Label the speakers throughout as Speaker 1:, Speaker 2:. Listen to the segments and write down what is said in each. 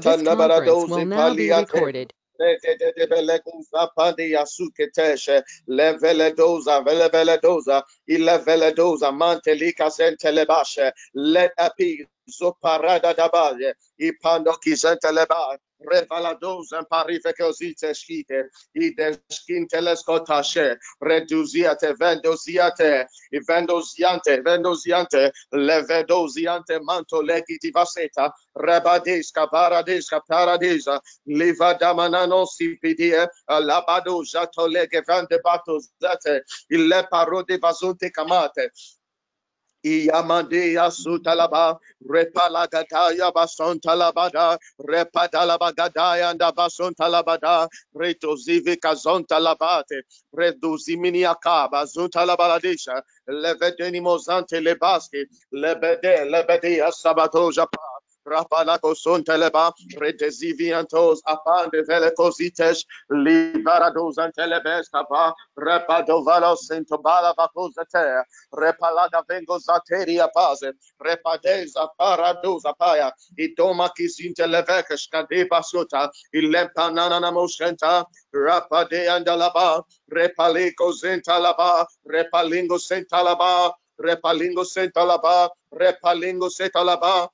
Speaker 1: This conference will now be recorded. Leveledoza, veleveledoza, ileveledoza, mantelika sentelebashe, let a peace, so parada dabaye, ipando Revaladozan parifekosite schite, ideskintelescotache, reduziate, vendosiate, vendosiante, vendosiante, levedosiante, manto legitivaseta, rebadesca, paradesca, paradesa, livadamananosi pidie, labado jato lege vande batozate, ille parode vasunte camate, Iyamandeya sutalaba repalagataya basontalabada repadalabagadaya and basontalabada retozive kazontalabate reduzimini akaba zutalabaladisha levedenimozante lebaske lebede lebedeya sabatoja pa Rapalaco son teleba, redeziviantos apan de velecosites, liberados antelebes capa, repadovalos sentobala vacosate, repalaga vengo zateria pase, repadeza paradosa paya, idoma kisintelevekes cadeba sota, ilempanana moschenta, rapade andalaba, repalico sentalaba, repalingo sentalaba, repalingo sentalaba, repalingo sentalaba,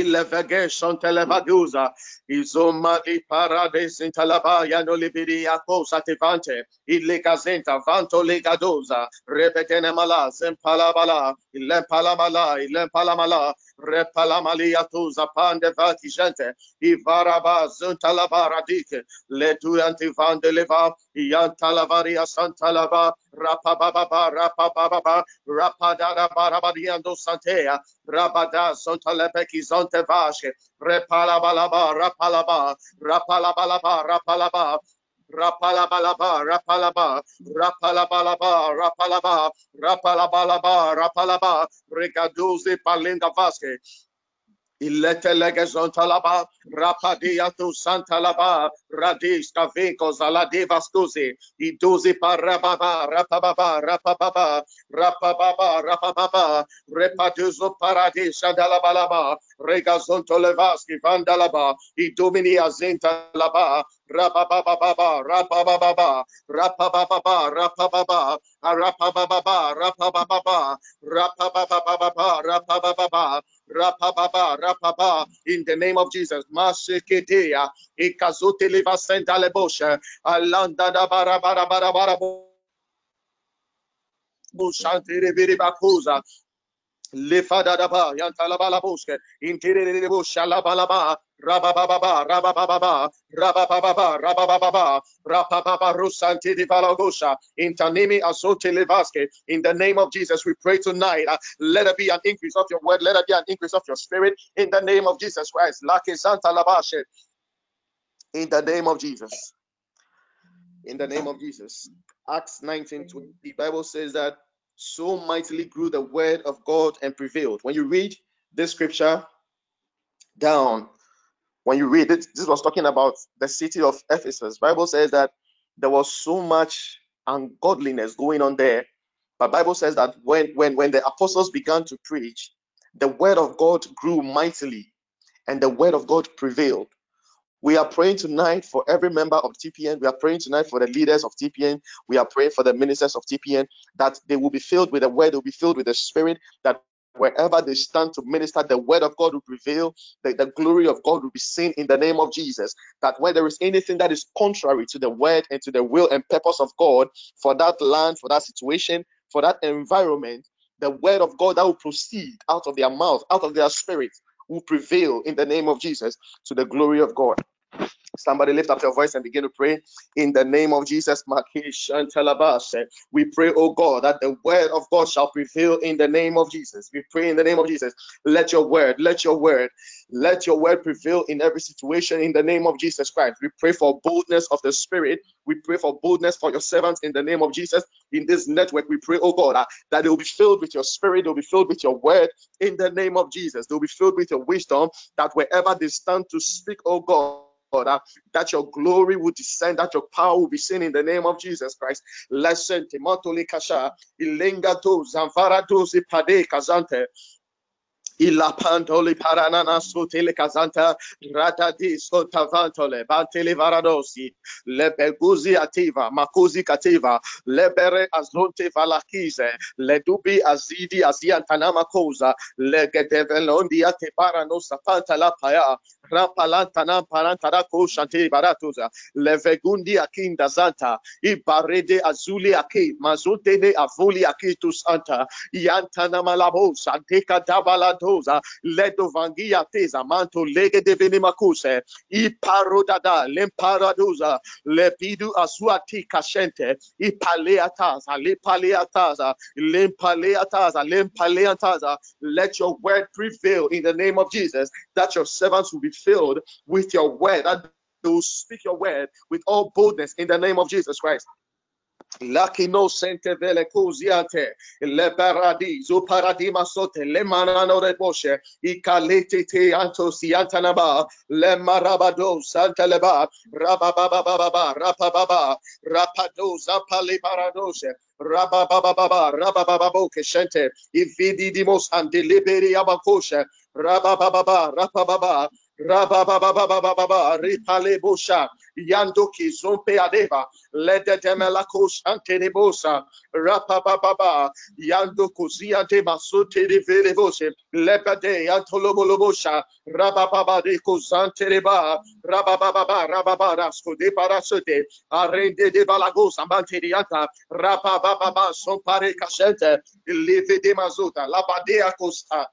Speaker 1: Ilevagation Televaduza, Izoma di Parades in Talabaya no Libiria Cosa Tivante, Illegazenta, Vanto Legadoza, Repetene Mala, Zempalabala, Il Ilempalabala, Repalamalia Tuza, Pandevati Gente, Ivaraba, Zuntalabara Dike, Letuanti Vandeleva, Iantalavaria Santalava, Rapababa, Rapababa, Rapadara Barabadiando Santea, Rabada, Santalepeki Zon vashe repalabalaba rapalaba rapalabalaba rapalaba Rapalabalaba, rapalaba, rapalabalaba, rapalaba, rapalabalaba, rapalaba, regaduze palinda vasque, Iletelegezontalaba, Rapadiatu Santalaba, Radis Kavinkos Aladeva Scusi, Iduzi Parababa, Rapababa, Rapababa, Rapababa, Rapababa, Repaduzo Paradis Andalabalaba, Regazonto Levaski Vandalaba, Idumini Azintalaba, Rapababa, Rapababa, Rapababa, Rapababa, Rapababa, Rapababa, Rapababa, Rapababa, Rapababa, Rapaba, in the name of Jesus. Maseketea, Ikazote Leva Senta Lebosha, Alanda da Bara Bara Bara Bara Bakuza, Rusanti di Intanimi Asote Levaske. In the name of Jesus, we pray tonight. Uh, let there be an increase of your word. Let there be an increase of your spirit. In the name of Jesus Christ. Lake Santa Labashe. In the name of Jesus. In the name of Jesus. Acts 19 20, the Bible says that so mightily grew the word of God and prevailed. When you read this scripture down, when you read it, this was talking about the city of Ephesus. Bible says that there was so much ungodliness going on there. But Bible says that when when when the apostles began to preach, the word of God grew mightily and the word of God prevailed. We are praying tonight for every member of TPN. We are praying tonight for the leaders of TPN. We are praying for the ministers of TPN that they will be filled with the word, they will be filled with the spirit, that wherever they stand to minister, the word of God will prevail, the, the glory of God will be seen in the name of Jesus. That when there is anything that is contrary to the word and to the will and purpose of God for that land, for that situation, for that environment, the word of God that will proceed out of their mouth, out of their spirit, will prevail in the name of Jesus to the glory of God. Somebody lift up your voice and begin to pray in the name of Jesus. Eh, we pray, oh God, that the word of God shall prevail in the name of Jesus. We pray in the name of Jesus. Let your word, let your word, let your word prevail in every situation in the name of Jesus Christ. We pray for boldness of the Spirit. We pray for boldness for your servants in the name of Jesus. In this network, we pray, oh God, ah, that they will be filled with your spirit, they'll be filled with your word in the name of Jesus. They'll be filled with your wisdom that wherever they stand to speak, oh God, God, uh, that your glory will descend, that your power will be seen in the name of Jesus Christ. Listen, Timotoli Kasha, Ilengato, Zamfarato, Zipade, Kazante. Ilapantoli paranana sotele kazanta radadi sotavantole bantele varadosi lebeguzi ativa makuzi kativa lebere azonte valakize ledubi azidi aziantanama koza legedevelondi ate parano sapanta la paya rapalantana parantara ko shante baratuza levegundi akinda zanta ibarede azuli aki mazunte ne avuli akitus anta yantana malabo sante kadabala toza ledo vangia teza manto lege de venimakuse i parodada lemparaduza lepidu asuati kashente i paleataza le paleataza lempaleataza lempaleataza. Let your word prevail in the name of Jesus that your servants will be filled with your word that they will speak your word with all boldness in the name of Jesus Christ Lakino sente vele kuziante le paradiso paradima sote le manano de boshe i kalete te anto siantanaba le marabado santa leba rabababa rapababa rapado zapale paradoshe. Rabababa rabababa keshente i vidi dimos ande liberi abakoshe rabababa rapababa Rababababababa, Ripale Bosha, Yandoki, Zompe Adeva, Lede Demelakos Antenebosa, Rapababa, Yandoko Ziante Masute de Velebose, Lepade, Antolomolobosha, Rabababa de Cosantereba, Rabababa, Rababarasko de Parasute, Arende de Balagos, Amanterianta, Rabababa, Sompare Casente, Live de Mazuta, Labadea Costa,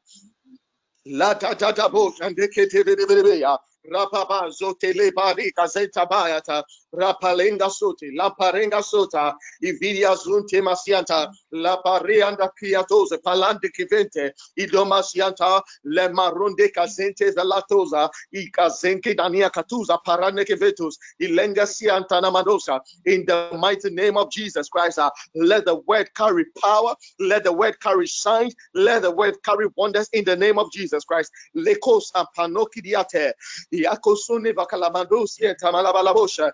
Speaker 1: La ta ta ta bo and de ke te be be ya Rapapa zotele bari kazeta bayata. Rapalenga sote la parenga sota ividia zunte masianta. La pareanda kiatoze palande kivente. Idomasianta le maronde kazente velatoza i kazenke dania katuza parane kevetus ilenga sianta namadosa in the mighty name of Jesus Christ uh, let the word carry power. Let the word carry signs. Let the word carry wonders in the name of Jesus Christ. Lekos and panokidiate Yakosune Vakalamandos Yeta Malabalabosha.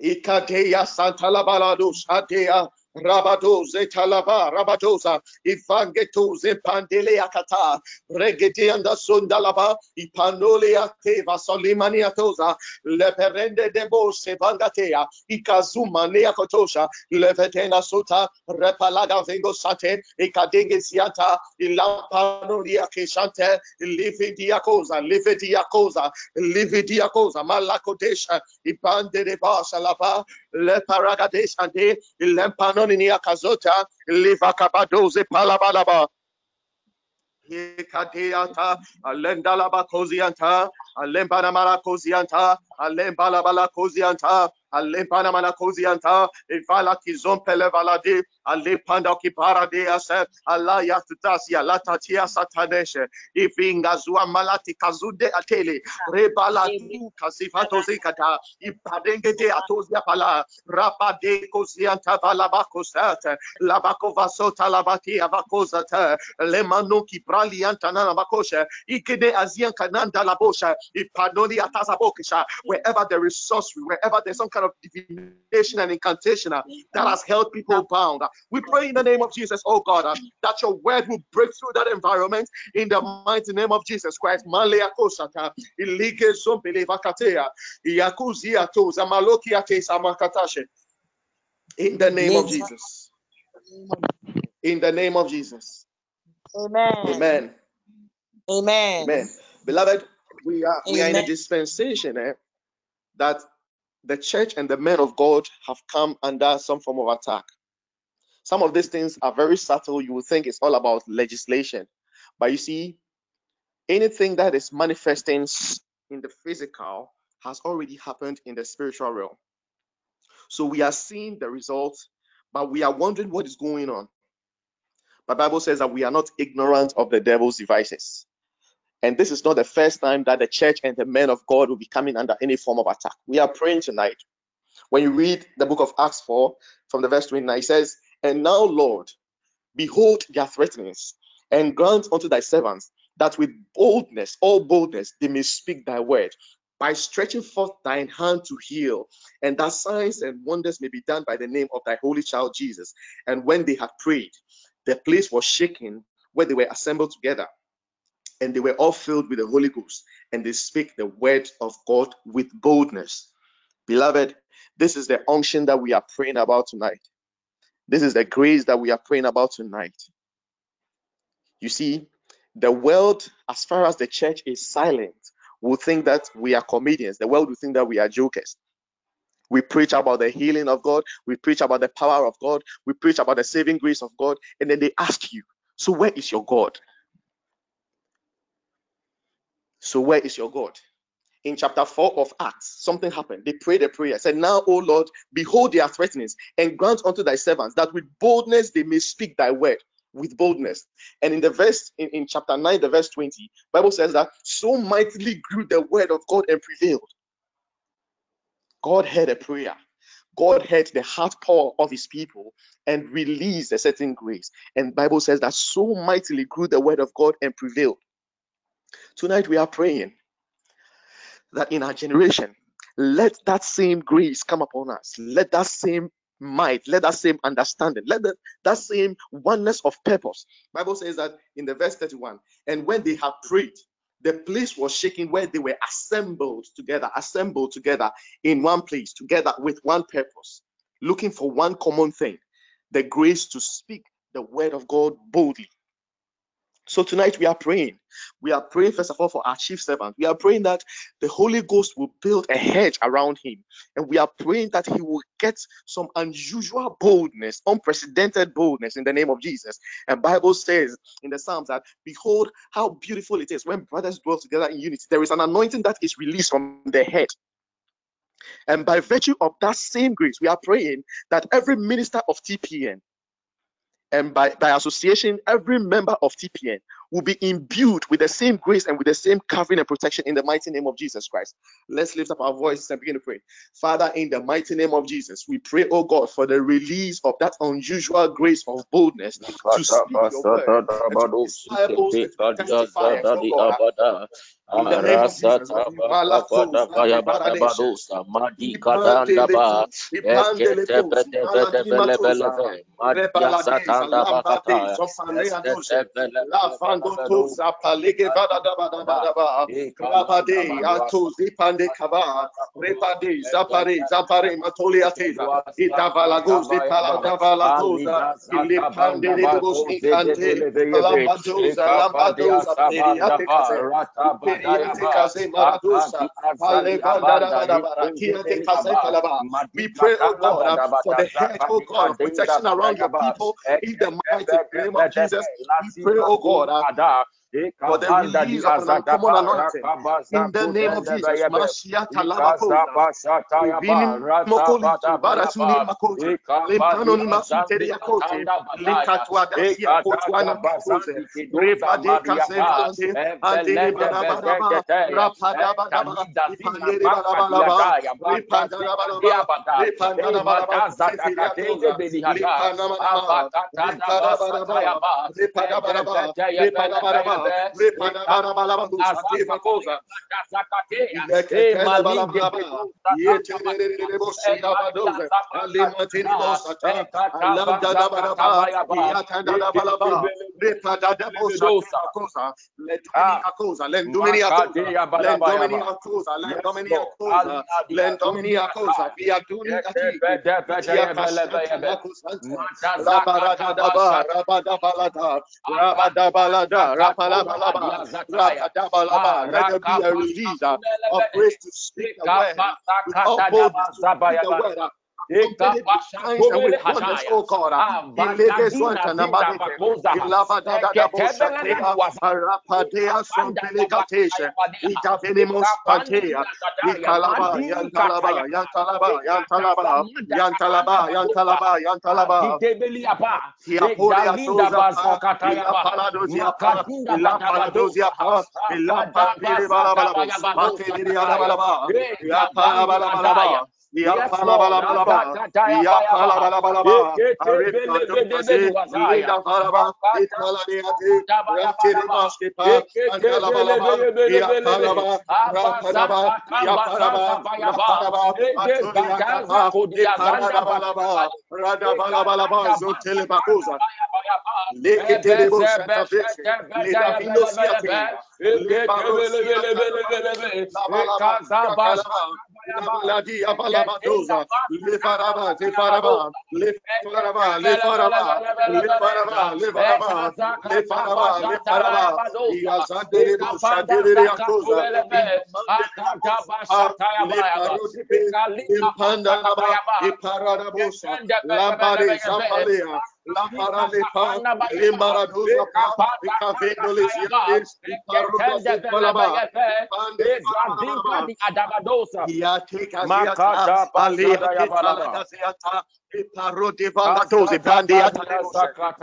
Speaker 1: Ikadeya Santa Labalados Adea Rabadoze talaba rabadoza ifangetoze pandele akata regedianda sundalaba ipanole ateva solimani atoza leperende debose bangatea ikazuma neakotosha levetena sota repalaga vengo sate ikadenge siata ilampanolia keshante lividia koza lividia koza lividia koza malakotesha ipande debasa lava Le Paragadesante Ilempano Anonia Kazota, Liva Kabadoze Palabalaba. Hikadiata, Alendalaba Kozianta, Alembana Kozianta, Alembala Kozianta, Alempana mana kozianta, Ivala kizon pele valade, Alepanda ki parade ase, Allah yatutasi, Allah tatia sataneshe, Ifinga zua malati kazude atele, Rebala tu kasifato zikata, Ipadenge de atozia pala, Rapa de kozianta valabako sate, Labako vasota labati avakozata, Lemano ki pralianta nana bakoshe, Ikede azian kananda labosha, Ipanoli atazabokisha, wherever there is sorcery, wherever there's some kind kind of divination and incantation uh, that has held people bound. Uh, we pray in the name of Jesus, oh God, uh, that your word will break through that environment in the mighty name of Jesus Christ. malaya kosata In the name of Jesus. In the name of Jesus.
Speaker 2: Amen.
Speaker 1: Amen.
Speaker 2: Amen.
Speaker 1: Amen. Beloved, we are we are in a dispensation eh, that the church and the men of God have come under some form of attack. Some of these things are very subtle. You would think it's all about legislation. But you see, anything that is manifesting in the physical has already happened in the spiritual realm. So we are seeing the results, but we are wondering what is going on. The Bible says that we are not ignorant of the devil's devices. And this is not the first time that the church and the men of God will be coming under any form of attack. We are praying tonight. When you read the book of Acts 4 from the verse 29, it says, And now, Lord, behold their threatenings, and grant unto thy servants that with boldness, all boldness, they may speak thy word by stretching forth thine hand to heal, and that signs and wonders may be done by the name of thy holy child Jesus. And when they had prayed, the place was shaken where they were assembled together and they were all filled with the Holy Ghost, and they speak the word of God with boldness. Beloved, this is the unction that we are praying about tonight. This is the grace that we are praying about tonight. You see, the world, as far as the church is silent, will think that we are comedians. The world will think that we are jokers. We preach about the healing of God. We preach about the power of God. We preach about the saving grace of God. And then they ask you, So where is your God? So where is your God? In chapter 4 of Acts, something happened. They prayed a prayer, said, Now, O Lord, behold their threatenings, and grant unto thy servants that with boldness they may speak thy word with boldness. And in the verse in, in chapter 9, the verse 20, Bible says that so mightily grew the word of God and prevailed. God heard a prayer. God heard the heart power of his people and released a certain grace. And Bible says that so mightily grew the word of God and prevailed. Tonight we are praying that in our generation, let that same grace come upon us. Let that same might, let that same understanding, let that, that same oneness of purpose. Bible says that in the verse 31, and when they have prayed, the place was shaking where they were assembled together, assembled together in one place, together with one purpose, looking for one common thing the grace to speak the word of God boldly. So tonight we are praying. We are praying first of all for our chief servant. We are praying that the Holy Ghost will build a hedge around him. And we are praying that he will get some unusual boldness, unprecedented boldness in the name of Jesus. And Bible says in the Psalms that behold how beautiful it is when brothers dwell together in unity. There is an anointing that is released from the head. And by virtue of that same grace, we are praying that every minister of TPN, and by, by association, every member of TPN will be imbued with the same grace and with the same covering and protection in the mighty name of Jesus Christ. Let's lift up our voices and begin to pray. Father, in the mighty name of Jesus, we pray, oh God, for the release of that unusual grace of boldness to speak your word and to inspire those to testify, oh God, in the name of Jesus. We pray, oh God, for the head, oh God, protection around your people in the mighty name of Jesus. We pray, oh God, for the release of an uncommon anointing in the name of Jesus. Mashiata labakoza. Vini mokolito baratuni makote. Lempanoni masuteri yakote. Likatwa dasia kotwana bakote. Repade kase valante. Ante badabadaba. Rapada badaba. Ipandere badabadaba. Repada badaba. Repada badaba. Sefiri yakoza. Lipana badaba. Repada badaba. Repada badaba. Repada badaba. Let there be a release of grace to speak the word with all boldness to speak the word signs and with wonders, God. Ilege swanta na madike. Ilaba da da da Ya ba. Ba. Ya ba. Ba. Para ba. Ba. Ba. Ba. Le. Le ba. La badoza. Le faraba. Le faraba. Le faraba. Le faraba. Le faraba. Le faraba. Lekete faraba. Le faraba. Ya sandere bo sandere ya koza. Le paro di pe. Impanda naba. Iparada bosa la le pa, le le le le.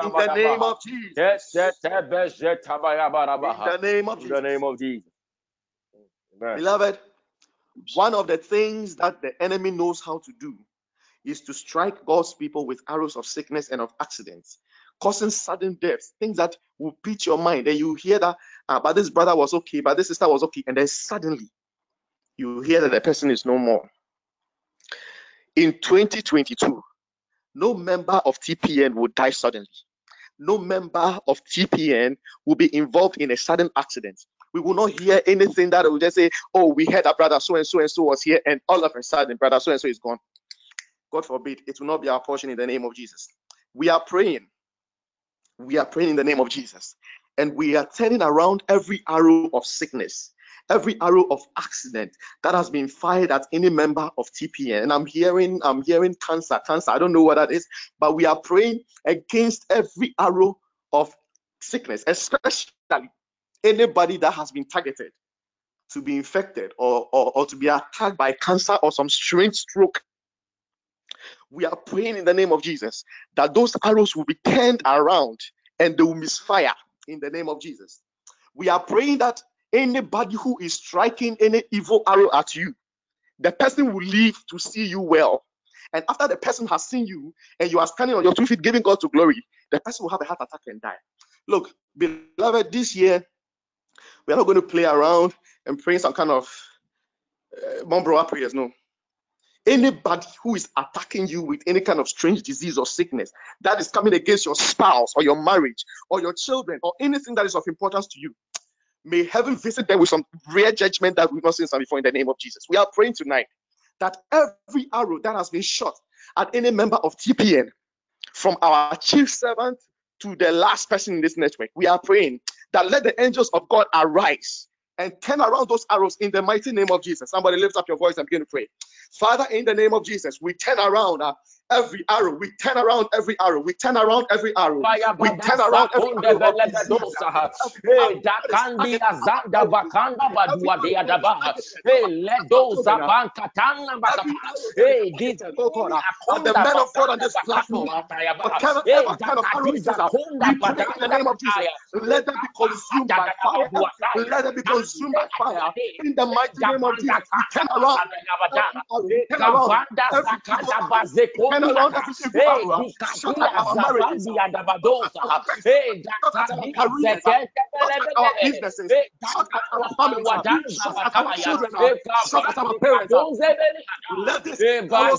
Speaker 1: In the name of Jesus. In the name of Jesus. Beloved, one of the things that the enemy knows how to do is to strike God's people with arrows of sickness and of accidents, causing sudden deaths, things that will beat your mind. And you hear that, ah, but this brother was okay, but this sister was okay. And then suddenly you hear that the person is no more. In 2022, no member of TPN will die suddenly. No member of TPN will be involved in a sudden accident. We will not hear anything that will just say, Oh, we heard that brother so and so and so was here, and all of a sudden, brother so and so is gone. God forbid, it will not be our portion in the name of Jesus. We are praying. We are praying in the name of Jesus. And we are turning around every arrow of sickness, every arrow of accident that has been fired at any member of TPN. And I'm hearing, I'm hearing cancer, cancer. I don't know what that is, but we are praying against every arrow of sickness, especially anybody that has been targeted to be infected or, or, or to be attacked by cancer or some strange stroke. We are praying in the name of Jesus that those arrows will be turned around and they will misfire in the name of Jesus. We are praying that anybody who is striking any evil arrow at you, the person will live to see you well. And after the person has seen you and you are standing on your two feet giving God to glory, the person will have a heart attack and die. Look, beloved, this year we are not going to play around and pray some kind of uh, mumble prayers. No. Anybody who is attacking you with any kind of strange disease or sickness that is coming against your spouse or your marriage or your children or anything that is of importance to you, may heaven visit them with some rare judgment that we've not seen before in the name of Jesus. We are praying tonight that every arrow that has been shot at any member of TPN, from our chief servant to the last person in this network, we are praying that let the angels of God arise and turn around those arrows in the mighty name of Jesus. Somebody lift up your voice and begin to pray. Father, in the name of Jesus, we turn around uh, every arrow. We turn around every arrow. We turn around every arrow. We turn around every arrow. disease, uh,
Speaker 3: Hey, dakandi azanda bakanda badua de adaba. Hey, ledo zabanka tanga bakapa. Hey, this
Speaker 1: the men of God on this platform, whatever kind of arrow is,
Speaker 3: dakadiza konda
Speaker 1: we pray in the name of Jesus. Let them be consumed by fire. Let them be consumed by fire. In the mighty name of Jesus, we turn around. arrow. Turn around every evil arrow. Turn around every evil. Shut up our marriages. Shut at our careers. Shut at our businesses. Shut at our families. Shut at our children. Shut at our parents. Let this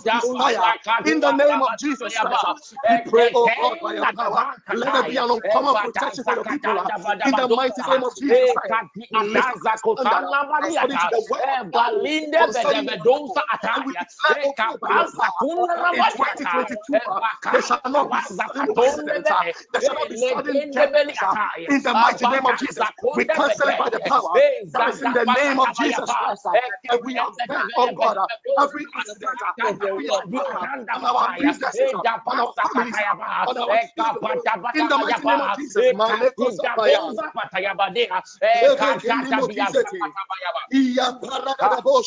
Speaker 1: be fire in the name of Jesus Christ. We pray, oh God, by your power. Let there be an uncommon protection for your people. In the mighty name of Jesus Christ. We lift up a standard according to the word of God concerning your. And we declare, oh God, by your power, in 2022, uh, there shall not be sudden accidents. Ah. There shall not be sudden deaths. Ah. In the mighty name of Jesus, we cancel it by the power that is in the name of Jesus Christ. And we avert, oh God, every accident. We avert on our businesses, on our families, on our children. In the mighty name of Jesus, my lekos apaya. Iya paradabo.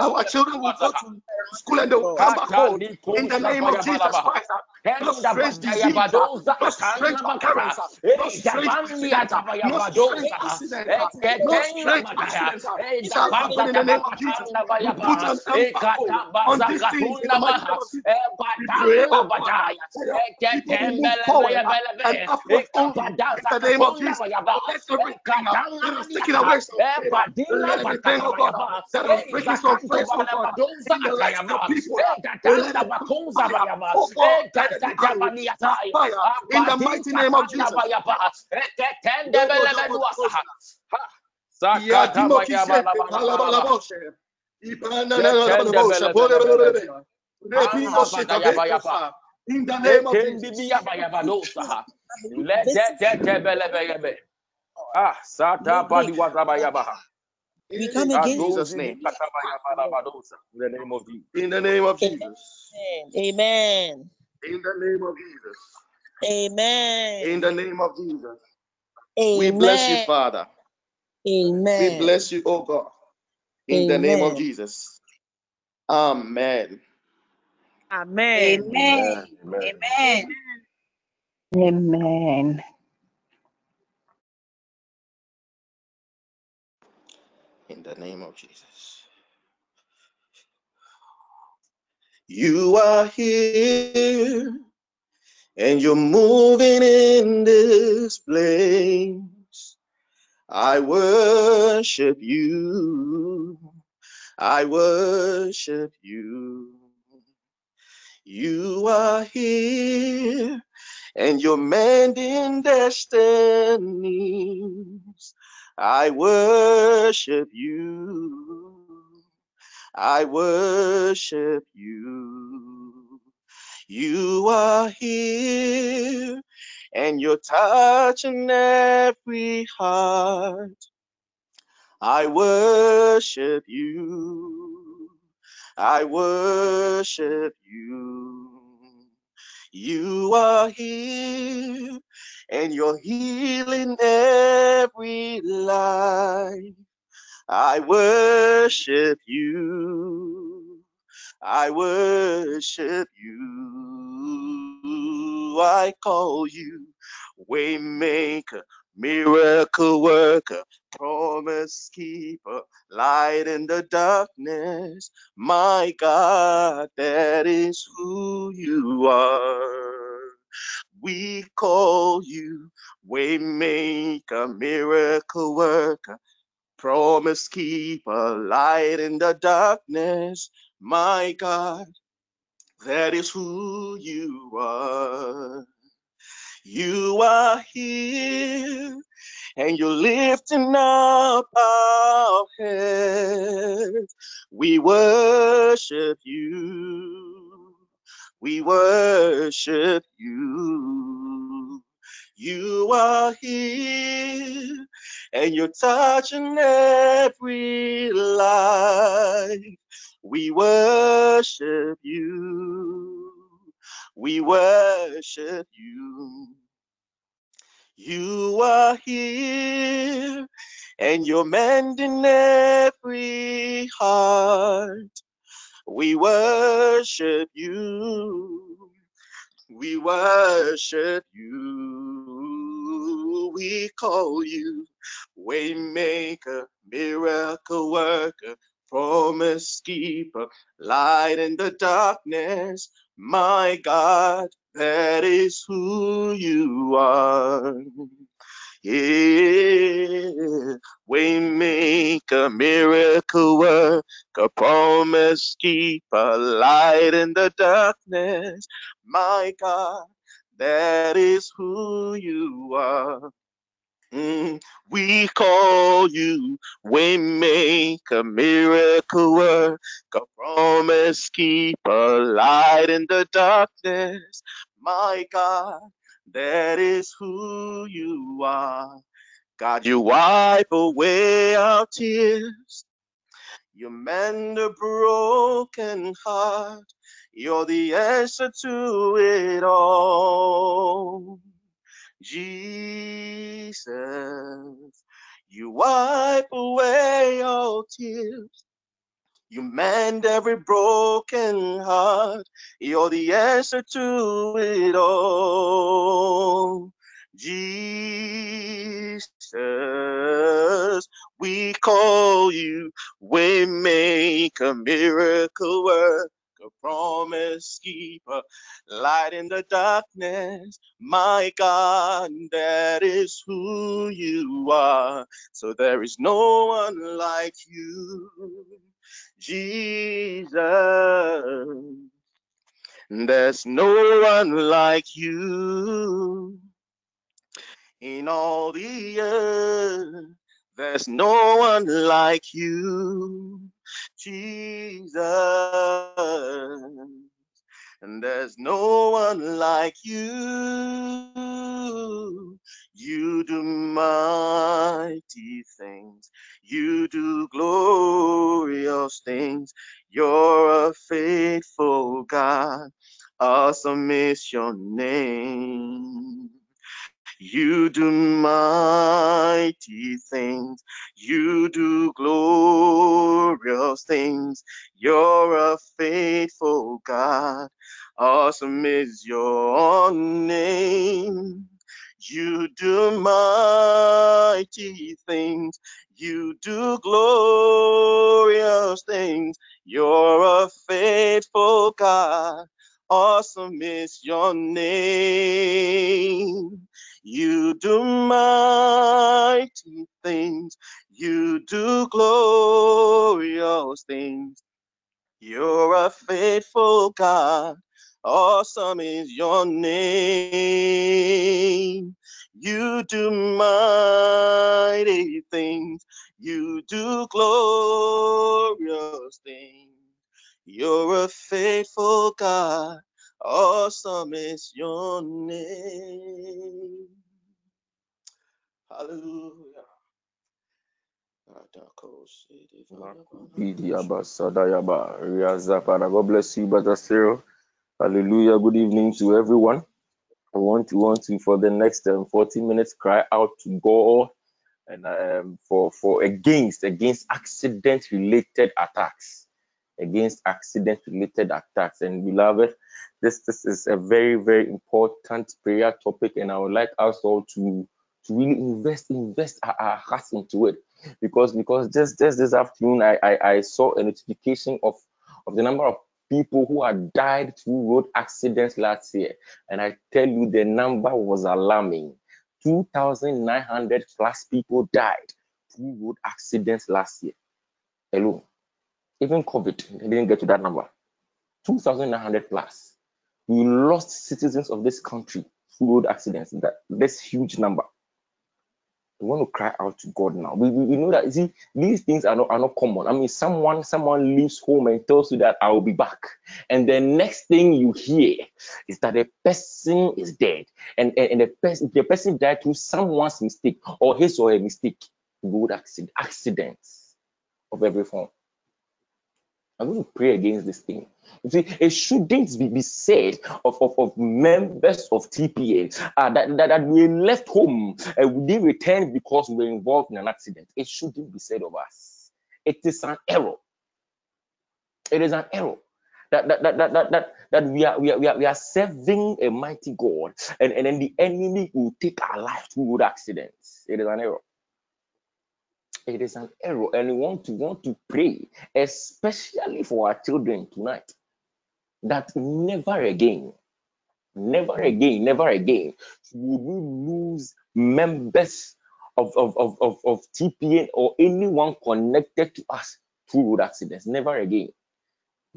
Speaker 1: Our children will go to school and they will come back home in the name of Jesus Christ.
Speaker 4: Uh, no strange disease, no strange occurrence, no strange accident, no strange accident, uh, no strange accident shall happen in the name of Jesus. We put an embargo on these things in the mighty name of Jesus. We uh, pray, oh God, people will move forward and upward only in the name of Jesus. Let everything that is taken away. let everything, oh God, that is breaking some place, oh God, in the lives of people, let it put fire, God, let it put fire in the mighty name of Jesus. In the name of Jesus.
Speaker 5: Ah, Sata Badi Wazabayabaha.
Speaker 6: We come
Speaker 4: In
Speaker 6: against
Speaker 4: Jesus'
Speaker 5: In the name of Jesus.
Speaker 4: In the name of Jesus.
Speaker 6: Amen.
Speaker 4: In the name of Jesus.
Speaker 6: Amen.
Speaker 4: In the name of Jesus.
Speaker 6: Amen.
Speaker 4: We bless you, Father.
Speaker 6: Amen.
Speaker 4: We bless you, oh God. In the name of
Speaker 6: Amen.
Speaker 4: Jesus. Amen.
Speaker 6: Amen.
Speaker 7: Amen. Amen. Amen.
Speaker 4: In the name of Jesus. You are here and you're moving in this place. I worship you. I worship you. You are here and you're mending destinies. I worship you. I worship you. You are here and you're touching every heart. I worship you. I worship you. You are here and you're healing every life. I worship you. I worship you. I call you waymaker, miracle worker, promise keeper, light in the darkness. My God, that is who you are. We call you waymaker, miracle worker, promise keeper, light in the darkness. My God, that is who you are. You are here and you're lifting up our heads. We worship you. We worship you. You are here and you're touching every life. We worship you. We worship you. You are here and you're mending every heart. We worship you. We worship you. We call you waymaker, miracle worker, promise keeper, light in the darkness. My God, that is who you are. Yeah, a miracle work, a promise keeper, light in the darkness. My God, that is who you are. Mm, we call you we make a miracle work, a promise keeper, light in the darkness. My God, that is who you are. God, you wipe away our tears. You mend a broken heart. You're the answer to it all. Jesus, you wipe away all tears. You mend every broken heart. You're the answer to it all. Jesus, we call you we make a miracle work, a promise keeper, light in the darkness. My God, that is who you are. So there is no one like you, Jesus. There's no one like you in all the earth. There's no one like you, Jesus. And there's no one like you. You do mighty things. You do glorious things. You're a faithful God. Awesome is your name. You do mighty things. You do glorious things. You're a faithful God. Awesome is your name. You do mighty things. You do glorious things. You're a faithful God. Awesome is your name. You do mighty things. You do glorious things. You're a faithful God. Awesome is your name. You do mighty things. You do glorious things. You're a faithful God. Awesome is your name. Hallelujah.
Speaker 5: God bless you, Brother Cyril. Hallelujah. Good evening to everyone. I want to want to for the next um, 40 minutes cry out to God and um, for for against against accident related attacks against accident related attacks. And beloved this this is a very very important prayer topic and i would like us all to to really invest invest our, our hearts into it. Because because just just this afternoon I, I i saw a notification of of the number of people who had died through road accidents last year. And i tell you the number was alarming. 2,900 plus people died through road accidents last year alone. Even COVID, didn't get to that number. 2,900 plus. We lost citizens of this country through road accidents. That this huge number. We want to cry out to God now. We, we, we know that see these things are not are not common. I mean, someone someone leaves home and tells you that I will be back, and the next thing you hear is that the person is dead, and and, and the person the person died through someone's mistake or his or her mistake. Road accident accidents of every form. I'm going to pray against this thing. You see, it shouldn't be, be said of, of, of members of TPA uh, that, that, that we left home and we didn't return because we were involved in an accident. It shouldn't be said of us. It is an error. It is an error. That, that, that, that, that, that, that we, are, we, are, we, are, we are serving a mighty God and, and then the enemy will take our life through accidents. It is an error it is an error and we want to want to pray especially for our children tonight that never again never again never again will we lose members of of, of, of, of tpa or anyone connected to us through road accidents. Never again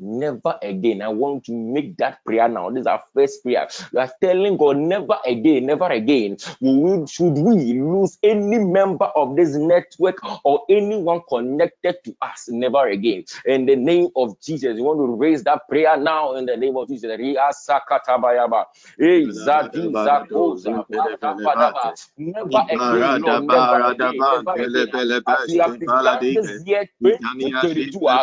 Speaker 5: Never again. I want to make that prayer now. This is our first prayer. You are telling God, never again, never again. We, should we lose any member of this network or anyone connected to us? Never again. In the name of Jesus, you want to raise that prayer now in the name of Jesus. Never again, Lord, never again, never again. As we have begun this year 2022, uh,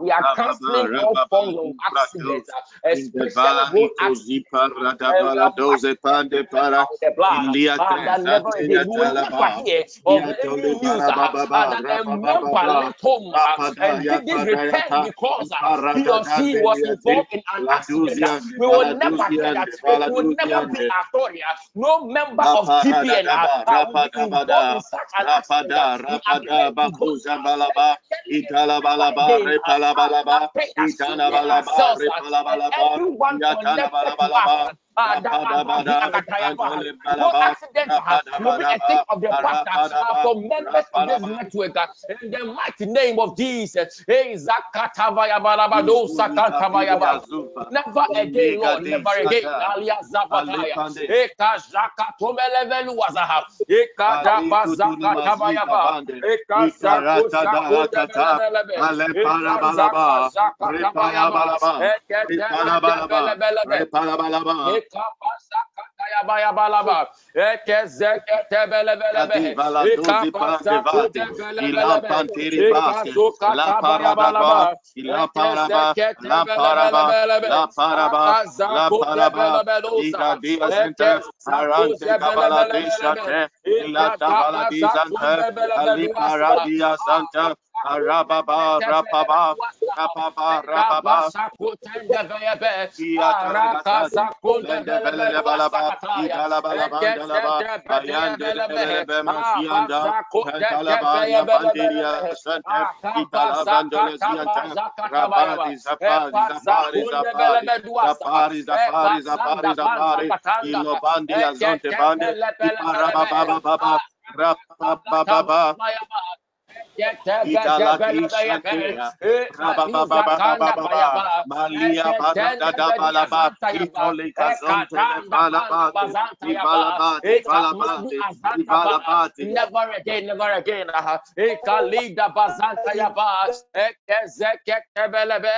Speaker 5: we are canceling all
Speaker 3: all forms of accidents, uh, especially accidents. That never again. We will never hear of any news uh, that a member left home and didn't return because uh, he or she was involved in an accident. We will never hear that. It will never be a story. No member of TPN will be involved in such an accident. Everyone connected to us no accident a thing of the past for members of this network in the mighty name of Jesus. Never again, Lord, never again. Alia. Eka Zaka. Eka. Eka Zaka. Santa Arababa, Rapaba, Rapaba, Rapaba, Sakutenda Vebe, Arakaza Kunda Belebalaba, Idalabalaba, Dalaba, Masianda, Talaba, Bandiria, Santa, Idalabanda, Zianta, Zapari, Zapari, Zapari, Zapari, Zapari, Zapari, Zapari, Ilobandi, Azonte Bandi, Iparababa, Baba, Rapababa, Never again, never again. Ekalida bazanta yaba, ekezeke kebelebe,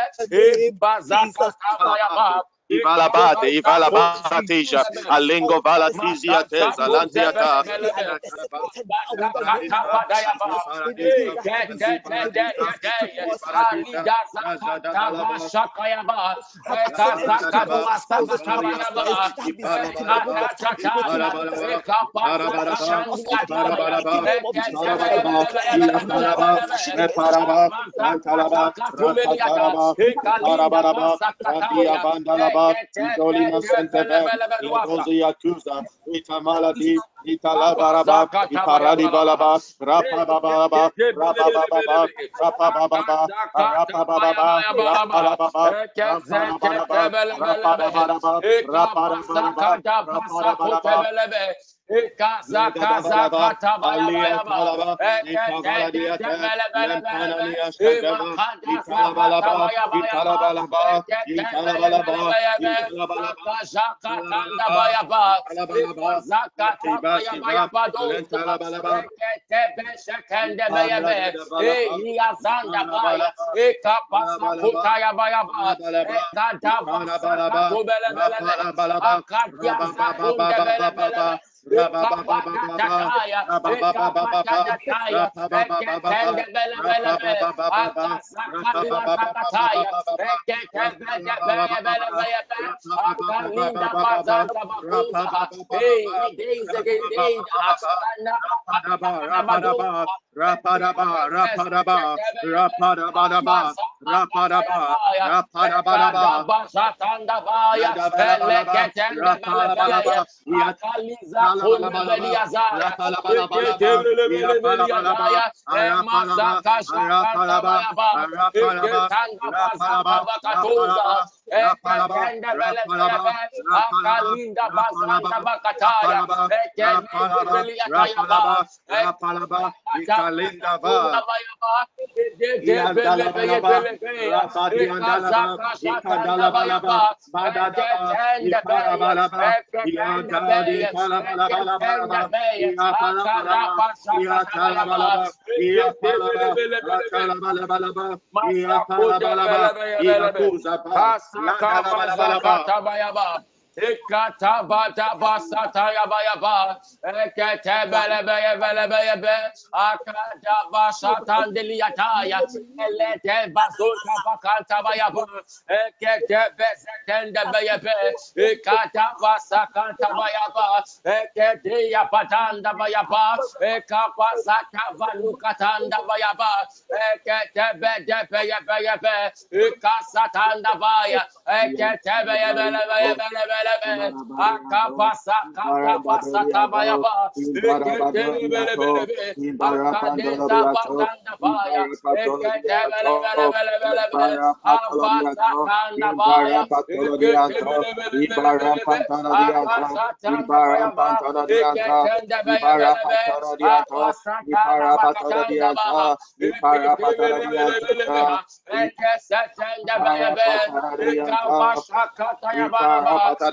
Speaker 3: bazanta yaba. Ivalabate, Ivalabatisha, Alengo Valatizia Teza, Lantiata, Baba, Idolima Senteve, Idozi Yakuza, Ita Maladi, Iparadi Balaba, Rapa Baba, Rapa Baba, Rapa Baba, Rapa Baba, Rapa Baba, Rapa Baba, Ekaza kaza kata bala bala bala. Ekete kete bala bala Masaka Ekaganda belebreba, akalinda basanta bakataya, ekegibeli atayaba, ekagaba, ikalinda ba, Pass لكا فلسا كتابا يبا Ekata bata basa taya baya ba. Ekete bele beye bele beye be. Akata basa tandeli yataya. Elete basu tabakanta baya ba. Ekete bezeten beye be. Ekata basa kanta baya ba. Ekete yapatan baya ba. Ekapa zata vanukatan baya ba. Ekete bede beye beye be. Ekasatan da beye bele beye bele. belebe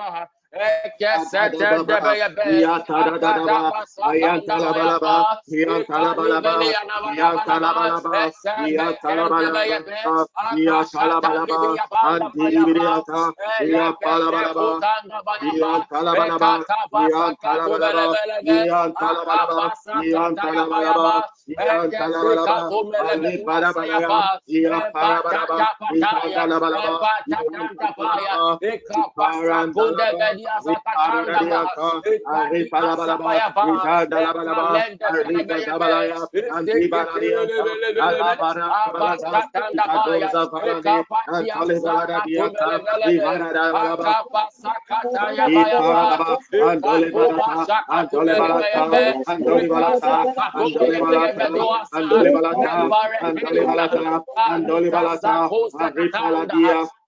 Speaker 8: trabajar Para Andole
Speaker 3: balata, andole
Speaker 8: balata, andole balata,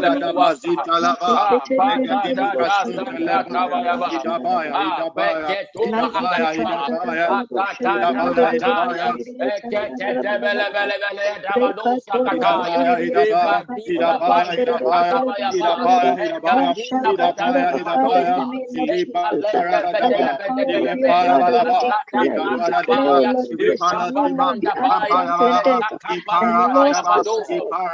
Speaker 8: da da ba zitalaba, negativu kasunteleba, idabaya, idabaya, idabaya, idabaya, idabaya, idabaya, idabaya, idabaya, idabaya, idabaya, idabaya, idabaya, idabaya, idabaya, ilipa charadaba, ilepara balaba, idabara deba, ipara deba, ipara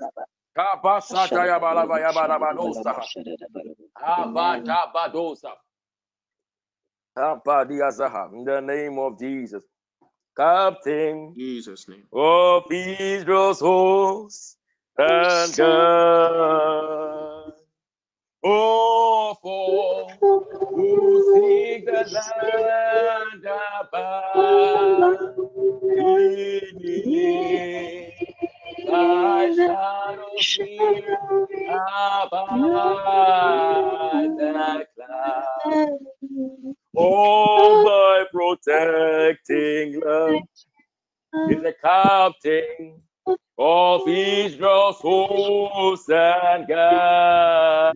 Speaker 3: In the name of Jesus. Captain
Speaker 8: Jesus' name.
Speaker 3: of Israel's host and God. Oh, for who seek the land above, beneath Oh, thy protecting love is the captain of Israel's host and God.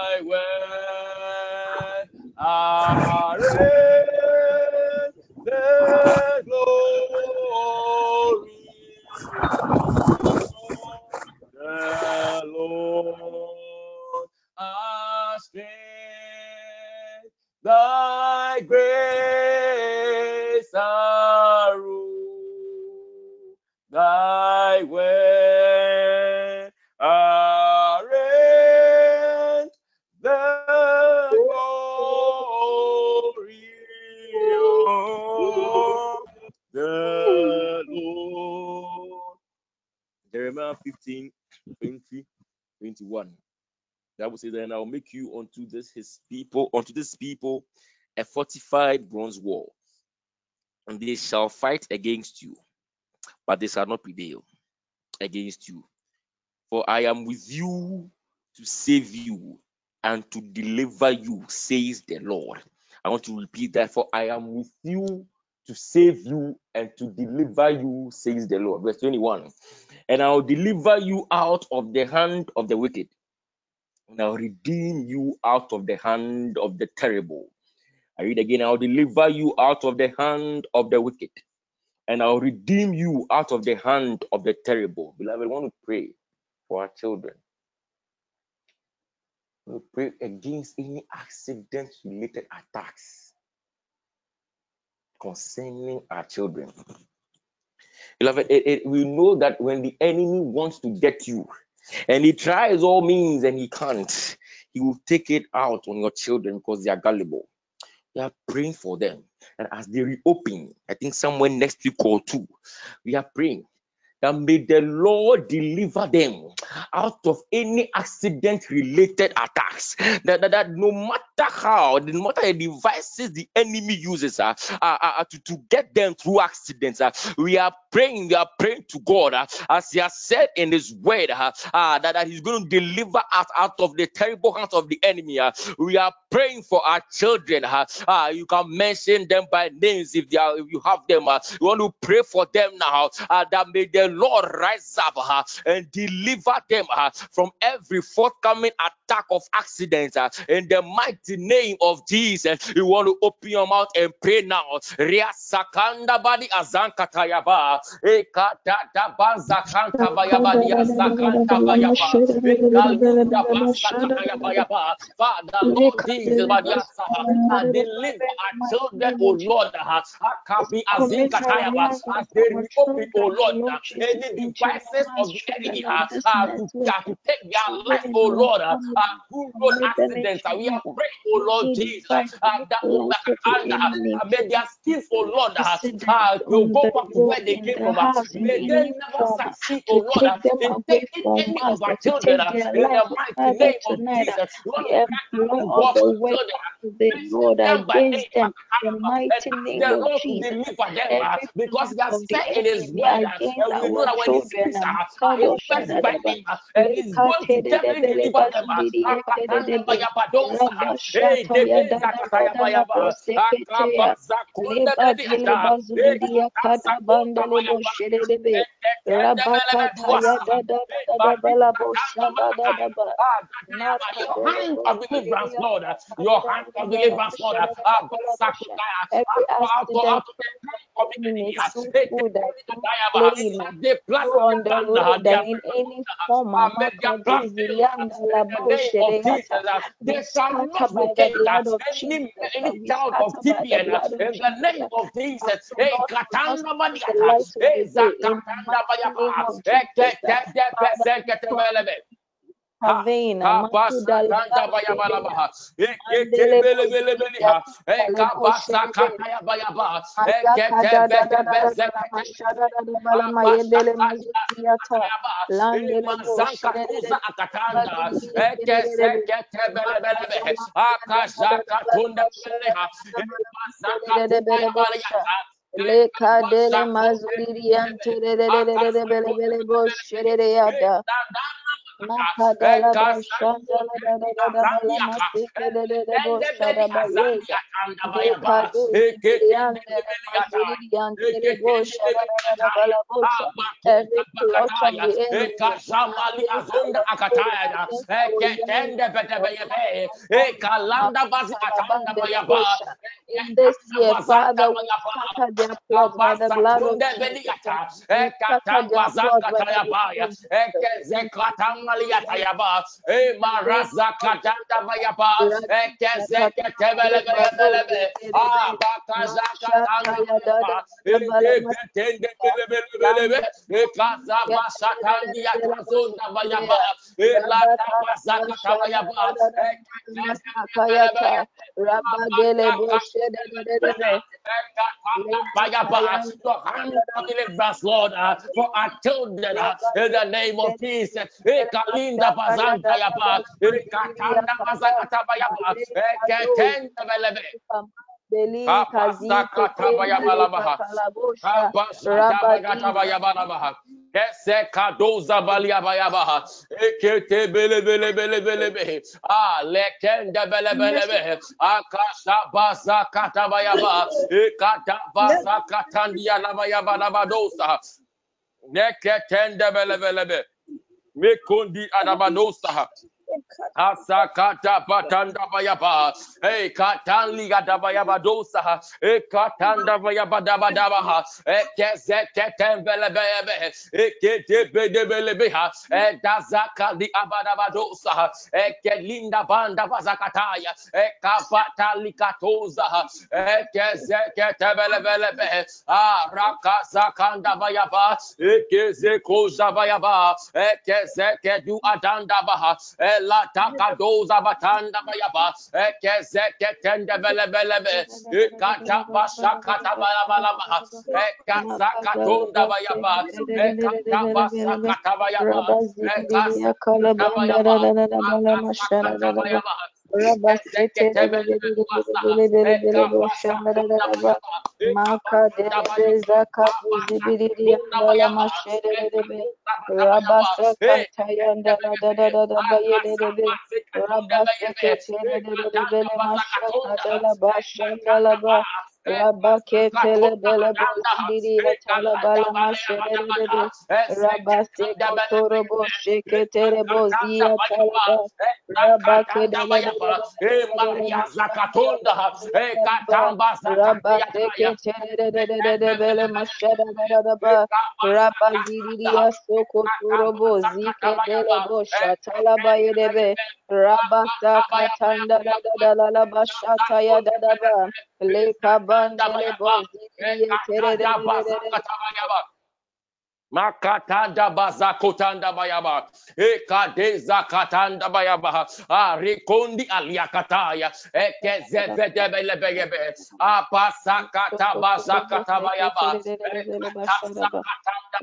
Speaker 5: 15, 20, 21. That will say, Then I'll make you unto this his people, unto this people a fortified bronze wall, and they shall fight against you, but they shall not prevail against you. For I am with you to save you and to deliver you, says the Lord. I want to repeat that. For I am with you to save you and to deliver you, says the Lord. Verse 21. And I'll deliver you out of the hand of the wicked, and I'll redeem you out of the hand of the terrible. I read again, I'll deliver you out of the hand of the wicked, and I'll redeem you out of the hand of the terrible. Beloved, I want to pray for our children. We pray against any accident related attacks concerning our children. Beloved, it, it, we know that when the enemy wants to get you and he tries all means and he can't, he will take it out on your children because they are gullible. We are praying for them. And as they reopen, I think somewhere next week or two, we are praying that may the Lord deliver them out of any accident related attacks. That, that, that no matter how, no matter the devices the enemy uses uh, uh, uh, to, to get them through accidents, uh, we are praying, we are praying to God uh, as He has said in His word uh, uh, that, that He's going to deliver us out of the terrible hands of the enemy. uh. we are praying for our children. uh, uh, you can mention them by names if they are, if you have them. uh. you want to pray for them now uh, that may the Lord rise up uh, and deliver them uh, from every forthcoming attack of accidents uh, in the mighty name of Jesus. You want to open your mouth and pray now. Father, Lord. And deliver our children, O Lord. uh. As they reopen, O Lord, uh, any devices of the enemy uh, uh, to, uh, to take their life, oh Lord, uh, uh, through road accidents. Uh, we are praying, oh Lord Jesus, uh, that oh, and, uh, may their skills, oh Lord, uh, uh, will go back to where they came from. Uh, may they never succeed, oh Lord, uh, in taking any of our children uh, in the mighty name of Jesus. Lord, we pray for God for children.
Speaker 3: the Lord
Speaker 5: by
Speaker 3: against
Speaker 5: name,
Speaker 3: them, in the mighty name of Jesus.
Speaker 5: deliver them uh,
Speaker 3: Every
Speaker 5: because He
Speaker 3: plan
Speaker 5: has
Speaker 3: of the
Speaker 5: said in His
Speaker 3: enemy
Speaker 5: word, uh,
Speaker 3: against
Speaker 5: and we
Speaker 3: Makadebo
Speaker 5: of deliverance, Lord. Your Lord.
Speaker 3: Every
Speaker 5: of
Speaker 3: accident
Speaker 5: of the camp of the
Speaker 3: enemy
Speaker 5: enemy.
Speaker 3: is
Speaker 5: ah,
Speaker 3: so
Speaker 5: eh,
Speaker 3: good that
Speaker 5: Gadayaba,
Speaker 3: playing
Speaker 5: As they plot
Speaker 3: you
Speaker 5: and
Speaker 3: on
Speaker 5: they
Speaker 3: the
Speaker 5: plan uh,
Speaker 3: road
Speaker 5: their
Speaker 3: and in any form
Speaker 5: uh, may their plan
Speaker 3: Makadizi
Speaker 5: fail. uh,
Speaker 3: Yanda
Speaker 5: In the
Speaker 3: Labo
Speaker 5: name of Jesus,
Speaker 3: Shedeyata
Speaker 5: uh,
Speaker 3: be
Speaker 5: they shall
Speaker 3: scattered
Speaker 5: not
Speaker 3: by the
Speaker 5: locate uh,
Speaker 3: blood of Jesus.
Speaker 5: any
Speaker 3: uh,
Speaker 5: any child of
Speaker 3: scattered by the
Speaker 5: TPN. uh,
Speaker 3: blood of
Speaker 5: In the name of Jesus,
Speaker 3: so
Speaker 5: eh,
Speaker 3: Lord, help us
Speaker 5: Katanda
Speaker 3: to see the
Speaker 5: Badiata,
Speaker 3: light of the day in the
Speaker 5: Zakatanda
Speaker 3: mighty name
Speaker 5: Bayaba,
Speaker 3: of Jesus.
Speaker 5: Ke- Ke- Ke- Ke-
Speaker 3: Father,
Speaker 5: Se-
Speaker 3: we
Speaker 5: Ke- Te-
Speaker 3: pray
Speaker 5: Belebe.
Speaker 7: intervene.
Speaker 3: ha basa kanda baya bala baha ekete bele bele bele ha eka basa kanda ya baya baha ekete bete beze mazanka kuza akatanda ekese kete bele bele bele akazaka tunda ha mazaka bele bele ya
Speaker 7: Leka dele yantere dele plot In this year, Father, we scatter their plots by the blood of Jesus. We scatter their plots by the blood of Jesus.
Speaker 3: E Maraza Katanda Bayaba, Ekezeke Tebele Belebe, Ah Bakaza Katanda Bayaba, Eketende Belebe, Ekaza Basatandi Yakazunda Bayaba, Elata Basaka Tabayaba,
Speaker 7: Kayata, Rabadele Boshede,
Speaker 3: Bayaba, your hand deliverance, Lord, uh, for our children, uh, in the name of Jesus. Ekalinda bazanta yaba, ekatanda bazakata bayaba, eketenda belebe.
Speaker 7: Beli
Speaker 3: Kapasakata bayabalabaha. Kapasata bagata bayabalabaha. Kese kadoza balia bayabaha. Ekete bele bele bele bele behe. Ah, lekende bele bele behe. Akasha baza kata bayaba. Ekata baza katandia la bayaba la badosa. Neketende bele bele behe. Mekundi adabadosa. Asakata patanda bayaba. Hey, katanli gadabayaba dosa. Hey, katanda bayaba daba daba. ha. Hey, kezete tembele bebe. Hey, kete bede bele beha. Hey, dazaka di abadaba dosa. Hey, kelinda banda bazakataya. Hey, kapata likatoza. Hey, kezeke tebele bele be. Ah, raka zakanda bayaba. Hey, kezeko zabayaba. Hey, kezeke du adanda baha. Hey, la takadoza batanda bayaba ekezeke tende bele bele be ekata pasha kata bala bala ba katonda bayaba ekata pasha kata bayaba ekaza kata bayaba ekata kata bayaba
Speaker 7: Rabaketele bele bozindiri atala bala masherede rabase kotoro bo sheketere bozi
Speaker 3: Katamba
Speaker 7: rabase ketere bele mashada ba rabaziri asokotoro bozi kedele bo shatala ba bashata ya ba Leka bandele bozi tere
Speaker 3: Makatanda bazakotanda bayaba. Ekade zakatanda bayaba. Ah, rikondi aliakataya. Eke zevede bele beyebe. Apa sakata bazakata bayaba. Ekata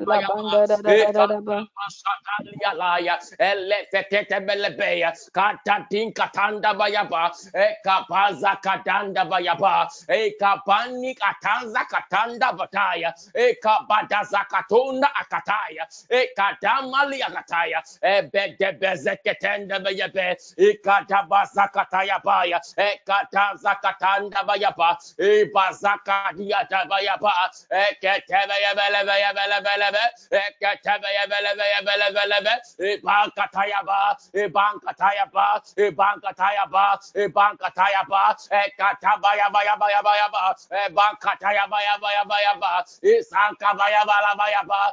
Speaker 3: bayaba. Ekata basatanda laya. Ele fekete bele beya. Katatin katanda bayaba. Eka bazakatanda bayaba. Eka panik atanza katanda bataya. Eka badazakatonda akataya ekadamali akataya ebedebezeketende beyebe ikadabazakataya baya ekadazakatanda bayaba ibazakadiata bayaba eketebeyebelebeyebelebelebe eketebeyebelebeyebelebelebe ibankatayaba ibankatayaba ibankatayaba ibankatayaba ekatabayabayabayaba ebankatayabayabayaba isankabayabalabayaba eketebeyebelebeyebelebe eketebeyebelebeyebelebe zakadi azakatabayaba eketendebeyepeye abakadia zakatanda baha ekabazakatanda baha ekadi adabasaha ekatabasakatabayaba
Speaker 7: La kadele boko shata ba dibiri ya kadolo boshera. Dandele bazuri ya katala. Bele bele bosha. La kazuki tala boshe keterebe. Rapaya sata ba ya da da ba.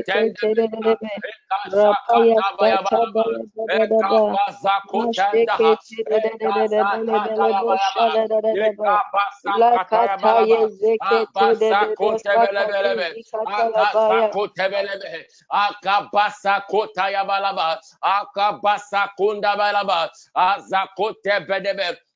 Speaker 7: ye zeke terebe bosa kazuki katala ba ya.
Speaker 3: Akabasa kota ya balaba akabasa kunda balaba azakote bedebe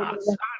Speaker 3: ah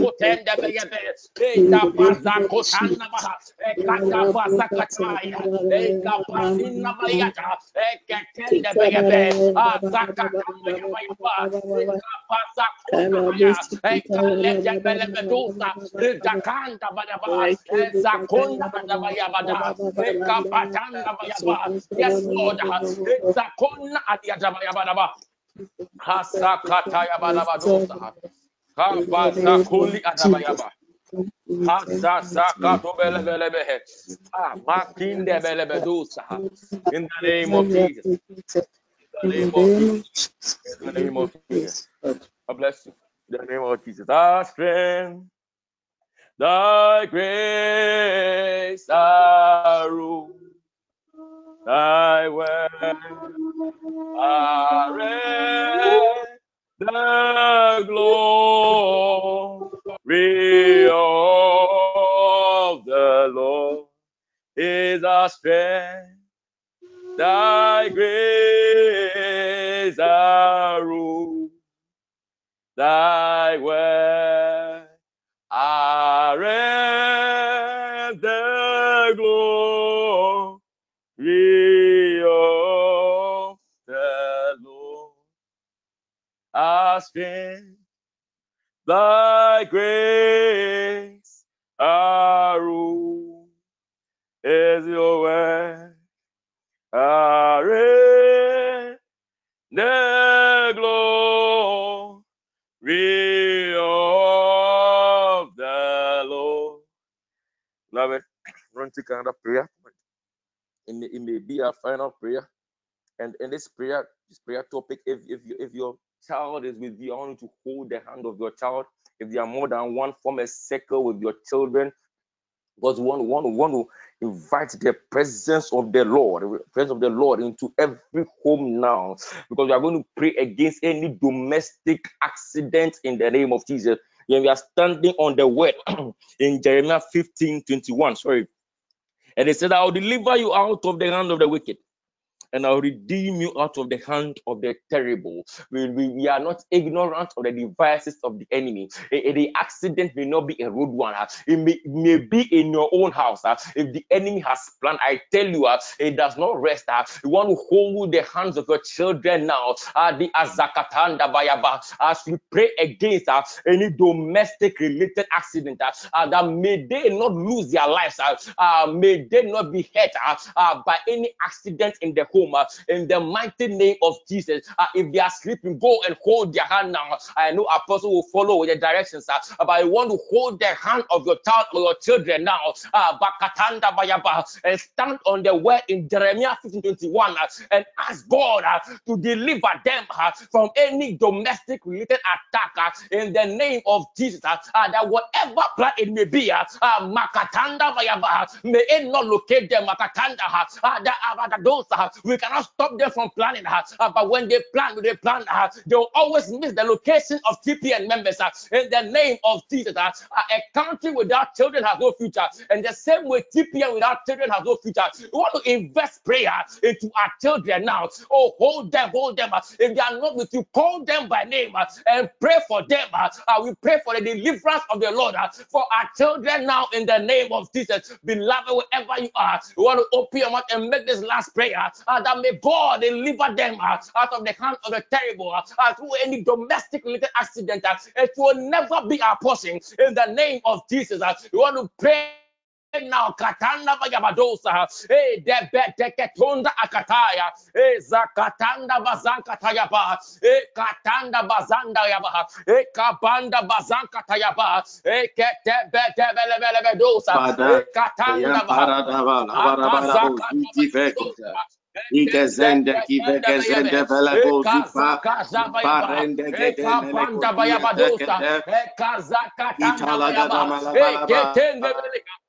Speaker 3: badia zakatoza, eh ketama kanda bataya ba, eh tabasa kotebele beye be, akata basa baya baya, eh ketenda bedebedoza, akapatanda bayaba, ekapasa kotati akaya, eketeya badanda, akapasa kotende beyebe, ekapasa kotanda baha, ekatapasa kataya, ekapasina bayata, eketende beyebe, asakatanda bayaba, ekapasa kotabaya, ekalete belebedosa, ridakanda badaba, ezakonda badabayabada, ekapatanda bayaba, Yes, Lord. Zakona adiadabayabadaba. Hasakatayabalaba. Kabazakuli adabayaba. Hasasakatobelebelebehe. Ah. In the name of Jesus. In the name of Jesus. In the name of Jesus. God bless you. In the name of Jesus. Our strength. Thy grace, our rule thy word are the glory of the Lord is our strength. Thy grace our rule, thy word are strength, thy grace, our rule is your word. Our the glory of the Lord. Beloved, run to another prayer. It may, it may be our final prayer. And in this prayer, this prayer topic, if if you, if your child is with you, I want you to hold the hand of your child. If there are more than one, form a circle with your children. Because one want want to invite the presence of the Lord, the presence of the Lord into every home now. Because we are going to pray against any domestic accident in the name of Jesus. When we are standing on the word in Jeremiah 15, 21. Sorry. And it said, I'll deliver you out of the hand of the wicked and I'll redeem you out of the hand of the terrible. We, we, we are not ignorant of the devices of the enemy. A- a- the accident may not be a road one. It may, may be in your own house. If the enemy has planned, I tell you, it does not rest. You want to hold the hands of your children now. ah, The azakatanda bayaba. As we pray against ah, any domestic related accident, ah, that may they not lose their lives. May they not be hurt by any accident in the home uh, in the mighty name of Jesus. Uh, if they are sleeping, go and hold their hand now. I know Apostle will follow with the directions, uh, but I want to hold the hand of your child or your children now. Uh, and stand on the word in Jeremiah 15 21 uh, and ask God uh, to deliver them uh, from any domestic related attack uh, in the name of Jesus. Uh, that whatever plan it may be, Makatanda may it not locate them. Makatanda, that, those, we cannot stop them from planning. Uh, but when they plan, they plan, they will always miss the location of TPN members. Uh, in the name of Jesus, uh, uh, a country without children has no future. And the same way TPN without children has no future. We want to invest prayer into our children now. Oh, hold them, hold them. Uh, if they are not with you, call them by name uh, and pray for them. We pray for the deliverance of the Lord for our children now in the name of Jesus. Beloved, wherever you are, we want to open your mouth and make this last prayer that may God deliver them uh, out of the hand of the terrible uh, uh, through any domestic related accident. Uh, it will never be our portion in the name of Jesus. Uh, we want to pray now katanda bayabadosa eh debe deketunda akataya eh zakatanda bazanka tayaba eh katanda bazanda yaba eh kabanda bazanka tayaba eh ketebe debele bele bedosa eh katanda
Speaker 8: Ikezende kivekezende velebo zipa. parende gedende
Speaker 3: bayabadosa eh kazakatanda bayaba eh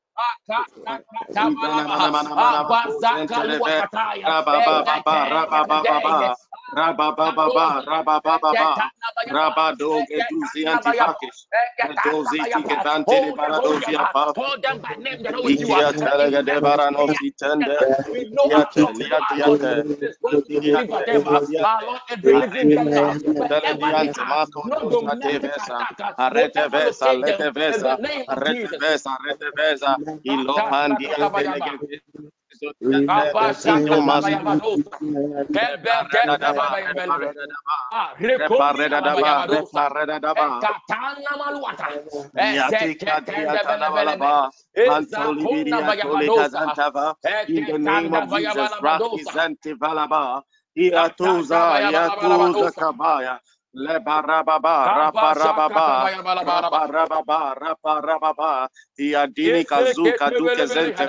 Speaker 8: Arrete vesa, arrete vesa, arrete vesa, arrete vesa, Ilopandi in the name of Jesus, Rakizantivalaba, Iatuza, Yatuza Kabaya. Lebarababa, raparababa, raparababa, raparababa, Iadini Kazuka Duke Zente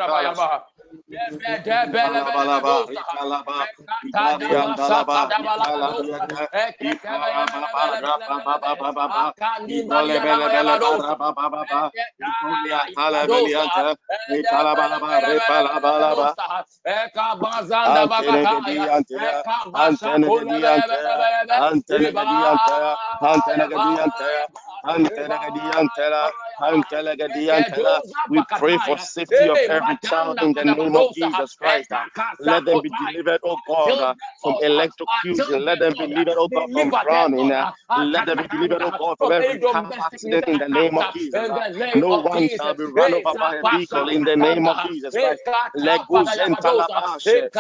Speaker 8: we pray for safety of every child in the name of Jesus Christ. Uh, let them be delivered, oh God, uh, from electrocution. Let them be delivered, oh God, from drowning. Uh, let them be delivered, oh God, from every car accident in the name of Jesus. No one shall be run over by a vehicle in the name of Jesus Christ. Let go zentalabashe.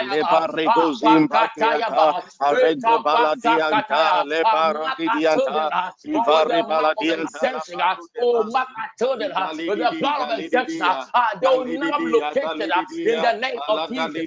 Speaker 8: Lebarego zimbakiata. Arego baladianta. Lebaradianta. Ivari baladianta.
Speaker 3: Oh, children, with the blood of injection, ah, they will located in the name of Jesus.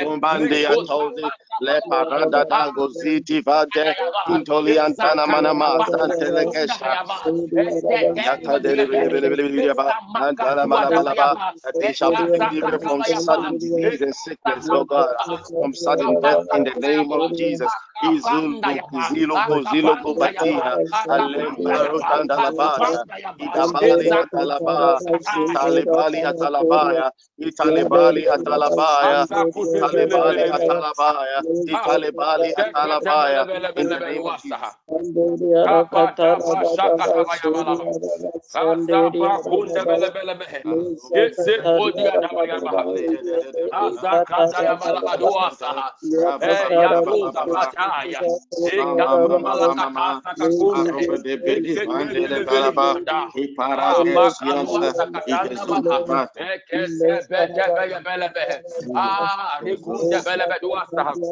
Speaker 3: Bombandi and Toldi, Le parada da goziti vade. Intoliantana manama. Santelegesha. Yata dele bele bele bele bele ba. Antala malabalaba. That they shall be delivered from sudden disease and sickness, Lord God. From sudden death in the name of Jesus. Izulu, Izilo, Zilo, Batia, Alembaro, Tandalabaya, Itabali, Atalaba, Italibali, Atalabaya, Italibali, Atalabaya, Italibali, Atalabaya, Italibali, Atalabaya, in the name of Jesus. In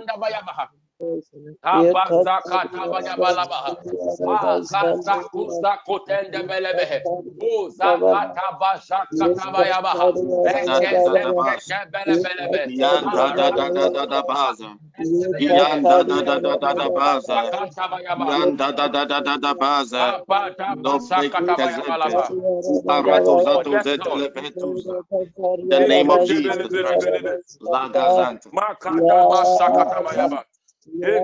Speaker 3: da da da The name of Jesus Christ.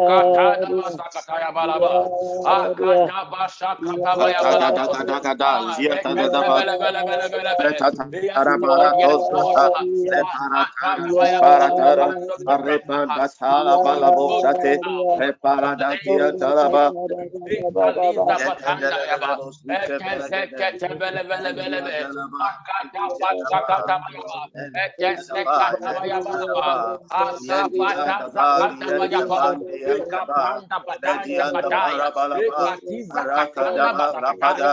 Speaker 3: Lagazanta.
Speaker 8: Makadabashakatabayaba. Ekatada basakataya balaba.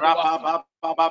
Speaker 8: Rapa, Thank.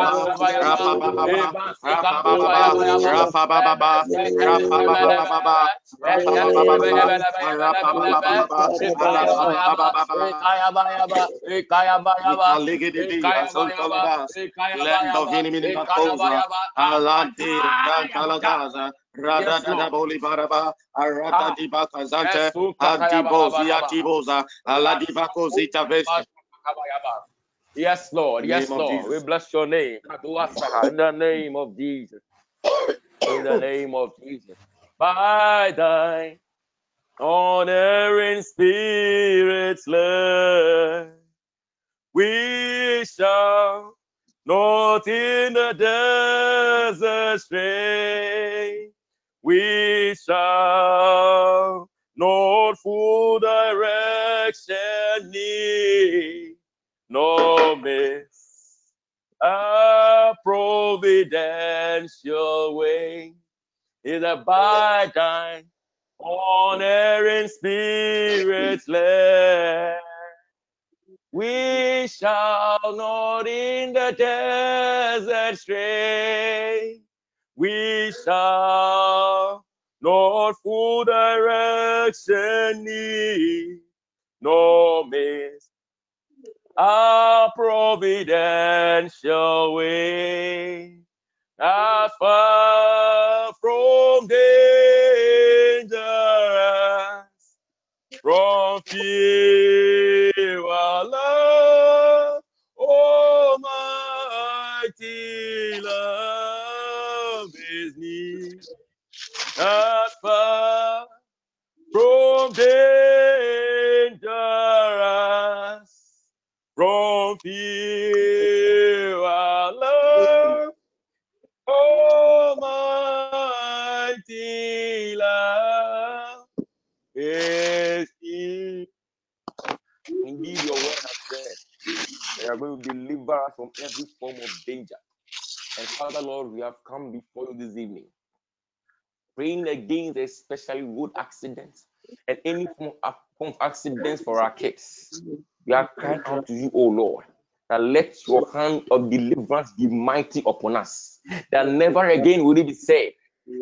Speaker 8: batanda bataya. Ekatiza katanda basakataya.
Speaker 3: Hallelujah.
Speaker 8: Radada boli baraba, arada di bakazante, adibozi atiboza, aladibako zita vesti.
Speaker 5: Yes, Lord. Yes, Lord. We bless your name. In the name of Jesus. In the name of Jesus. By thy honoring spirit's love, we shall not in the desert stray. We shall not full direction need no miss a providential way is a by thine honoring spirits led. We shall not in the desert stray. We shall not full direction need, no miss a providential way. As far from danger, from fear, our love, Almighty oh, love is near. As far from danger, from our love, oh, Almighty love is near. Indeed, your word has said that you are deliver us from every form of danger. And Father, Lord, we have come before you this evening, praying against especially road accidents and any form of, form of accidents for our kids. We are crying out to you, O Lord, that let your hand of deliverance be mighty upon us. That never again will it be said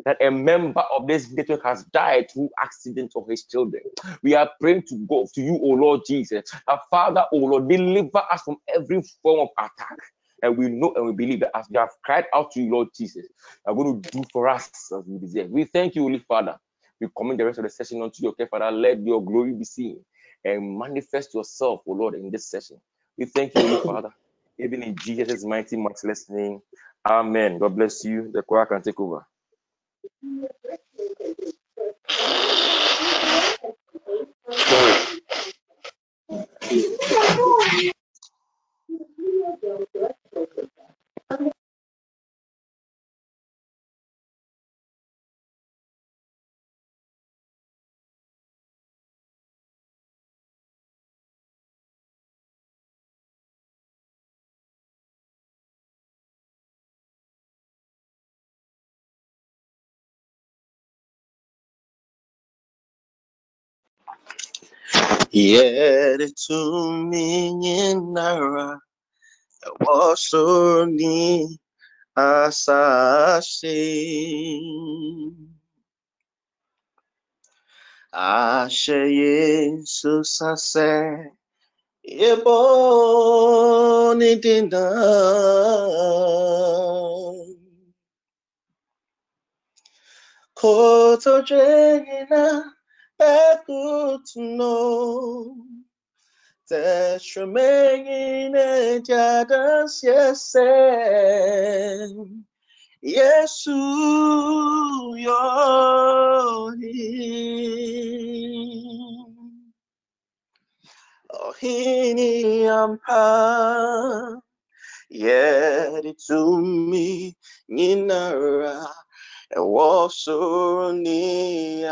Speaker 5: that a member of this network has died through accident of his children. We are praying to God, to you, O Lord Jesus, that Father, O Lord, deliver us from every form of attack. And we know and we believe that as we have cried out to you, Lord Jesus, are going to do for us as we deserve. We thank you, Holy Father. We commit the rest of the session unto your care, Father. Let your glory be seen and manifest yourself, O Lord, in this session. We thank you, Father, even in Jesus' mighty, matchless name. Amen. God bless you. The choir can take over.
Speaker 4: Yet to me in Nara, was only asase. Ashe Yesu sase, yebo ni dinda. koto jena bekutuno Tetremene jadas yesen Yesu yohi Ohini ampa Yedi tumi nyinara Ewo soro ni.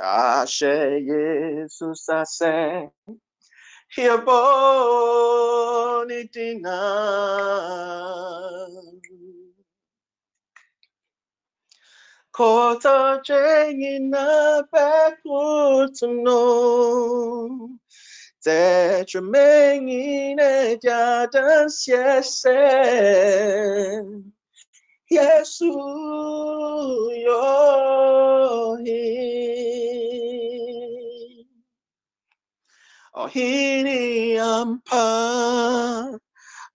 Speaker 4: Ashe Jesus ase Hiabo ni dina Kota jengi na Tetramengi ne jadan siese. Yesu yohi Ohini ampa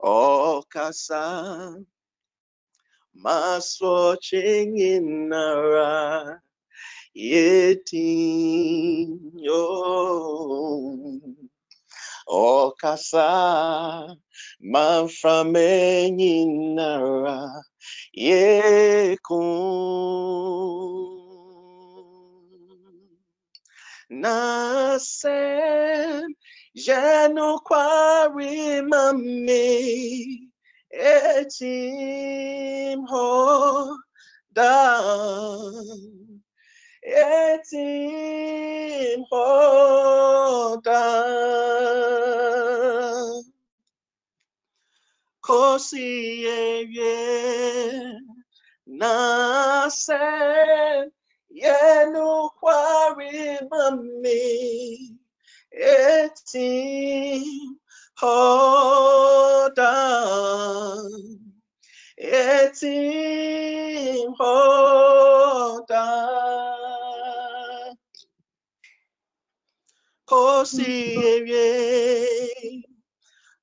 Speaker 4: okasa maswo chinginara yetin yo okasa manframenyinara yekun nasem jano kwari mami etim ho down etim ho down kosi ewie nasem yenu kwari etim hold on etim hold on kosi ewie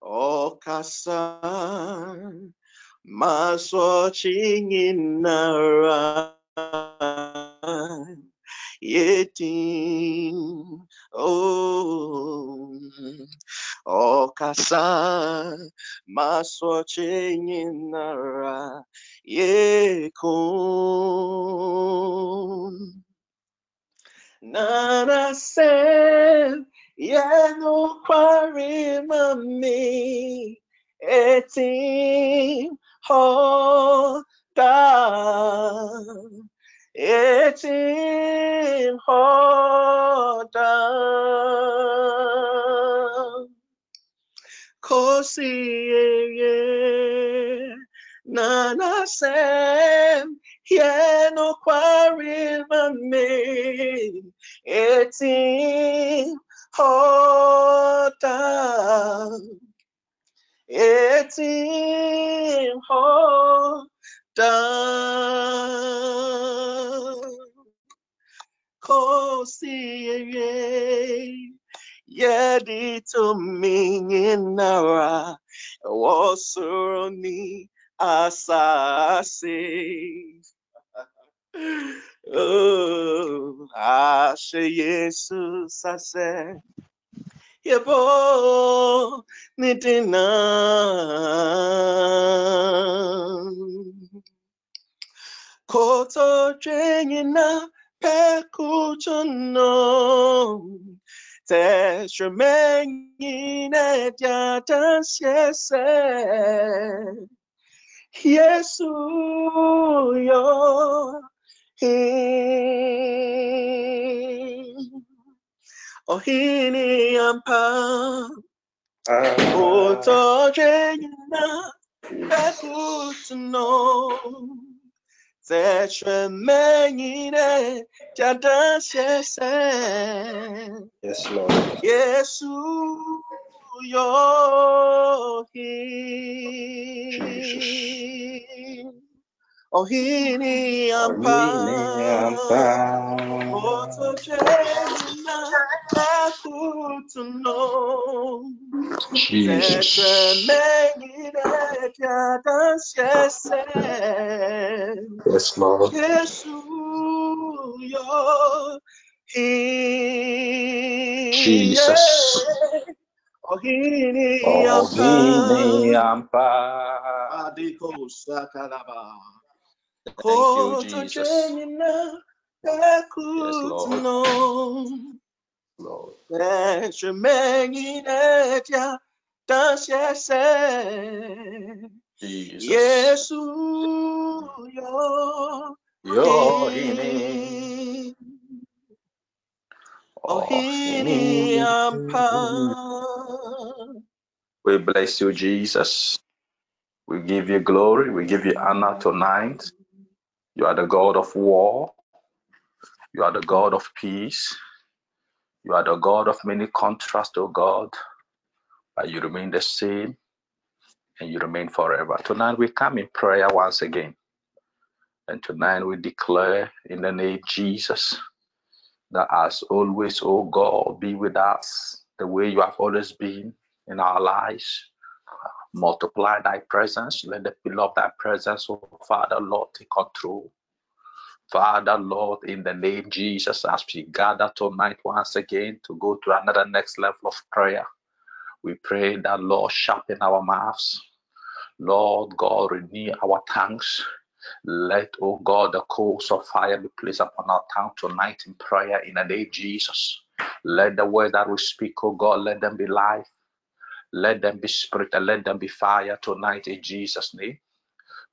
Speaker 4: okasa maso chinginara yetim oh okasa maso chinginara yekun Nanasem yenu kwari mami etim hoda etim hoda kosi kwari mami etim hoda etim hoda kosi eye yedi to me nara wasoro ni asase oh ashe yesus ase yebo nitina koto jenyina pekuchono Tetramenyine diatas yese. Yesu yo hi Ohini ampa Oto ah. jenyina Bekutuno Tetramenyine diatas yese
Speaker 9: Yes, Lord.
Speaker 4: Yesu yohi Ohini ampa Oto jena Akutuno
Speaker 9: Jesus.
Speaker 4: Tetremengine
Speaker 10: Yes, Lord. Jesus.
Speaker 4: Ohini
Speaker 11: Ohini
Speaker 4: ampa.
Speaker 8: Adiko sakalaba.
Speaker 11: Thank you, Jesus. Yes, Lord. Lord. Jesus.
Speaker 4: Yesu
Speaker 11: Yohini.
Speaker 4: ohini ampa.
Speaker 11: We bless you, Jesus. We give you glory. We give you honor tonight. You are the God of war. You are the God of peace. You are the God of many contrasts, O God. But you remain the same and you remain forever. Tonight we come in prayer once again. And tonight we declare in the name of Jesus that as always, O God, be with us the way you have always been in our lives. Multiply thy presence. Let the of thy presence, oh Father, Lord, take control. Father, Lord, in the name Jesus, as we gather tonight once again to go to another next level of prayer, we pray that, Lord, sharpen our mouths. Lord God, renew our tongues. Let, oh God, the coals of fire be placed upon our tongue tonight in prayer in the name of Jesus. Let the words that we speak, oh God, let them be life. Let them be spirit and let them be fire tonight in Jesus' name.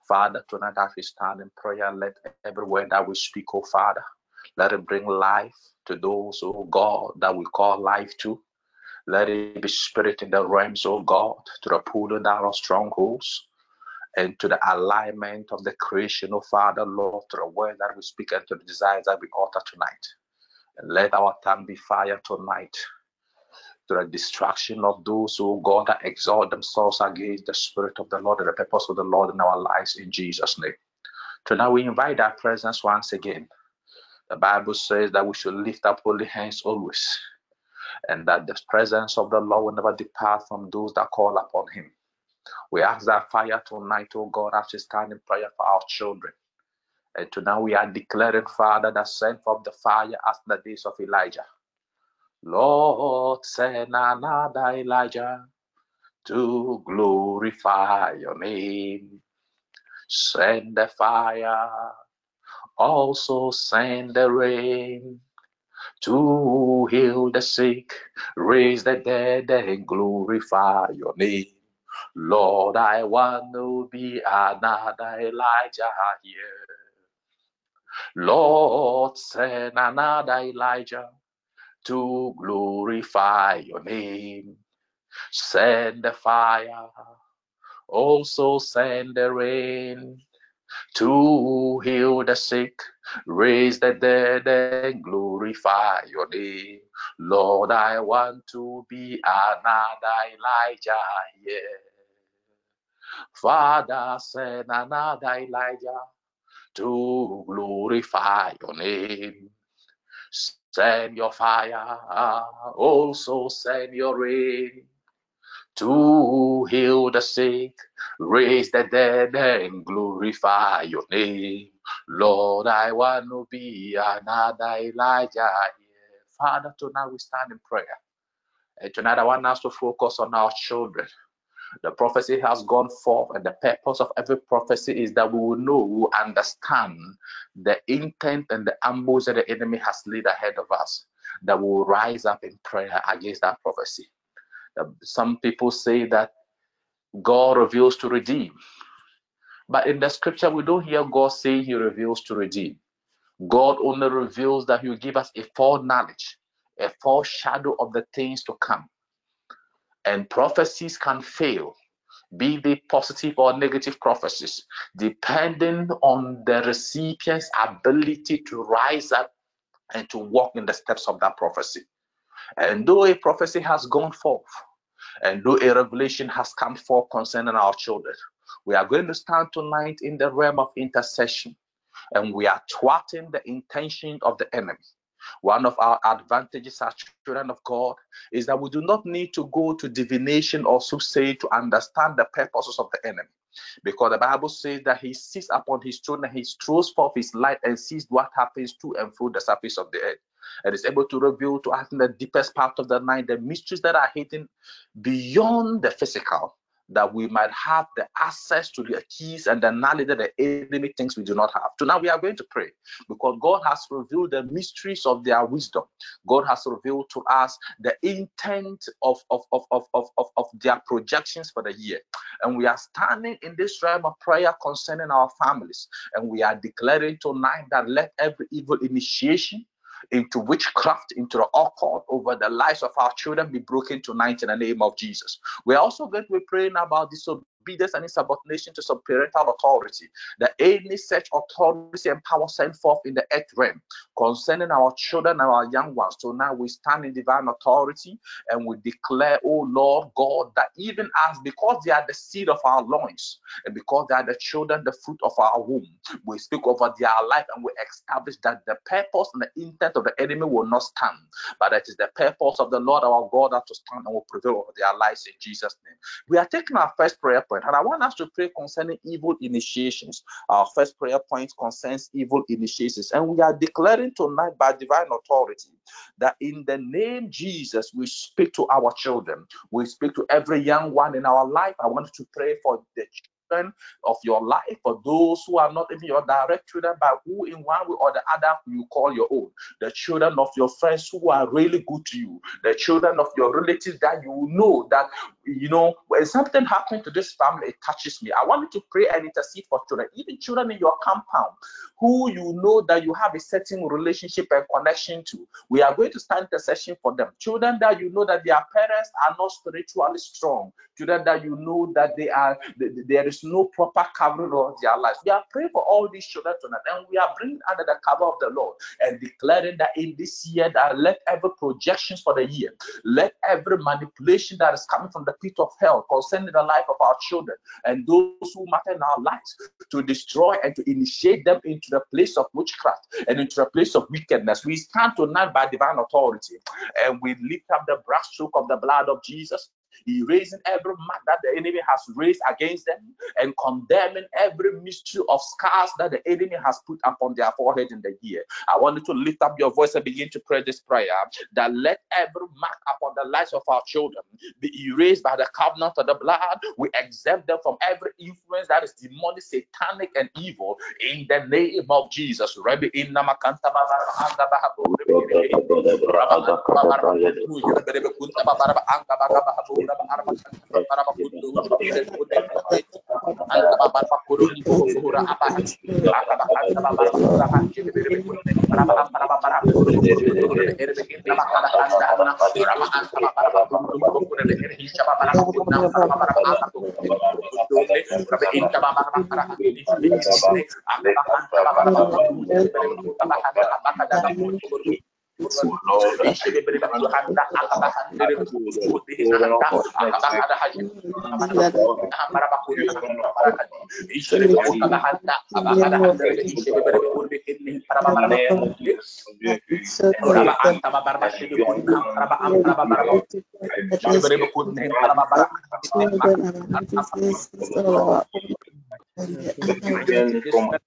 Speaker 11: Father, tonight as we stand in prayer, let every word that we speak, oh Father, let it bring life to those, oh God, that we call life to. Let it be spirit in the realms, oh God, to the pulling down of strongholds and to the alignment of the creation, oh Father, Lord, to the word that we speak and to the desires that we utter tonight. And let our tongue be fire tonight to the destruction of those who God that exalt themselves against the Spirit of the Lord and the purpose of the Lord in our lives in Jesus' name. Tonight we invite that presence once again. The Bible says that we should lift up holy hands always, and that the presence of the Lord will never depart from those that call upon Him. We ask that fire tonight, oh God, as we stand in prayer for our children. And tonight we are declaring, Father, that send forth the fire as the days of Elijah. Lord, send another Elijah to glorify your name. Send the fire, also send the rain to heal the sick, raise the dead, and glorify your name. Lord, I want to be another Elijah here. Lord, send another Elijah to glorify your name. Send the fire, also send the rain to heal the sick, raise the dead, and glorify your name. Lord, I want to be another Elijah here. Father, send another Elijah to glorify your name. Send your fire, also send your rain to heal the sick, raise the dead, and glorify your name. Lord, I want to be another Elijah. Father, tonight we stand in prayer. And tonight I want us to focus on our children. The prophecy has gone forth, and the purpose of every prophecy is that we will know, we will understand the intent and the ambush that the enemy has laid ahead of us, that we will rise up in prayer against that prophecy. Uh, Some people say that God reveals to redeem, but in the scripture, we don't hear God say He reveals to redeem. God only reveals that He will give us a foreknowledge, a foreshadow of the things to come. And prophecies can fail, be they positive or negative prophecies, depending on the recipient's ability to rise up and to walk in the steps of that prophecy. And though a prophecy has gone forth, and though a revelation has come forth concerning our children, we are going to stand tonight in the realm of intercession and we are thwarting the intention of the enemy. One of our advantages as children of God is that we do not need to go to divination or soothsaying to understand the purposes of the enemy. Because the Bible says that he sits upon his throne and he throws forth his light and sees what happens to and through the surface of the earth. And is able to reveal to us in the deepest part of the night the mysteries that are hidden beyond the physical that we might have the access to the keys and the knowledge that the enemy thinks we do not have. Now we are going to pray because God has revealed the mysteries of their wisdom. God has revealed to us the intent of, of, of, of, of, of, of their projections for the year. And we are standing in this realm of prayer concerning our families. And we are declaring tonight that let every evil initiation into witchcraft, into the occult over the lives of our children be broken tonight in the name of Jesus. We're also going to be praying about disobedience obedience and insubordination to some parental authority. That any such authority and power sent forth in the earth realm concerning our children and our young ones. So now we stand in divine authority and we declare, oh Lord God, that even as because they are the seed of our loins and because they are the children, the fruit of our womb, we speak over their life and we establish that the purpose and the intent of the enemy will not stand, but that it is the purpose of the Lord our God that to stand and will prevail over their lives in Jesus' name. We are taking our first prayer point. And I want us to pray concerning evil initiations. Our first prayer point concerns evil initiations. And we are declaring tonight by divine authority that in the name Jesus, we speak to our children. We speak to every young one in our life. I want to pray for the children of your life, for those who are not even your direct children, but who in one way or the other you call your own, the children of your friends who are really good to you, the children of your relatives that you know that, you know, when something happened to this family, it touches me. I want you to pray and intercede for children, even children in your compound who you know that you have a certain relationship and connection to. We are going to start intercession for them. Children that you know that their parents are not spiritually strong, children that you know that they are there is no proper covering of their lives. We are praying for all these children tonight, and we are bringing under the cover of the Lord and declaring that in this year that let every projections for the year, let every manipulation that is coming from the pit of hell concerning the life of our children and those who matter in our lives to destroy and to initiate them into the place of witchcraft and into the place of wickedness. We stand tonight by divine authority and we lift up the brass stroke of the blood of Jesus erasing every mark that the enemy has raised against them and condemning every mystery of scars that the enemy has put upon their forehead in the year. I want you to lift up your voice and begin to pray this prayer that let every mark upon the lives of our children be erased by the covenant of the blood. We exempt them from every influence that is demonic, satanic, and evil in the name of Jesus. Rabbi
Speaker 3: para pakudu anta apa pakuru suhura apa anta apa anta apa
Speaker 7: suhura apa para para para
Speaker 12: para pakuru nama kada anta ana nama anta apa para pakuru siapa
Speaker 13: para pakuru nama para para
Speaker 11: pakuru
Speaker 14: tapi inta apa
Speaker 13: para para ini apa anta apa para pakuru apa kada pakuru
Speaker 14: From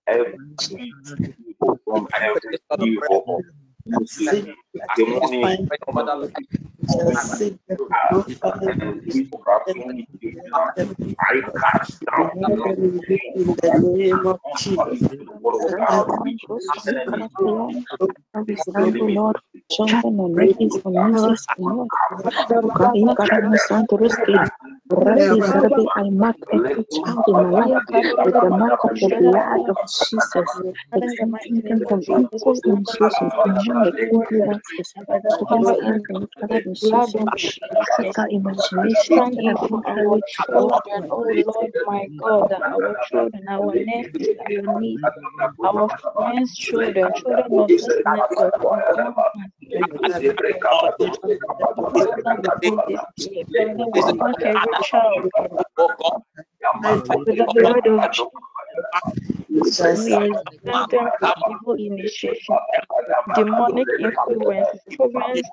Speaker 14: every from
Speaker 13: every
Speaker 12: I cast down in the name of Jesus. I mark every child in my life with the mark of the blood of Jesus, exempting them from evil initiations, demonic influences,
Speaker 7: Lord my God, our children, our nephews, our nieces, our friends' children, children of this network, We exempt them from evil initiation, demonic influences, covenants,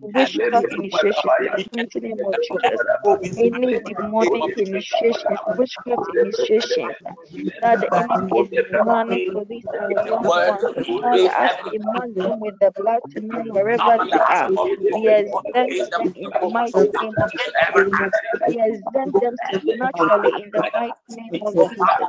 Speaker 7: witchcraft initiation, in the name of Jesus. Any demonic initiation, witchcraft initiation that the enemy is planning for these our loved ones, Father, as we mark with the blood tonight, wherever they are, we exempt them in the mighty name of Jesus. We exempt them supernaturally in the mighty name of Jesus.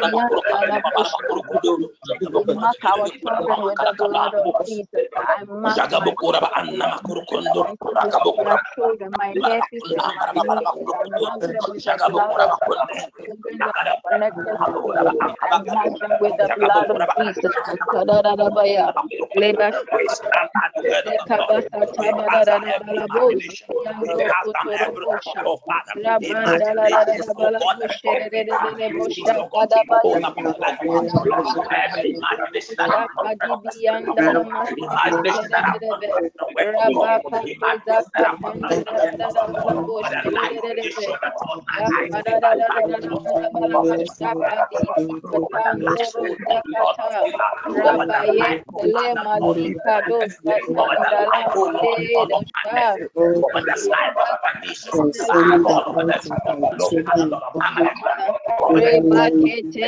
Speaker 7: Let Rabandalalalabalaboshha. Dedededebosha. Sha. Rebakete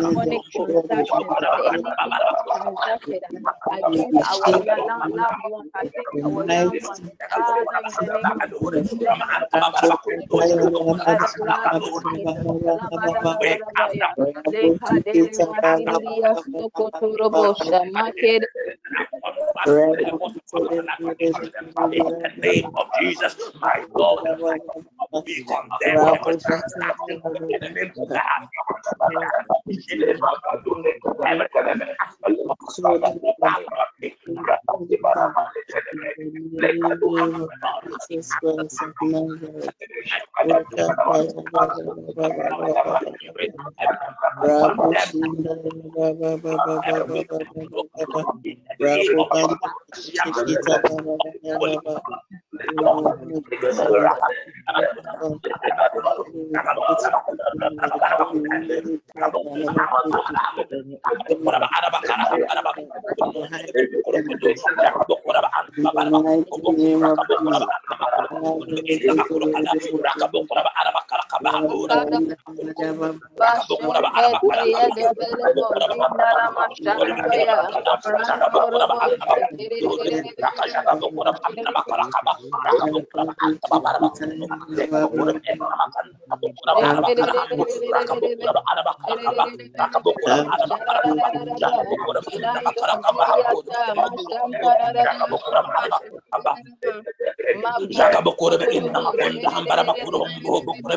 Speaker 7: demonic transaction that the enemy transacted uh, against our lo- lo- loved ones, against our young ones. In the name of Jesus, by the blood of Jesus. Labadabadabaya. Lekadele masidiya sokotorobosha. Makede
Speaker 15: In the name of God, we condemn every transaction of the enemy that has
Speaker 12: Jesus Christ of Nazareth. Rabu Shinda Baba Baba Baba Baba
Speaker 13: Thank Jaka bakura be inna makunda hambara hambara bakura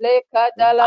Speaker 13: Le kadala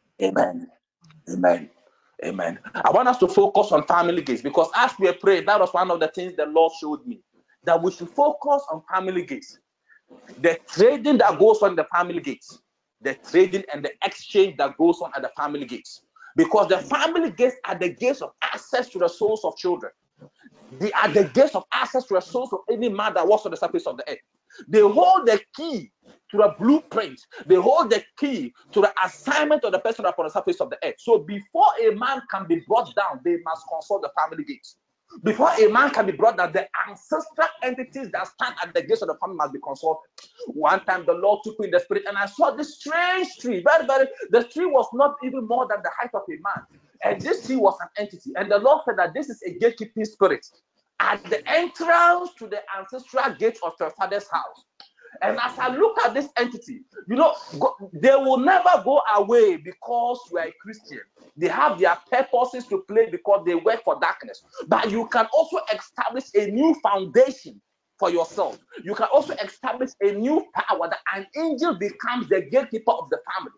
Speaker 13: Amen. Amen. Amen. I want us to focus on family gates because as we prayed, that was one of the things the Lord showed me that we should focus on family gates. The trading that goes on the family gates, the trading and the exchange that goes on at the family gates. Because the family gates are the gates of access to the souls of children. They are the gates of access to the souls of any man that walks on the surface of the earth. They hold the key to the blueprint. They hold the key to the assignment of the person upon the surface of the earth. So before a man can be brought down, they must consult the family gates. Before a man can be brought down, the ancestral entities that stand at the gates of the family must be consulted. One time the Lord took me in the spirit and I saw this strange tree. Very, very, the tree was not even more than the height of a man. And this tree was an entity. And the Lord said that this is a gatekeeping spirit at the entrance to the ancestral gate of your father's house. And as I look at this entity, you know, they will never go away because you are a Christian. They have their purposes to play because they work for darkness. But you can also establish a new foundation for yourself. You can also establish a new power that an angel becomes the gatekeeper of the family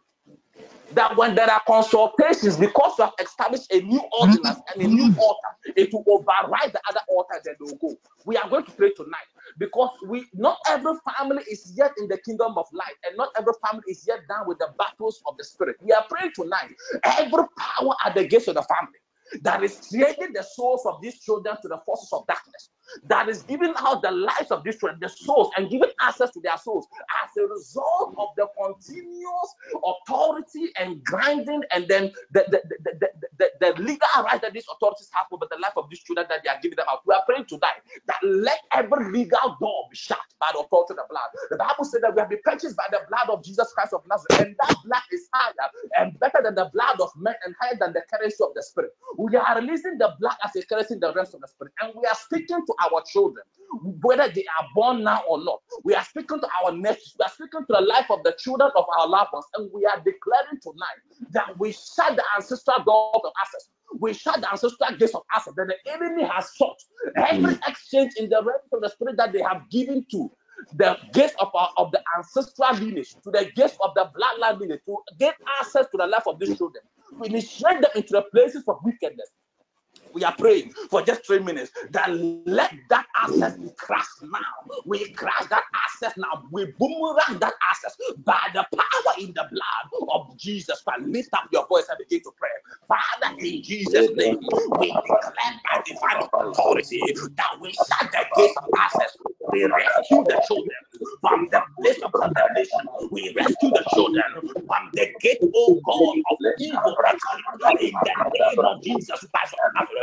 Speaker 13: that when there are consultations, because you have established a new ordinance and a new mm-hmm. altar, it will override the other altar they will go. We are going to pray tonight because we not every family is yet in the kingdom of light, and not every family is yet done with the battles of the spirit. We are praying tonight. Every power at the gates of the family that is trading the souls of these children to the forces of darkness, that is giving out the lives of these children, the souls, and giving access to their souls as a result of the continuous authority and grinding, and then the, the, the, the, the, the legal right that these authorities have over the life of these children that they are giving them out. We are praying tonight that let every legal door be shut by the authority of the blood. The Bible said that we have been purchased by the blood of Jesus Christ of Nazareth, and that blood is higher and better than the blood of men and higher than the currency of the spirit. We are releasing the blood as a currency in the realms of the spirit, and we are speaking to our children, whether they are born now or not. We are speaking to our nephews, we are speaking to the life of the children of our loved ones, and we are declaring tonight that we shut the ancestral door of access. We shut the ancestral gates of access that the enemy has sought. Every mm. exchange in the realms of the spirit that they have given to the gates of, our, of the ancestral lineage, to the gates of the bloodline lineage, to get access to the life of these mm. children. We initiate them into the places of wickedness we are praying for just three minutes that let that access be crushed now. We crush that access now. We boomerang that access by the power in the blood of Jesus Christ. Lift up your voice and begin to pray. Father, in Jesus' name, we declare by divine authority that we shut the gates of access. We rescue the children from the place of condemnation. We rescue the children from the gate, oh God, of evil. In the name of Jesus Christ of Nazareth.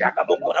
Speaker 13: Jaga bokora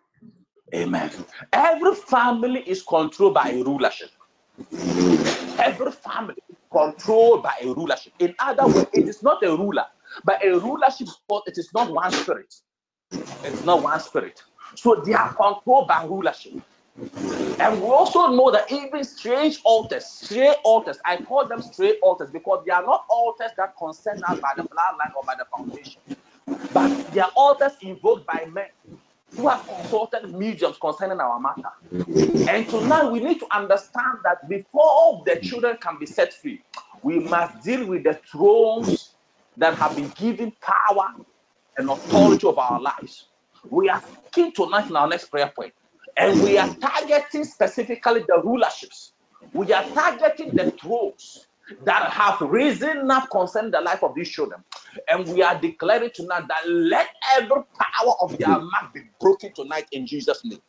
Speaker 13: Amen. Every family is controlled by a rulership. Every family is controlled by a rulership. In other words, it is not a ruler, but a rulership, but it is not one spirit. It's not one spirit. So they are controlled by rulership. And we also know that even strange altars, stray altars, I call them stray altars because they are not altars that concern us by the bloodline or by the foundation, but they are altars invoked by men who have consulted mediums concerning our matter. And tonight we need to understand that before the children can be set free, we must deal with the thrones that have been given power and authority of our lives. We are keen tonight in our next prayer point, and we are targeting specifically the rulerships. We are targeting the thrones that have risen up concerning the life of these children. And we are declaring tonight that let every power of their mm-hmm. mark be broken tonight in Jesus' name.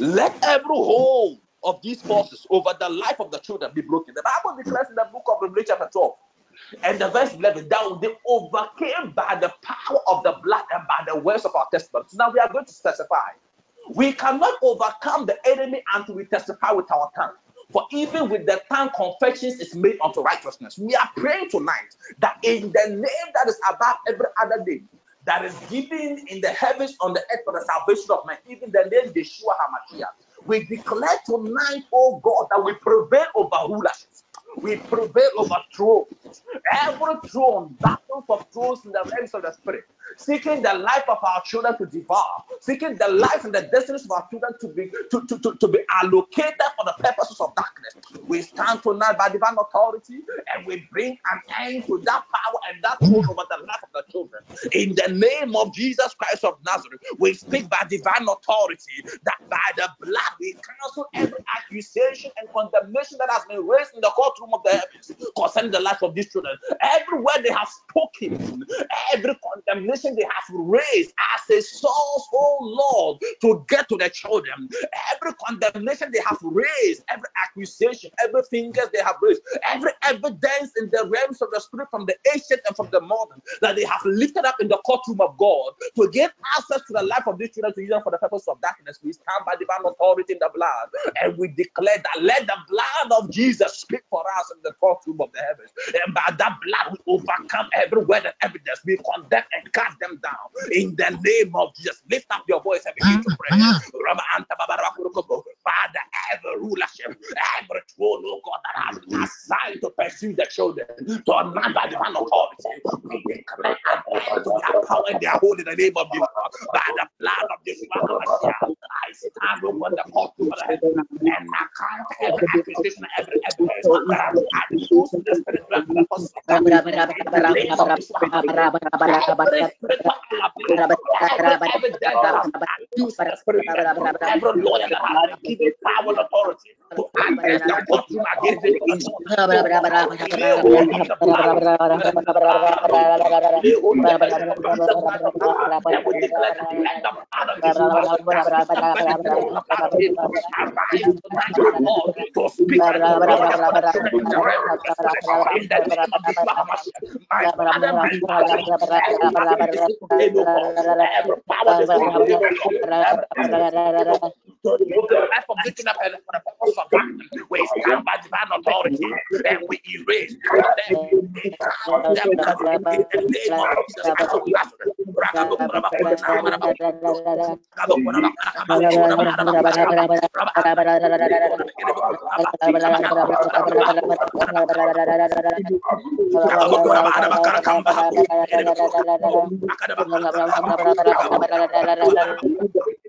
Speaker 13: Let every hold of these forces over the life of the children be broken. The Bible declares in the book of Revelation, chapter 12, and the verse 11, that they overcame by the power of the blood and by the words of our testimony. So now we are going to specify. We cannot overcome the enemy until we testify with our tongue. For even with the tongue, confessions is made unto righteousness. We are praying tonight that in the name that is above every other name, that is given in the heavens on the earth for the salvation of man, even the name Yeshua HaMashiach. We declare tonight, oh God, that we prevail over rulerships. We prevail over thrones. Every throne, battles of thrones in the realms of the spirit, seeking the life of our children to devour, seeking the life and the destinies of our children to be to, to, to, to be allocated for the purposes of darkness. We stand tonight by divine authority and we bring an end to that power and that rule over the life of the children. In the name of Jesus Christ of Nazareth, we speak by divine authority that by the blood we cancel every accusation and condemnation that has been raised in the courtroom of the heavens concerning the life of these children. Everywhere they have spoken, every condemnation they have raised as a source, oh Lord, to get to the children. Every condemnation they have raised, every accusation, every fingers they have raised, every evidence in the realms of the spirit from the ancient and from the modern that they have lifted up in the courtroom of God to give access to the life of these children to use them for the purpose of darkness. We stand by divine authority in the blood and we declare that let the blood of Jesus speak for us in the courtroom of the heavens. And by that blood, we overcome every and evidence. We condemn and cast them down in the name of Jesus. Lift up your voice and begin to ah, pray. Ah. Father,
Speaker 16: every rulership, every throne, oh God, that has been assigned to pursue the children, to a man by divine authority. We declare and to their power and their hold in the name of Jesus. By the blood of Jesus, I stand over the court and I count every accusation, every evidence that has been the spirit realm for in the name of Jesus. Every spiritual every evidence that used in the every lawyer that has been given power and authority to access the courtroom against the to speak and to know the in the realm of the spirit. In the name of Jesus, my Father, my Father, every accusation today, no God, every power that is given, Lord, to live the life of lifting up and for the purpose of that, we stand by divine authority and we erase them.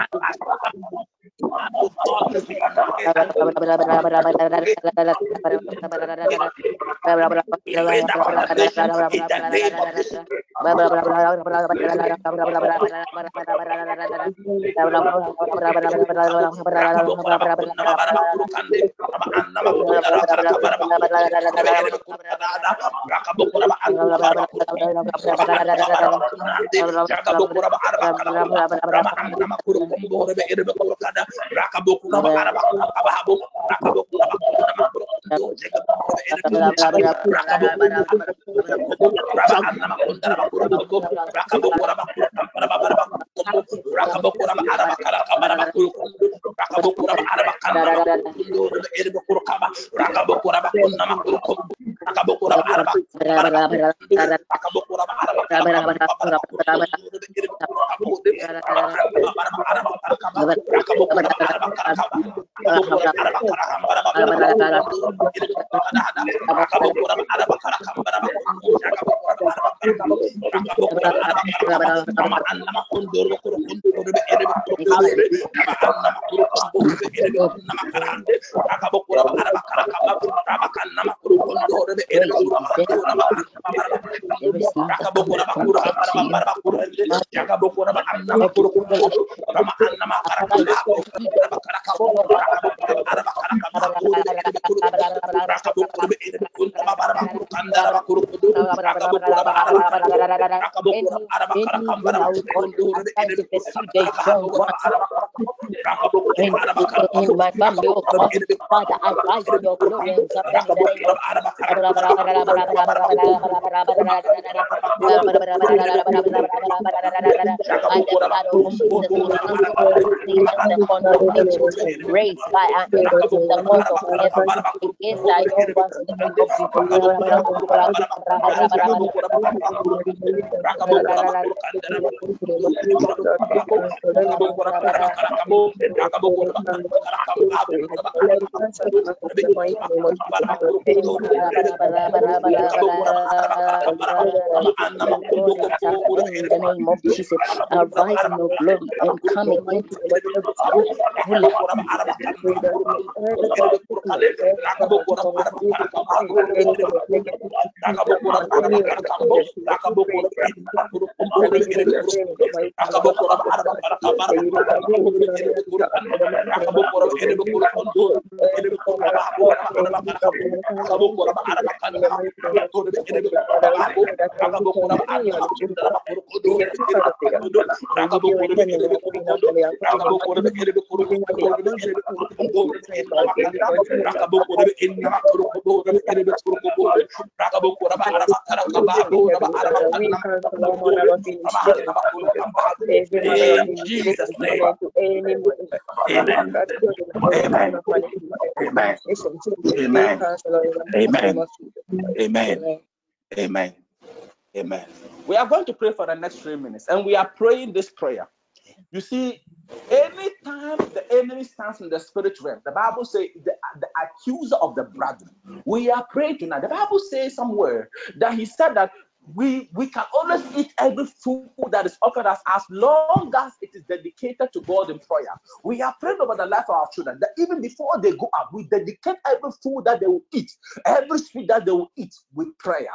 Speaker 12: Rakabukura Rakabokura and suffering and condemnations raised by an the court of heaven against thy ones in the name in the name of Jesus, arise in your glory and come against
Speaker 13: In Jesus' name. Amen. Amen. Amen. Amen. Amen. Amen. Amen. Amen. We are going to pray for the next three minutes, and we are praying this prayer. You see, anytime the enemy stands in the spirit realm, the Bible says the, the accuser of the brethren. We are praying tonight. The Bible says somewhere that he said that we we can always eat every food that is offered us as long as it is dedicated to God in prayer. We are praying over the life of our children that even before they go up, we dedicate every food that they will eat, every sweet that they will eat with prayer.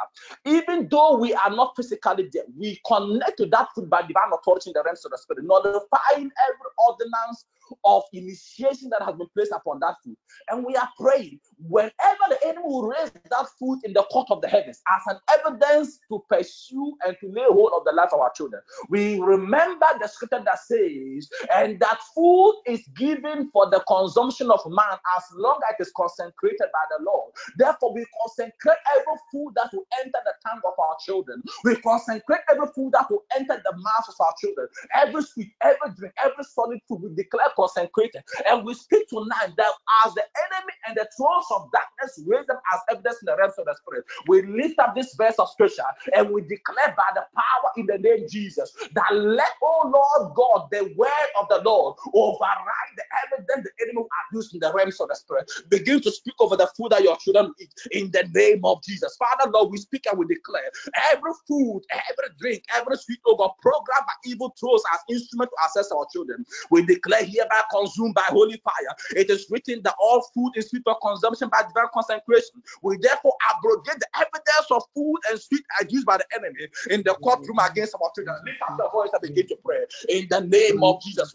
Speaker 13: Even though we are not physically there, we connect to that food by divine authority in the realms of the spirit, nullifying every ordinance of initiation that has been placed upon that food. And we are praying whenever the enemy will raise that food in the court of the heavens as an evidence to pursue and to lay hold of the life of our children. We remember the scripture that says, and that food is given for the consumption of man as long as it is consecrated by the Lord. Therefore, we consecrate every food that will enter the tongue of our children. We consecrate every food that will enter the mouth of our children. Every sweet, every drink, every solid food, we declare consecrated. And we speak tonight that as the enemy and the thrones of darkness raise them as evidence in the realms of the spirit, we lift up this verse of scripture and we declare by the power in the name Jesus that let, oh Lord God, the word of the Lord override the evidence the enemy are used in the realms of the spirit. Begin to speak over the food that your children eat in the name of Jesus. Father, Lord, we speak and we declare every food, every drink, every sweet, God, programmed by evil tools as instrument to access our children. We declare hereby consumed by holy fire. It is written that all food is sweet for consumption by divine consecration. We therefore abrogate the evidence of food and sweet used by the enemy in the courtroom against our children. Lift up the voice and begin to pray in the name of Jesus.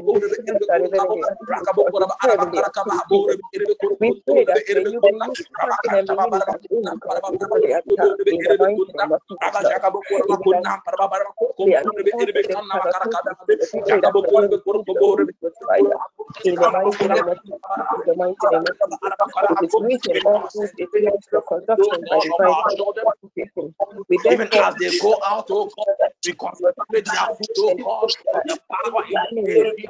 Speaker 2: Even as they
Speaker 13: go out, oh God, we concentrate their food, oh God, the power in the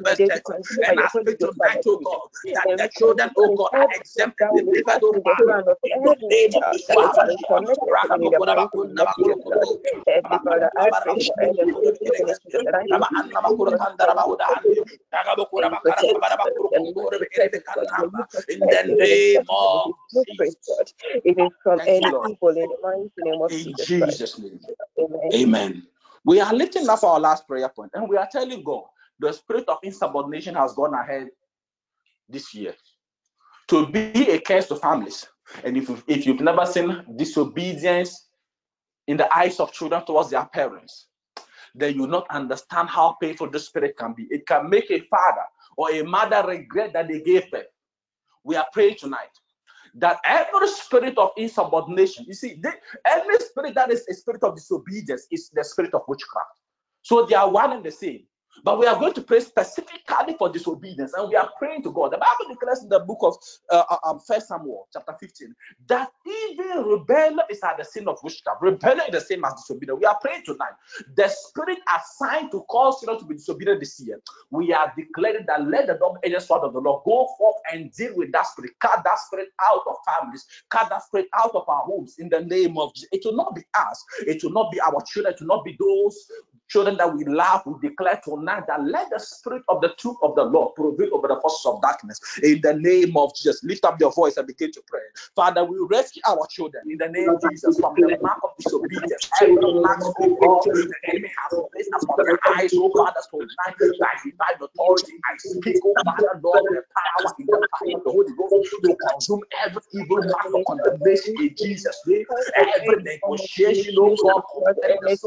Speaker 13: we
Speaker 2: pray that
Speaker 13: God, the best
Speaker 2: they
Speaker 13: text.
Speaker 2: will consume by
Speaker 13: And I speak tonight, oh. God, that the children, oh God, are
Speaker 2: everything
Speaker 13: exempted,
Speaker 2: that will be
Speaker 13: delivered, oh
Speaker 2: in the
Speaker 13: God, in the name of
Speaker 2: child that is
Speaker 13: Yeshua.
Speaker 2: connected to me in the name of Jesus, Father, I pray for angels to even in Jesus that I may be May you protect us, and may you protect us, God. May you
Speaker 13: In
Speaker 2: protect
Speaker 13: the name of Jesus.
Speaker 2: God, even from any
Speaker 13: Lord.
Speaker 2: in the mighty name of Jesus Christ.
Speaker 13: Jesus' name.
Speaker 2: Amen.
Speaker 13: Amen. We are lifting up our last prayer point and we are telling God the spirit of insubordination has gone ahead this year to be a curse to families. And if, if you've never seen disobedience in the eyes of children towards their parents, then you not understand how painful this spirit can be. It can make a father or a mother regret that they gave birth. We are praying tonight that every spirit of insubordination, you see, they, every spirit that is a spirit of disobedience is the spirit of witchcraft. So they are one and the same. But we are going to pray specifically for disobedience, and we are praying to God. The Bible declares in the book of uh, uh, um, First Samuel, chapter 15, that even rebellion is at the sin of witchcraft. Rebellion is the same as disobedience. We are praying tonight. The spirit assigned to cause children to be disobedient this year, we are declaring that let the double edged sword of the Lord go forth and deal with that spirit, cut that spirit out of families, cut that spirit out of our homes in the name of Jesus. It will not be us, it will not be our children, it will not be those children that we love, we declare tonight that let the spirit of the truth of the Lord prevail over the forces of darkness. In the name of Jesus, lift up your voice and begin to pray. Father, we rescue our children in the name of Jesus from the mark of disobedience. Every mark, God, the enemy has placed upon their eyes, oh Father, tonight by divine authority. I speak, oh Father, Lord, the power in the power of the Holy Ghost to consume every evil mark of condemnation in Jesus' name. Every negotiation, oh God,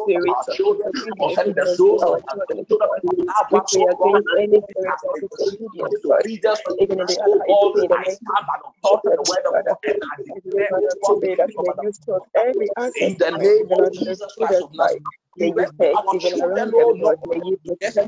Speaker 13: of our children, concerning the souls of ah, our children, of our
Speaker 2: We
Speaker 13: loved
Speaker 2: pray
Speaker 13: ones, God,
Speaker 2: against any spirit of disobedience, God.
Speaker 13: disobedience
Speaker 2: Even in the
Speaker 13: tonight,
Speaker 2: life,
Speaker 13: God.
Speaker 2: in the
Speaker 13: I
Speaker 2: name
Speaker 13: stand by the
Speaker 2: of
Speaker 13: the
Speaker 2: Jesus,
Speaker 13: word of God and I declare,
Speaker 2: Father, we
Speaker 13: God,
Speaker 2: pray that may you stop every
Speaker 13: darkness. In the name of Jesus Christ of. Nazareth.
Speaker 2: May
Speaker 13: We
Speaker 2: you
Speaker 13: our children, oh
Speaker 2: them,
Speaker 13: Lord.
Speaker 2: Lord. May you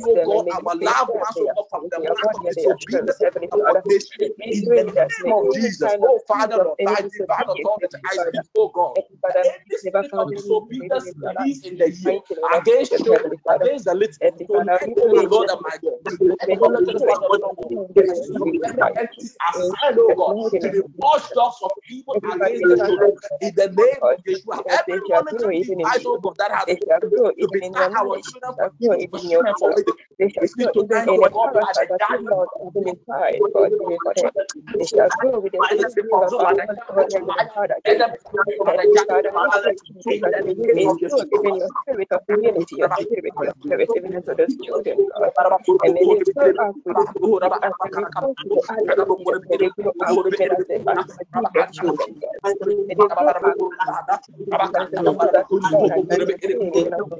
Speaker 13: oh God,
Speaker 2: may you
Speaker 13: our loved
Speaker 2: preserve
Speaker 13: ones, oh
Speaker 2: their
Speaker 13: God, from the
Speaker 2: their
Speaker 13: of
Speaker 2: body, and their spirit.
Speaker 13: disobedience and
Speaker 2: Heavenly Father,
Speaker 13: insubordination.
Speaker 2: we
Speaker 13: In the name of Jesus, oh Father, Lord,
Speaker 2: any
Speaker 13: divine authority, I speak, oh God, that
Speaker 2: Father, may
Speaker 13: any
Speaker 2: it never
Speaker 13: spirit of
Speaker 2: found any root even
Speaker 13: disobedience
Speaker 2: in
Speaker 13: released in the year against children, against the little,
Speaker 2: Heavenly Father,
Speaker 13: tonight,
Speaker 2: we
Speaker 13: oh
Speaker 2: pray,
Speaker 13: Lord and my God,
Speaker 2: may
Speaker 13: let
Speaker 2: the
Speaker 13: the
Speaker 2: spirit
Speaker 13: sword of the Lord
Speaker 2: in them and
Speaker 13: pursue
Speaker 2: be
Speaker 13: any
Speaker 2: destroyed.
Speaker 13: entities
Speaker 2: In
Speaker 13: assigned, oh God, to watchdogs of evil against the children. In the
Speaker 2: oh
Speaker 13: name of Yeshua, every
Speaker 2: shall grow
Speaker 13: monitoring device, oh God, that has
Speaker 2: They
Speaker 13: been
Speaker 2: shall
Speaker 13: used
Speaker 2: grow
Speaker 13: to
Speaker 2: even in your knowledge.
Speaker 13: children
Speaker 2: shall grow even in your
Speaker 13: sin and for
Speaker 2: power.
Speaker 13: wickedness.
Speaker 2: They shall
Speaker 13: We
Speaker 2: even in
Speaker 13: oh
Speaker 2: the
Speaker 13: God, by
Speaker 2: character
Speaker 13: the
Speaker 2: that you,
Speaker 13: judgment
Speaker 2: Lord, have been God, even for them. They shall grow with the
Speaker 13: let
Speaker 2: full
Speaker 13: them be
Speaker 2: view of
Speaker 13: consumed
Speaker 2: our
Speaker 13: by the
Speaker 2: Holy
Speaker 13: judgment
Speaker 2: God,
Speaker 13: of
Speaker 2: Heavenly
Speaker 13: fire.
Speaker 2: Father,
Speaker 13: Let them
Speaker 2: Jesus.
Speaker 13: be consumed by the
Speaker 2: Father,
Speaker 13: of
Speaker 2: we
Speaker 13: fire.
Speaker 2: pray, Jesus,
Speaker 13: In
Speaker 2: that
Speaker 13: the
Speaker 2: may you
Speaker 13: name of
Speaker 2: instill even your spirit of humility, your spirit, your spirit, even into those children, God. And may they grow up with it as they may come to the adult years. May they grow up even as they as mature. May they grow up as the things that you see and you obtain even unto their parents, Unto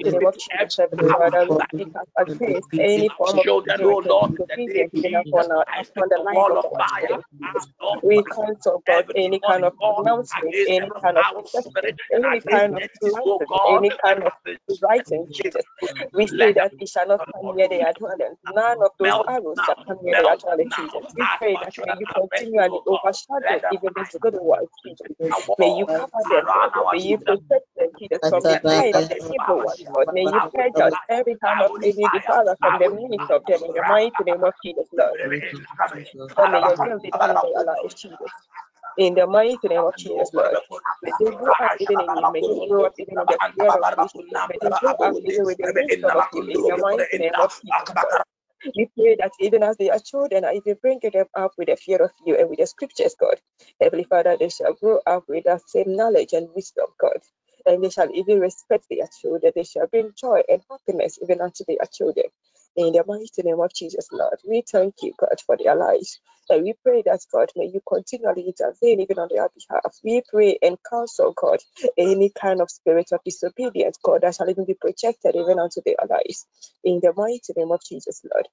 Speaker 2: you, Heavenly Father, we speak against any of
Speaker 13: Children, oh Lord, in the name of
Speaker 2: even
Speaker 13: Jesus,
Speaker 2: upon, our,
Speaker 13: I speak
Speaker 2: upon the
Speaker 13: the
Speaker 2: of
Speaker 13: of fire.
Speaker 2: children.
Speaker 13: Lord,
Speaker 2: We cancel, God, any kind of announcement, any kind of any kind of
Speaker 13: entities,
Speaker 2: planting,
Speaker 13: God,
Speaker 2: any kind of writing, Jesus. We say that it shall not come near their dwelling. None of those arrows shall come near
Speaker 13: melt
Speaker 2: dwelling. Jesus. We pray that may you continually overshadow even little ones, Jesus. May you cover them,
Speaker 13: around
Speaker 2: Lord.
Speaker 13: our
Speaker 2: May you protect them, Jesus, from the side of the evil one, May you purge out every kind
Speaker 13: I
Speaker 2: of
Speaker 13: will
Speaker 2: any from the
Speaker 13: will
Speaker 2: of them in the mighty name of Jesus, Lord. And may your will be done in their lives, Jesus. In the mighty name of Jesus, Lord. May they grow up even in you. May they grow up even in the fear of you, May they grow up even with the wisdom of you. In the mighty name of Jesus, Lord. We pray that even as they are children, if you bring them up with the fear of you and with the scriptures, God, Heavenly Father, they shall grow up with that same knowledge and wisdom, God. And they shall even respect their children. They shall bring joy and happiness even unto their children. In the mighty name of Jesus, Lord, we thank you, God, for their lives. And we pray that, God, may you continually intervene even on their behalf. We pray and counsel, God, any kind of spirit of disobedience, God, that shall even be projected even unto their lives. In the mighty name of Jesus, Lord.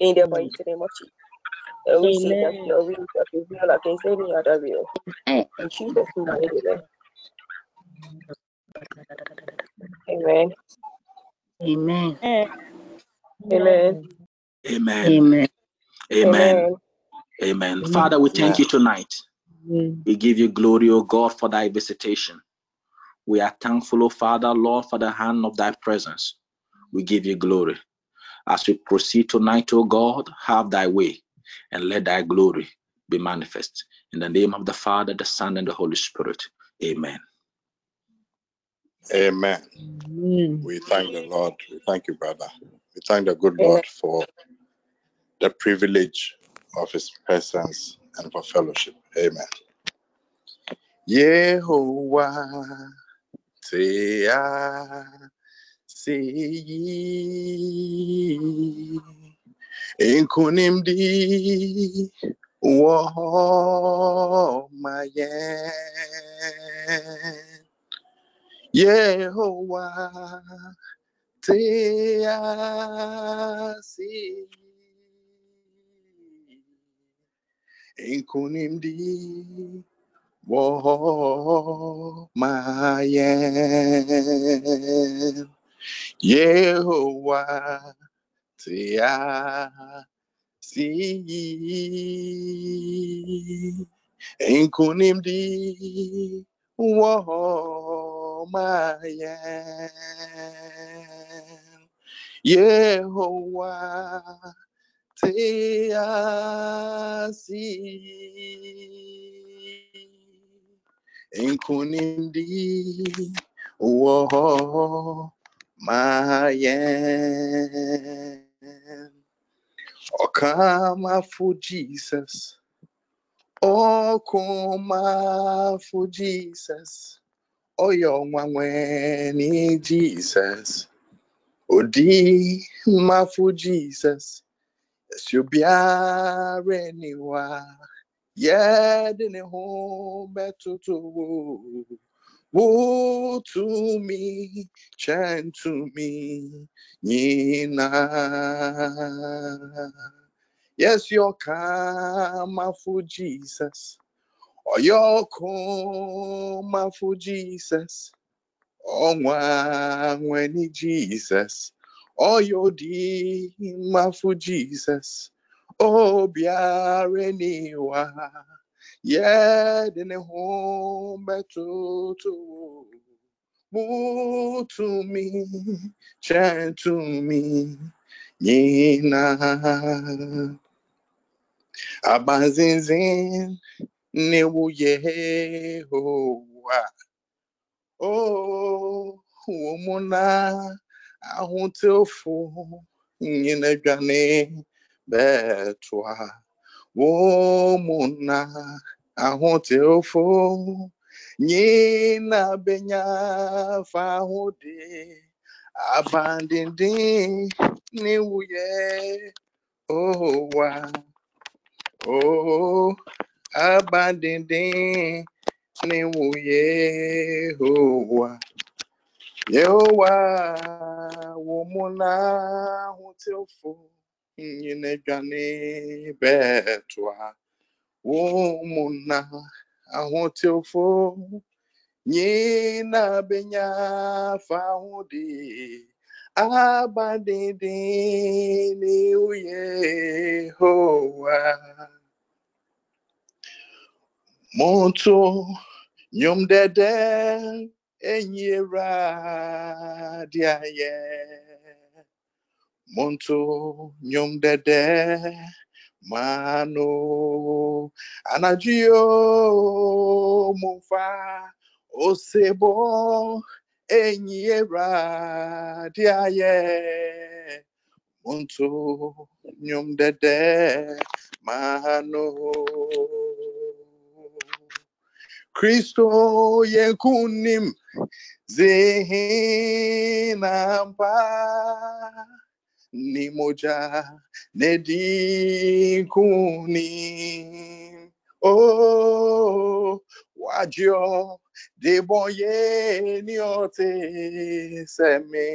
Speaker 2: In the mighty name of Jesus. And we say that
Speaker 7: Amen.
Speaker 2: your will shall prevail against any other will. In Jesus' mighty name. Amen.
Speaker 7: Amen.
Speaker 2: Amen.
Speaker 13: Amen.
Speaker 7: Amen.
Speaker 13: Amen. Amen. Father, we thank you tonight.
Speaker 7: Amen.
Speaker 13: We give you glory, O God, for thy visitation. We are thankful, O Father, Lord, for the hand of thy presence. We give you glory. As we proceed tonight, O God, have thy way and let thy glory be manifest. In the name of the Father, the Son, and the Holy Spirit. Amen.
Speaker 17: Amen.
Speaker 7: Amen.
Speaker 17: We thank the Lord. We thank you, brother. We thank the good Lord for the privilege of his presence and for fellowship. Amen. Yehovah Tea See Inkunimdi Wo Mayen Yehovah Tea See Inkunimdi Wo Mayen Yehovah Tea See Inkunimdi Wo Mayen Yehovah Tea See Inkunimdi Wo Mayen Okama for Jesus. Okoma for Jesus Oyo Mwanweni Jesus. Odi ma for Jesus Subiare niwa Yedene home betutu Woe to woo woo to me, chant to me, Nina. Yes, your karma for Jesus, or your karma for Jesus, oh when he Jesus, or your dima for Jesus, oh biareniwa. Yeah, then home to me, chant to me, Yina Abazinzin Newu Yehowa Oh Womuna Ahuntofu Yina Gane Betwa Womuna Ahuntofu Yina Benya Fahude Abandindin Newu Yehowa Oh, abandindin ni wo Yehowa. Yehowa wo muna hutilfu nyine gane betwa. Wo muna ahutilfu nyina benya fahudi. Abandindin ni wo Yehowa. Monto nyom dede enyira diaye. Monto nyom dede mano anajio mufa osebo enyira diaye. Monto nyom dede mano Kristo yekunim zehinampa nimoja nedikuni oh wajio deboye ni ote seme.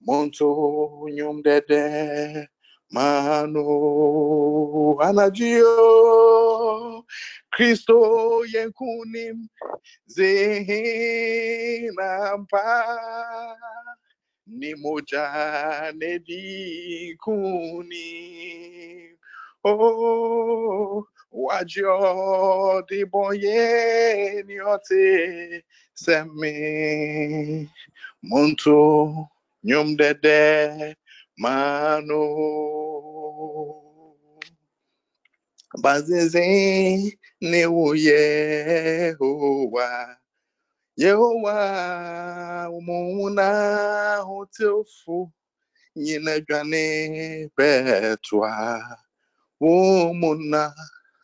Speaker 17: Monto nyum dede mano anajio Kristo yenkunim zehinampa ni moja nedikuni. Oh wajo di boye ni ote semi monto nyum dede mano. Bazinze ni wo yehowa. Yehowa umuna hotelfu nyina dwane betwa umuna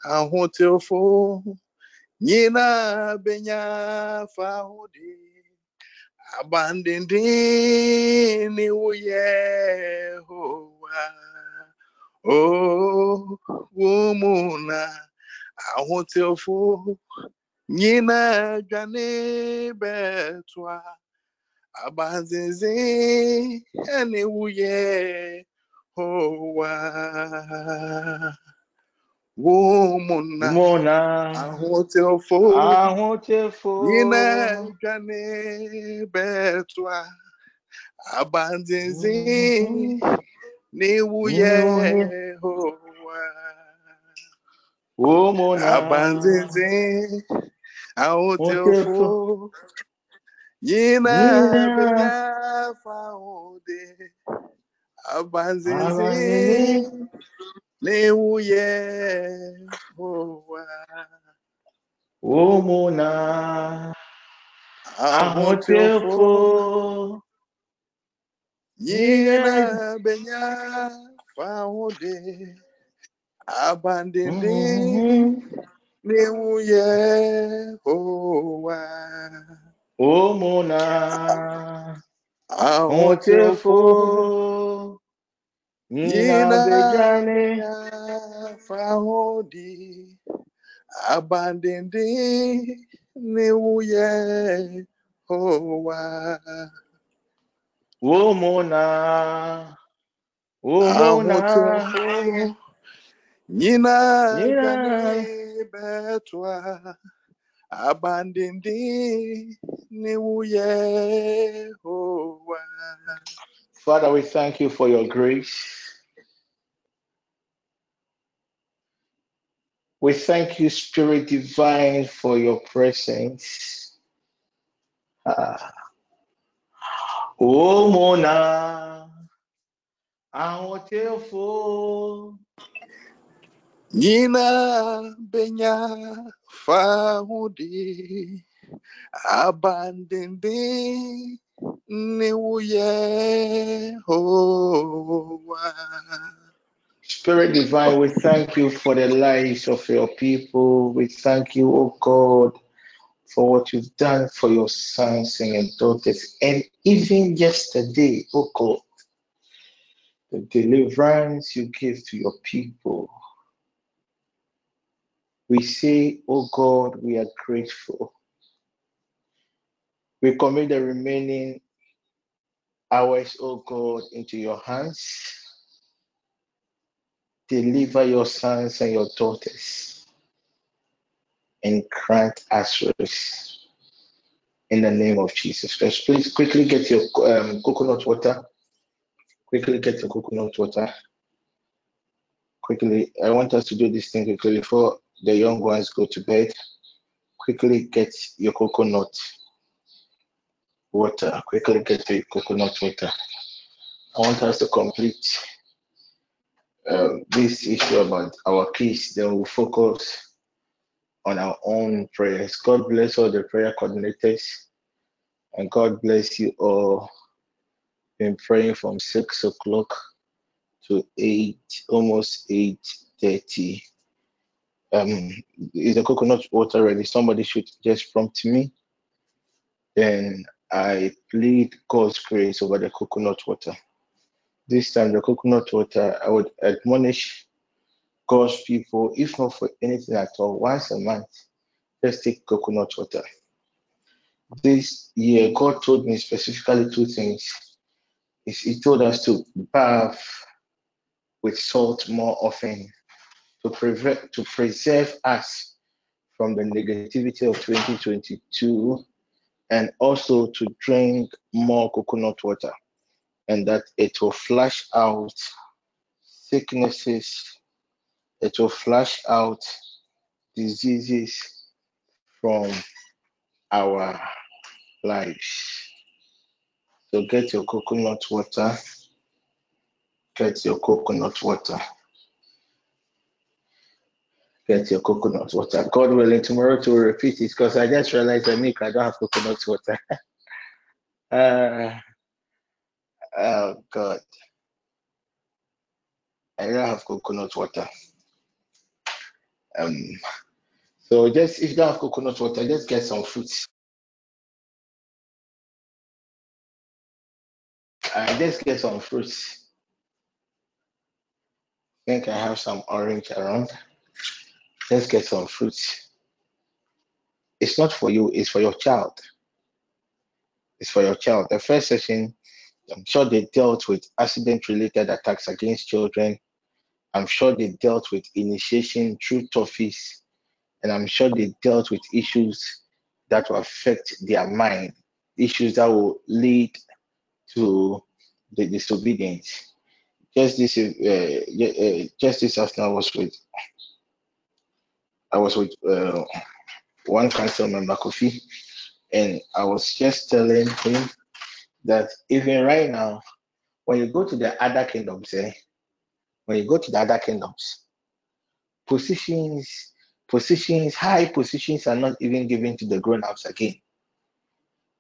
Speaker 17: ahotelfu nyina benya fahudi abandindi ni wo yehowa oh umuna ahotelfu nyina dwane betwa abanzinzi ene wuye howa womuna
Speaker 18: Mona ahotefo.
Speaker 17: Nyina dwane betwa abanzinzi. Ne wuye howa
Speaker 18: Womona.
Speaker 17: Ahotelfo
Speaker 18: ahotefo.
Speaker 17: Nyina
Speaker 18: Nyina
Speaker 17: benya fahode abanzinzi
Speaker 18: abanzinzi
Speaker 17: ne wuye howa
Speaker 18: Womona
Speaker 17: ahotelfo
Speaker 18: ahotefo
Speaker 17: nyina
Speaker 18: Nyina
Speaker 17: benya fahode abandindi ne mm-hmm. wuye howa
Speaker 18: Womona
Speaker 17: ahotelfo
Speaker 18: ahotefo Nyina
Speaker 17: nyina
Speaker 18: bejane
Speaker 17: benya fahode abandindi ne wuye howa
Speaker 18: Womona Womona
Speaker 17: ahotelfo nyina
Speaker 18: Nyina.
Speaker 17: dwane betwa. Abandindi ne wuye howa
Speaker 18: Father, we thank you for your grace. We thank you, Spirit Divine, for your presence. Ah. Oh, Mona, ahotelfo,
Speaker 17: nyina benya fahudi abandindi
Speaker 18: Spirit Divine, we thank you for the lives of your people. We thank you, oh God, for what you've done for your sons and daughters. And even yesterday, oh God, the deliverance you gave to your people. We say, oh God, we are grateful. We commit the remaining hours, oh God, into your hands. Deliver your sons and your daughters and grant us rest in the name of Jesus Christ. Please quickly get your um, coconut water. Quickly get your coconut water. Quickly, I want us to do this thing quickly before the young ones go to bed. Quickly get your coconut water. Quickly get your coconut water. I want us to complete um, this issue about our kids. Then we'll focus on our own prayers. God bless all the prayer coordinators, and God bless you all. Been praying from six o'clock to eight, almost eight thirty. Um, is the coconut water ready? Somebody should just prompt me. Then I plead God's grace over the coconut water. this time the coconut water, I would admonish God's people, if not for anything at all, once a month, just take coconut water. This year, God told me specifically two things. He told us to bath with salt more often to, prevent, to preserve us from the negativity of 2022 and also to drink more coconut water and that it will flush out sicknesses, it will flush out diseases from our lives. So get your coconut water, get your coconut water. Get your coconut water. God willing, tomorrow to repeat it because I just realized I make I don't have coconut water. uh, Oh God. I don't have coconut water. Um so just if you don't have coconut water, just get some fruits. I just get some fruits. I think I have some orange around. Let's get some fruits. It's not for you, it's for your child. It's for your child. The first session I'm sure they dealt with accident related attacks against children. I'm sure they dealt with initiation through toffees. And I'm sure they dealt with issues that will affect their mind, issues that will lead to the disobedience. Just this, uh, uh, just this afternoon, I was with, I was with uh, one council member, Kofi, and I was just telling him that even right now, when you go to the other kingdoms, eh, when you go to the other kingdoms, positions, positions, high positions are not even given to the grown-ups again.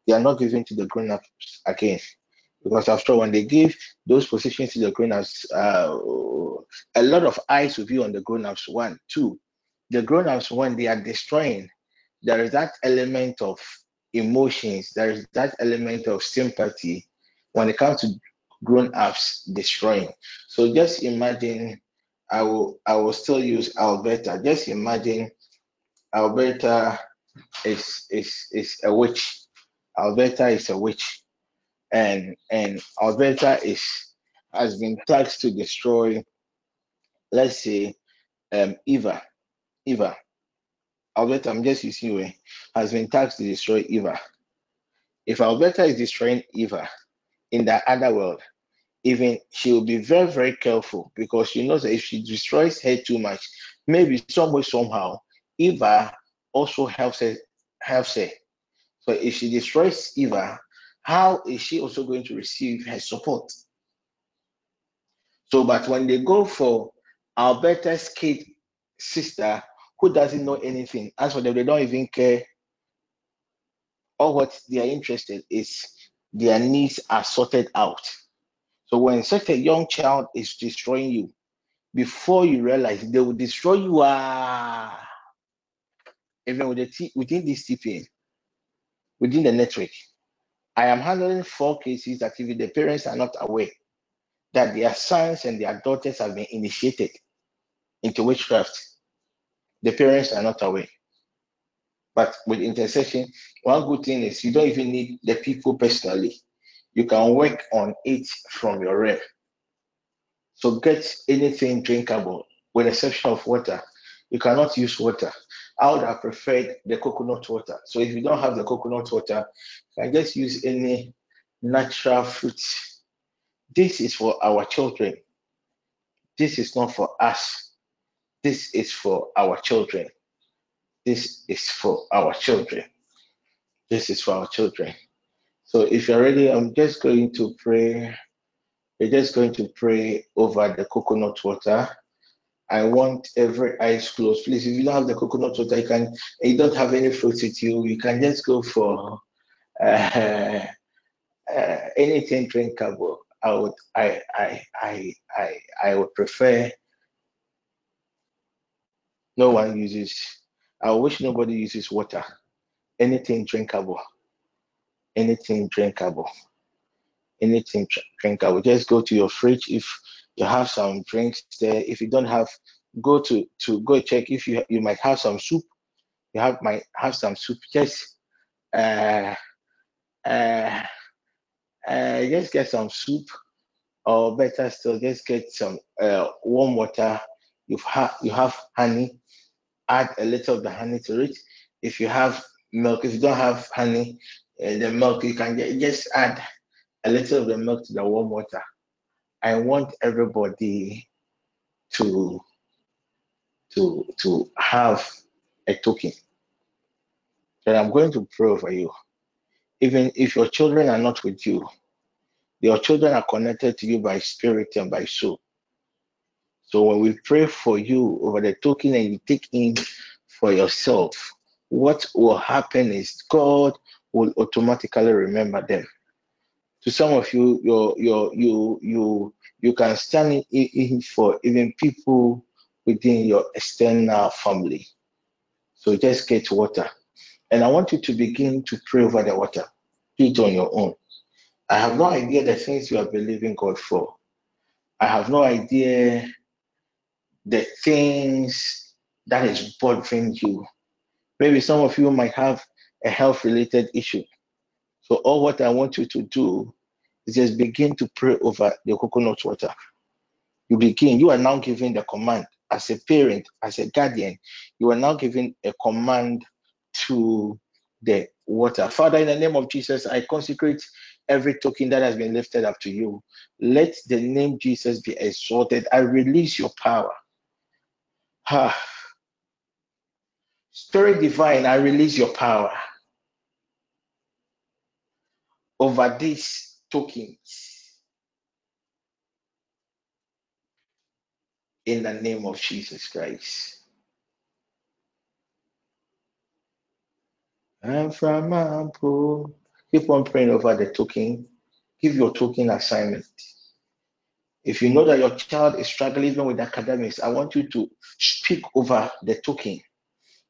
Speaker 18: They are not given to the grown-ups again. Because after all, when they give those positions to the grown-ups, uh, a lot of eyes will be on the grown-ups. One, two, the grown-ups when they are destroying, there is that element of emotions, there is that element of sympathy when it comes to grown ups destroying. So just imagine I will I will still use Alberta. Just imagine Alberta is is is a witch. Alberta is a witch. And and Alberta is has been taxed to destroy, let's say, um Eva. Eva. Alberta, I'm just using you, eh? has been tasked to destroy Eva. If Alberta is destroying Eva in the other world, even she will be very, very careful because she knows that if she destroys her too much, maybe some way, somehow, Eva also helps her, helps her. So if she destroys Eva, how is she also going to receive her support? So, but when they go for Alberta's kid sister, who doesn't know anything. As for them, they don't even care. All what they are interested is their needs are sorted out. So when such a young child is destroying you, before you realize they will destroy you, ah, even with the t- within this TPN, within the network, I am handling four cases that even the parents are not aware that their sons and their daughters have been initiated into witchcraft the parents are not aware. But with intercession, one good thing is you don't even need the people personally. You can work on it from your rep. So get anything drinkable, with exception of water. You cannot use water. I would have preferred the coconut water. So if you don't have the coconut water, you can just use any natural fruit. This is for our children. This is not for us. This is for our children. This is for our children. This is for our children. So if you're ready, I'm just going to pray. We're just going to pray over the coconut water. I want every eyes closed. Please, if you don't have the coconut water, you can. You don't have any fruits with you. You can just go for uh, uh, anything drinkable. I would. I. I. I. I. I would prefer no one uses, I wish nobody uses water. Anything drinkable. Anything drinkable. anything drinkable. Just go to your fridge if you have some drinks there. If you don't have, go to to go check if you you might have some soup. You have might have some soup. Just uh uh uh just get some soup, or better still, just get some uh warm water. You have you have honey. Add a little of the honey to it. If you have milk, if you don't have honey, uh, the milk you can get, just add a little of the milk to the warm water. I want everybody to to to have a token. That I'm going to pray for you. Even if your children are not with you, your children are connected to you by spirit and by soul. So when we pray for you over the token and you take in for yourself, what will happen is God will automatically remember them to some of you, your your you you you can stand in, for even people within your external family. So just get water. And I want you to begin to pray over the water. Do it on your own. I have no idea the things you are believing God for. I have no idea the things that is bothering you. Maybe some of you might have a health related issue. So all what I want you to do is just begin to pray over the coconut water. You begin, you are now giving the command as a parent, as a guardian, you are now giving a command to the water. Father, in the name of Jesus, I consecrate every token that has been lifted up to you. Let the name Jesus be exalted. I release your power. Ah. Spirit divine, I release your power over these tokens. In the name of Jesus Christ. And from keep on praying over the token. Give your token assignment. If you know that your child is struggling even with academics, I want you to speak over the token.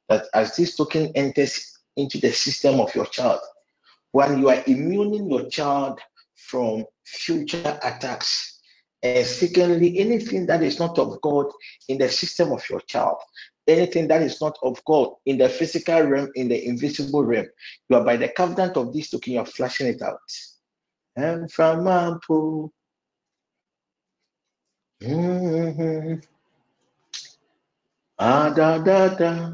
Speaker 18: That as this token enters into the system of your child, when you are immuning your child from future attacks, and secondly, anything that is not of God in the system of your child, anything that is not of God in the physical realm, in the invisible realm, you are by the covenant of this token, you are flashing it out. Eh, and from Ampo. Mm-hmm. Ah, da, da, da.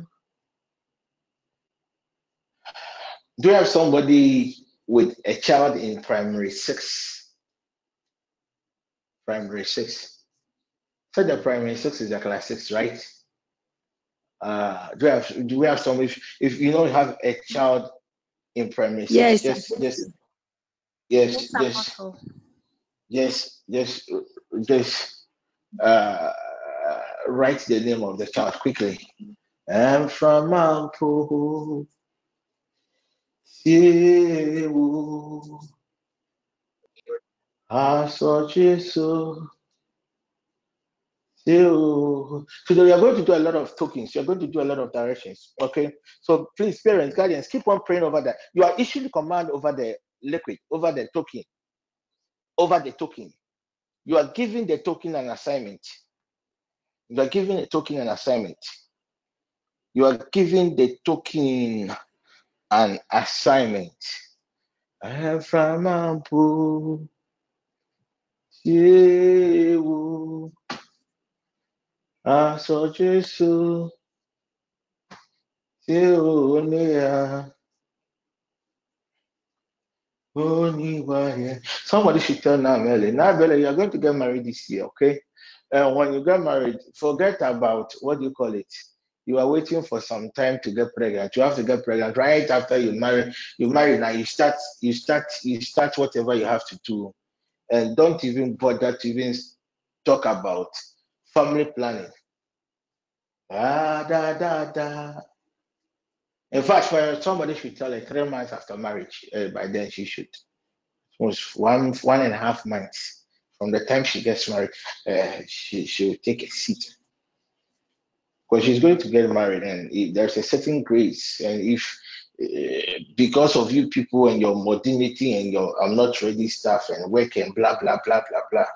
Speaker 18: Do you have somebody with a child in primary six? Primary six. So the primary six is a class six, right? Uh, do we have do we have some if if you don't have a child in primary six,
Speaker 19: Yes,
Speaker 18: just just yes, yes, yes, just just uh write the name of the child quickly. I'm from Ampo, Siwu, Aso Jesu, Siwu. Today we are going to do a lot of tokens. You are going to do a lot of directions. Okay. So please, parents, guardians, keep on praying over that. You are issuing command over the liquid, over the token, over the token. You are giving the token an assignment. You are giving a token an assignment. You are giving the token an assignment. From Ampu, Somebody should tell Namele. Namele, you're going to get married this year, okay? And when you get married, forget about what do you call it. You are waiting for some time to get pregnant. You have to get pregnant right after you marry. You marry now. You start. You start. You start whatever you have to do, and don't even bother to even talk about family planning. Ah, da, da, da. In fact, for somebody should tell her three months after marriage, uh, by then she should. Almost one one and a half months from the time she gets married, uh, she she will take a seat because she's going to get married, and there's a certain grace, and if uh, because of you people and your modernity and your I'm not ready stuff and work and blah blah blah blah blah,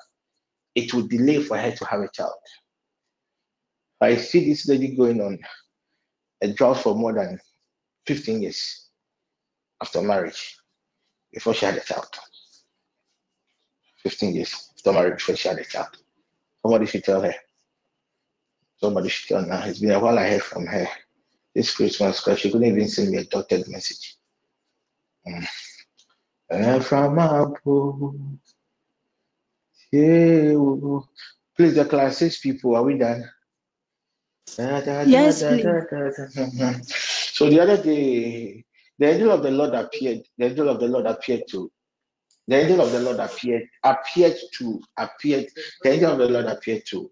Speaker 18: it will delay for her to have a child. I see this lady going on a drought for more than 15 years after marriage before she had a child. 15 years after marriage before she had a child. Somebody should tell her. Somebody should tell her. It's been a while I heard from her this Christmas because she couldn't even send me a dotted message. Mm. And from Apple, yeah, please, the class six people, are we done?
Speaker 19: Yes, please.
Speaker 18: So the other day, the angel of the Lord appeared. The angel of the Lord appeared to. The angel of the Lord appeared. Appeared to. Appeared. The angel of the Lord appeared to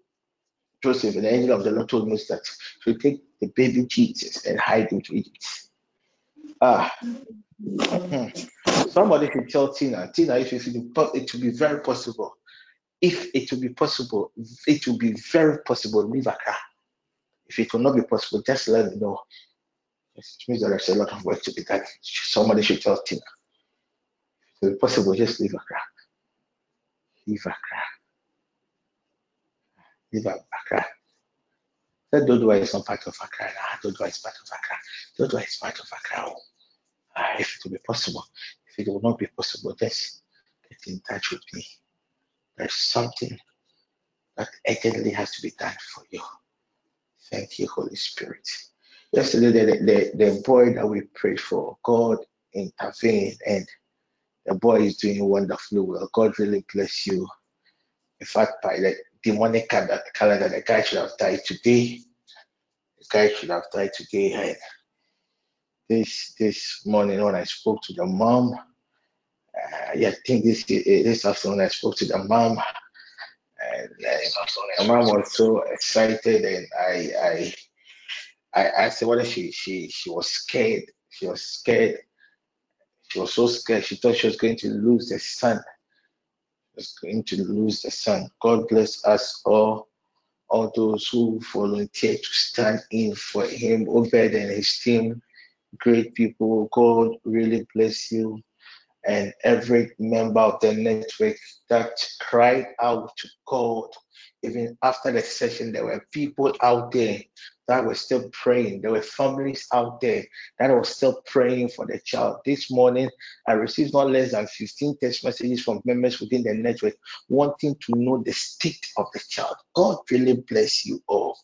Speaker 18: Joseph. And the angel of the Lord told me that to take the baby Jesus and hide him to Egypt. Ah. Hmm. Somebody should tell Tina. Tina, if it will be very possible. If it will be possible, it will be very possible. Leave Accra. If it will not be possible, just let me know. It means that there's a lot of work to be done. Somebody should tell Tina. If possible, just leave Accra. Leave Accra. Leave Accra. That Dodowa is not part of Accra. Nah, Dodowa is part of Accra. Dodowa is part of Accra. Uh, if it will be possible. If it will not be possible, just get in touch with me. There's something that urgently has to be done for you. Thank you, Holy Spirit. Yesterday, the, the, the boy that we prayed for, God intervened and the boy is doing wonderfully well. God really bless you. In fact, by the demonic calendar, the guy should have died today. The guy should have died today. And this this morning when I spoke to the mom, uh, yeah, I think this this afternoon I spoke to the mom, and uh, the mom was so excited, and I I I asked her whether she she she was scared. She was scared. She was so scared. She thought she was going to lose the son. She was going to lose the son. God bless us all, all those who volunteered to stand in for him, Obed and his team. Great people. God really bless you and every member of the network that cried out to God. Even after the session, there were people out there that were still praying. There were families out there that were still praying for the child. This morning, I received not less than 15 text messages from members within the network wanting to know the state of the child. God really bless you all.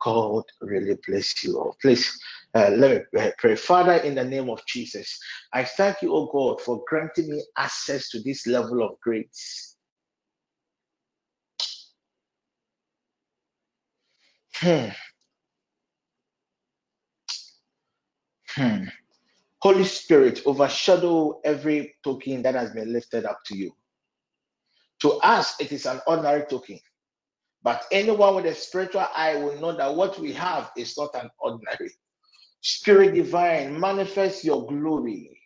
Speaker 18: God really bless you all. Please uh, let me pray. Father, in the name of Jesus, I thank you, oh God, for granting me access to this level of grace. Hmm. Hmm. Holy Spirit, overshadow every token that has been lifted up to you. To us, it is an ordinary token. But anyone with a spiritual eye will know that what we have is not an ordinary. Spirit divine, manifest your glory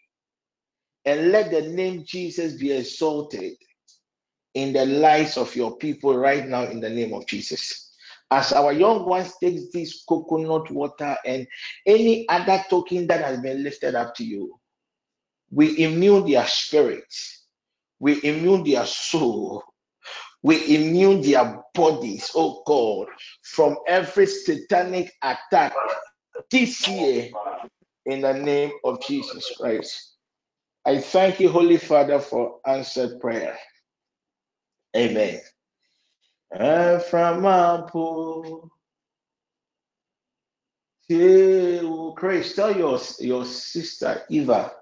Speaker 18: and let the name Jesus be exalted in the lives of your people right now in the name of Jesus. As our young ones take this coconut water and any other token that has been lifted up to you, we immune their spirit, we immune their soul, we immune their bodies, oh God, from every satanic attack this year in the name of Jesus Christ. I thank you, Holy Father, for answered prayer. Amen. Apple, Grace, tell your, your sister Eva.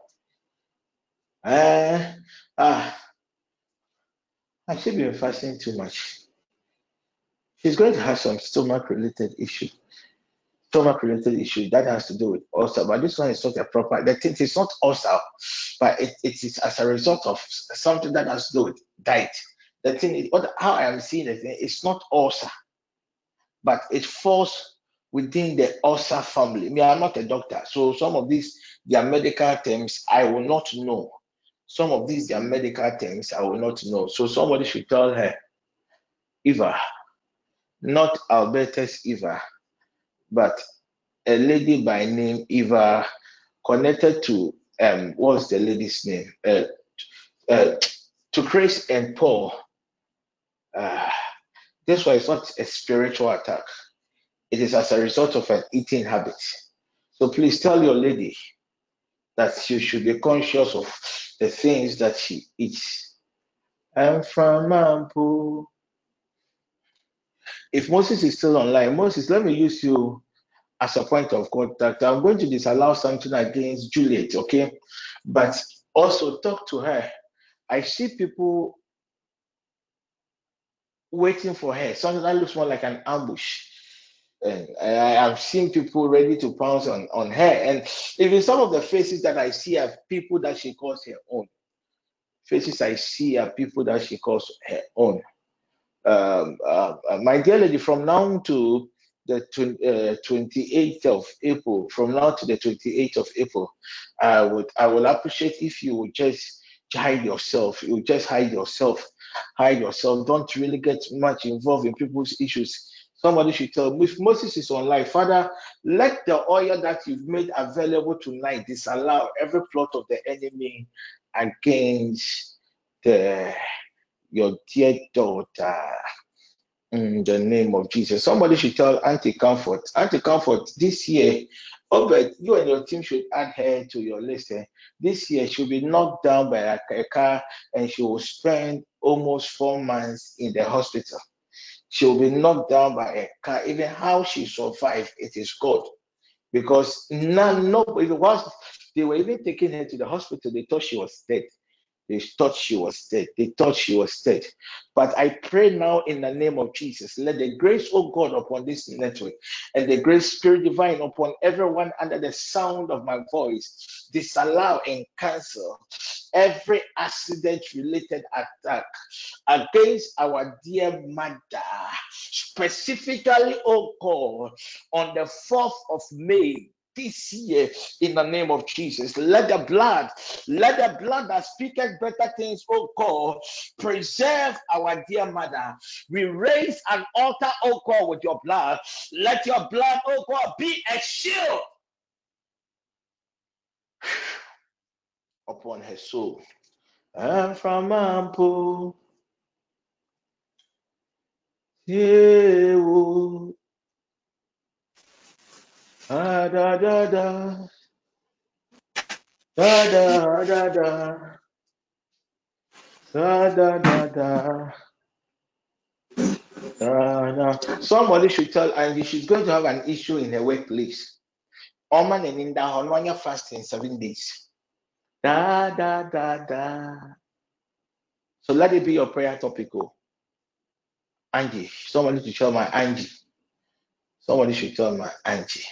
Speaker 18: Uh, ah, I should be fasting too much. She's going to have some stomach related issue stomach related issue that has to do with ulcer, but this one is not a proper. The thing is not ulcer, but it, it is as a result of something that has to do with diet. The thing is, what how I am seeing it, it's not ulcer, but it falls within the ulcer family. Me, I'm not a doctor, so some of these their medical terms I will not know. Some of these their medical terms I will not know. So somebody should tell her, Eva, not Alberta's Eva but a lady by name Eva connected to um what's the lady's name? Uh, uh, to Chris and Paul. Uh, this one is not a spiritual attack. It is as a result of an eating habit. So please tell your lady that she should be conscious of the things that she eats. I'm from Mampu. If Moses is still online, Moses, let me use you as a point of contact. I'm going to disallow something against Juliet, okay? But also talk to her. I see people waiting for her. Something that looks more like an ambush. And I have seen people ready to pounce on, on her. And even some of the faces that I see are people that she calls her own. Faces I see are people that she calls her own. Um, uh, uh my dear lady, from now to the uh, 28th of April, from now to the 28th of April, I would I will appreciate if you would just hide yourself. You just hide yourself, hide yourself. Don't really get much involved in people's issues. Somebody should tell if Moses is online, Father, let the oil that you've made available tonight disallow every plot of the enemy against the your dear daughter in the name of Jesus. Somebody should tell Auntie Comfort. Auntie Comfort, this year, but you and your team should add her to your list. Eh? This year, she'll be knocked down by a, car and she will spend almost four months in the hospital. She will be knocked down by a car. Even how she survived, it is God. Because none, nobody was, they were even taking her to the hospital. They thought she was dead. They thought she was dead. They thought she was dead. But I pray now in the name of Jesus, let the grace of God upon this network and the grace spirit divine upon everyone under the sound of my voice disallow and cancel every accident related attack against our dear mother, specifically, oh God, on the 4th of May this year in the name of Jesus. Let the blood, let the blood that speaketh better things, oh God, preserve our dear mother. We raise an altar, oh God, with your blood. Let your blood, oh God, be a shield upon her soul. And from Ampo, yeah, Da da da da. Da da da da. Da da da da. Da, da. Somebody should tell Angie she's going to have an issue in her workplace. Oman and in the Hononia fasting seven days. Da da da da. So let it be your prayer topical. Oh. Angie, somebody to tell my Angie. Somebody should tell my Angie.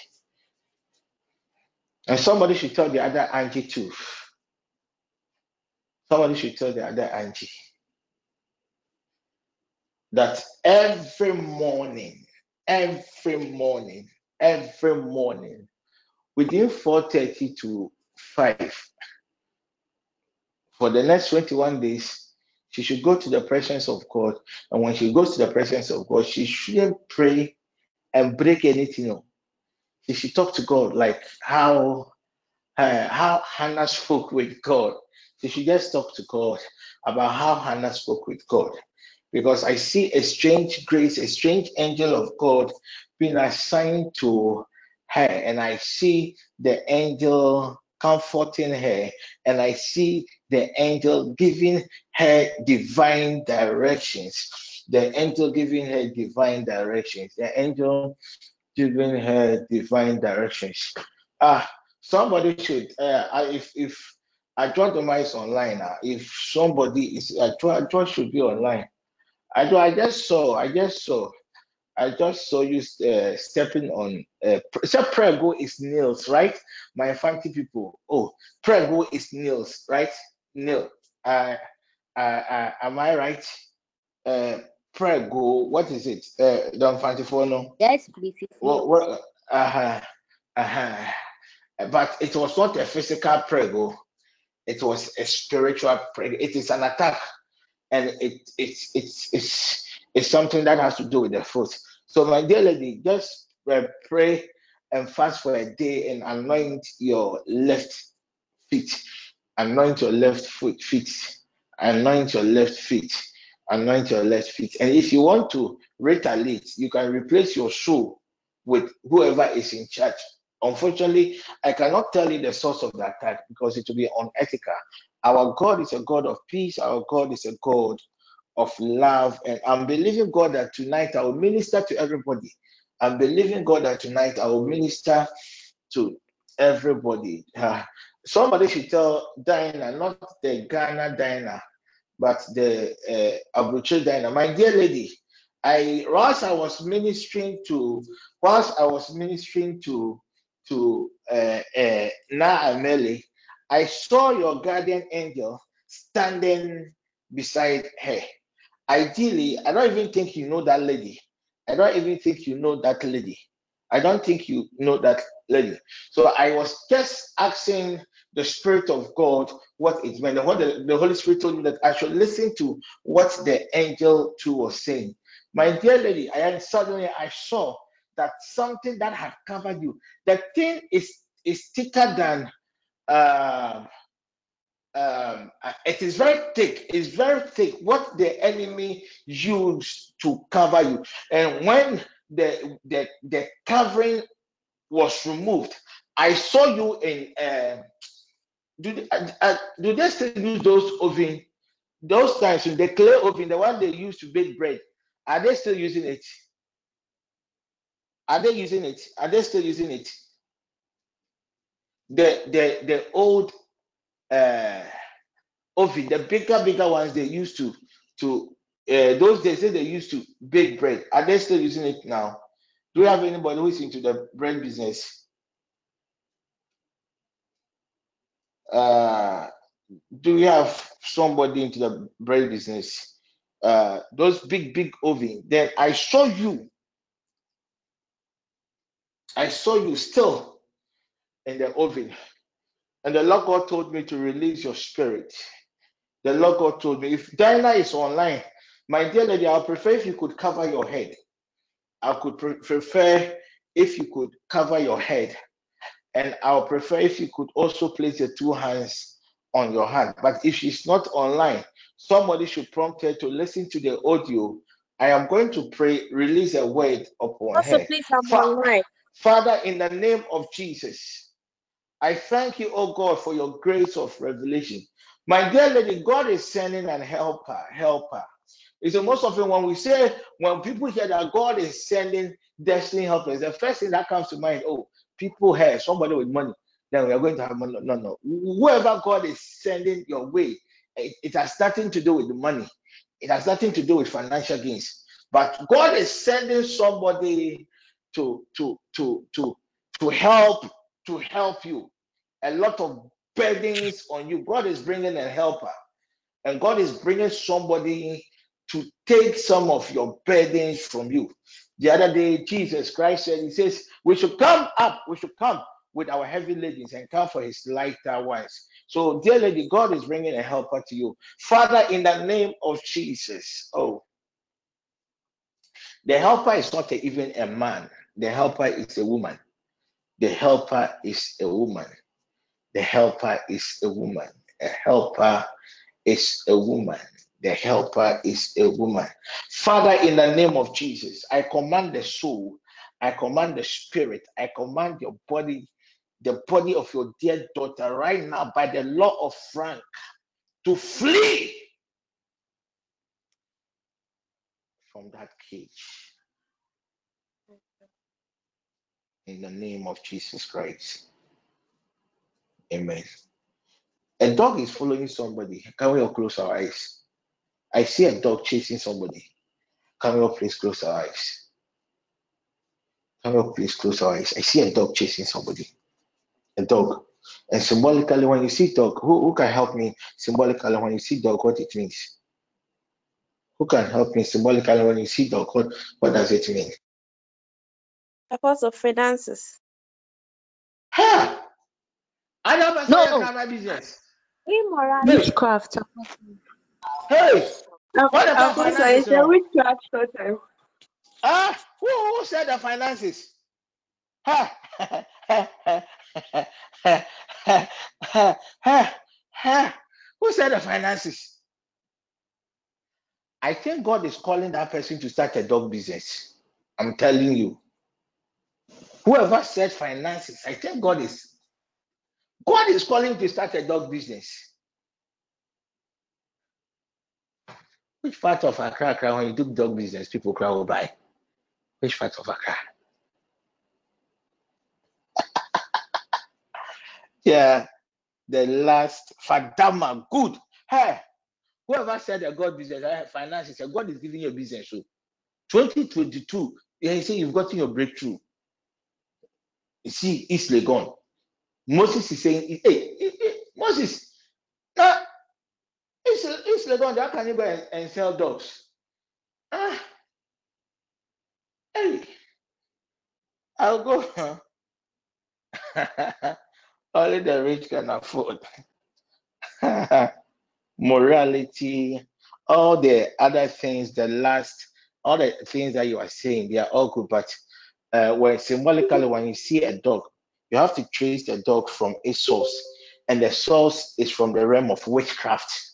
Speaker 18: And somebody should tell the other Angie too. Somebody should tell the other Angie that every morning, every morning, every morning, within 4:30 to 5, for the next 21 days, she should go to the presence of God. And when she goes to the presence of God, she shouldn't pray and break anything she should talk to God like how uh, how Hannah spoke with God. She should just talk to God about how Hannah spoke with God. Because I see a strange grace, a strange angel of God being assigned to her, and I see the angel comforting her, and I see the angel giving her divine directions. The angel giving her divine directions. The angel giving her divine directions. Ah, somebody should. Uh, if if Adrodoma is online, uh, if somebody is, Adro should be online. I do. I just saw. I just saw. I just saw you uh, stepping on. Uh, prego is nails, right? My fancy people. Oh, prayer prego is nails, right? Nail. Uh, uh, uh, am I right? Uh, prego, what is it? Uh, Don Fantifono?
Speaker 16: Yes, please.
Speaker 18: What, what, uh-huh, uh-huh. But it was not a physical prayer go it was a spiritual prego. It is an attack, and it, it's, it's, it's, it's something that has to do with the foot. So, my dear lady, just uh, pray and fast for a day and anoint your left feet, anoint your left foot feet, anoint your left feet, anoint your left feet. And if you want to retaliate, you can replace your shoe with whoever is in charge. Unfortunately, I cannot tell you the source of the attack because it will be unethical. Our God is a God of peace. Our God is a God of love. And I'm believing God that tonight I will minister to everybody. I'm believing God that tonight I will minister to everybody. Uh, somebody should tell Diana, not the Ghana Diana, but the uh, Diana. My dear lady, I whilst I was ministering to, whilst I was ministering to to uh, uh, Na Ameli, I saw your guardian angel standing beside her. Ideally, I don't even think you know that lady. I don't even think you know that lady. I don't think you know that lady. So I was just asking the Spirit of God what it meant. The, the Holy Spirit told me that I should listen to what the angel too was saying. My dear lady, I suddenly I saw that something that had covered you, the thing is is thicker than uh, um, it is very thick. It's very thick. What the enemy used to cover you, and when the the the covering was removed, I saw you in. Uh, do they, uh, uh, do they still use those oven? Those times in the clay oven, the one they used to bake bread, are they still using it? Are they using it? Are they still using it? The the the old uh oven, the bigger bigger ones they used to to uh, those days they used to bake bread. Are they still using it now? Do you have anybody who is into the bread business? Uh, do you have somebody into the bread business? Uh, those big big oven. Then I saw you. I saw you still in the oven, and the Lord God told me to release your spirit. The Lord God told me if Diana is online, my dear lady, I prefer if you could cover your head. I could pre- prefer if you could cover your head, and I would prefer if you could also place your two hands on your hand. But if she's not online, somebody should prompt her to listen to the audio. I am going to pray, release a word upon
Speaker 19: Also,
Speaker 18: her.
Speaker 19: please, I'm
Speaker 18: Fa-
Speaker 19: online.
Speaker 18: Father, in the name of Jesus, I thank you, oh God, for your grace of revelation. My dear lady, God is sending an helper, helper. It's the most often when we say, when people hear that God is sending destiny helpers, the first thing that comes to mind, oh, people here, somebody with money, then we are going to have money. No, no. Whoever God is sending your way, it, it has nothing to do with the money. It has nothing to do with financial gains. But God is sending somebody to to to to to help to help you. A lot of burdens on you. God is bringing a helper, and God is bringing somebody to take some of your burdens from you. The other day, Jesus Christ said, He says, We should come up, we should come with our heavy ladies and come for His lighter ones. So, dear lady, God is bringing a helper to you. Father, in the name of Jesus, oh, the helper is not a, even a man, the helper is a woman. The helper is a woman. The helper is a woman. A helper is a woman. The helper is a woman. Father, in the name of Jesus, I command the soul, I command the spirit, I command your body, the body of your dear daughter right now by the law of Frank to flee from that cage. In the name of Jesus Christ. Amen. A dog is following somebody. Can we all close our eyes? I see a dog chasing somebody. Can we all please close our eyes? Can we all please close our eyes? I see a dog chasing somebody. A dog. And symbolically, when you see dog, who, who can help me symbolically when you see dog, what it means? Who can help me symbolically when you see dog? What, what does it mean?
Speaker 19: Because of finances.
Speaker 18: Ha! I never
Speaker 19: No.
Speaker 18: saw your business.
Speaker 19: Immorality.
Speaker 12: Witchcraft.
Speaker 18: Hey! What about finances?
Speaker 2: it's a witchcraft totem.
Speaker 18: Ah, who, who said the finances? Who said the finances? I think God is calling that person to start a dog business. I'm telling you. Whoever said finances, I think God is God is calling to start a dog business. Which part of Accra, Accra when you do dog business, people cry oh, will buy? Which part of Accra? yeah, the last Fadama, good. Hey, whoever said a God business, I have finances, eh, God is giving you a business. So 2022, yeah, you say you've gotten your breakthrough. You see, East Legon. Moses is saying, hey, hey, hey Moses, East Legon, how can you go and, and sell dogs? Ah, hey, I'll go. Only the rich can afford. Morality, all the other things, the last, all the things that you are saying, they are all good. But uh, when symbolically, when you see a dog, you have to trace the dog from its source, and the source is from the realm of witchcraft.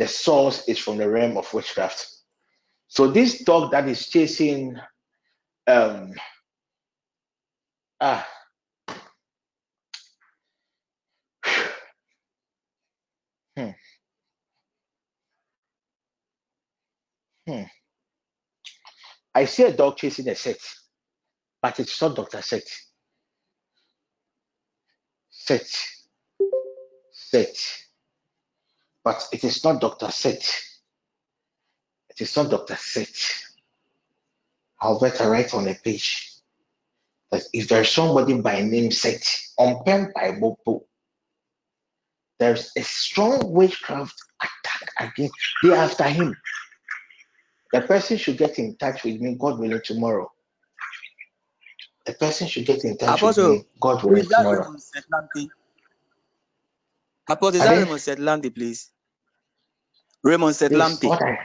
Speaker 18: The source is from the realm of witchcraft. So this dog that is chasing, um, ah, hmm, hmm. I see a dog chasing a set, but it's not Dr. Set. Set, set, but it is not Dr. Set. It is not Dr. Set. I'll better write on a page that if there's somebody by name Set on pen by Bopo, there's a strong witchcraft attack against they after him. The person should get in touch with me, God willing, tomorrow. The person should get in touch
Speaker 20: Apostle,
Speaker 18: with me, God willing, tomorrow.
Speaker 20: Apostle, is that? Raymond Setlante, please? Raymond
Speaker 18: This
Speaker 20: Setlante.
Speaker 18: what I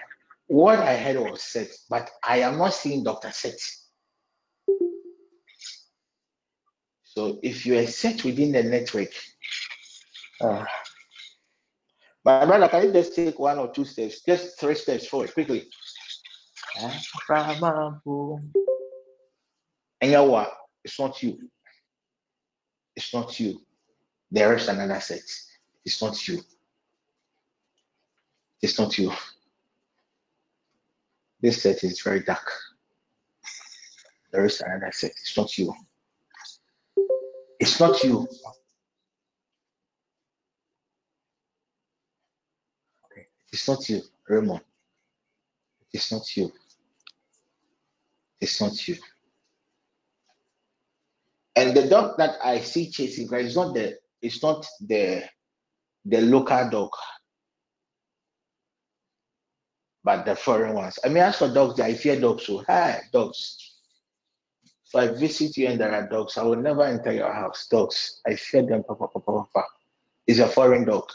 Speaker 18: what I heard was Set, but I am not seeing Dr. Set. So if you are set within the network, uh, my brother, can you just take one or two steps, just three steps forward quickly? And you know what? It's not you. It's not you. There is another set. It's not you. It's not you. This set is very dark. There is another set. It's not you. It's not you. It's not you, Raymond. It's not you. It's not you. And the dog that I see chasing, it's not the it's not the the local dog, but the foreign ones. I mean, as for dogs, I fear dogs. So hi, dogs. If I visit you and there are dogs, I will never enter your house. Dogs, I fear them. Papa, papa, papa. It's a foreign dog.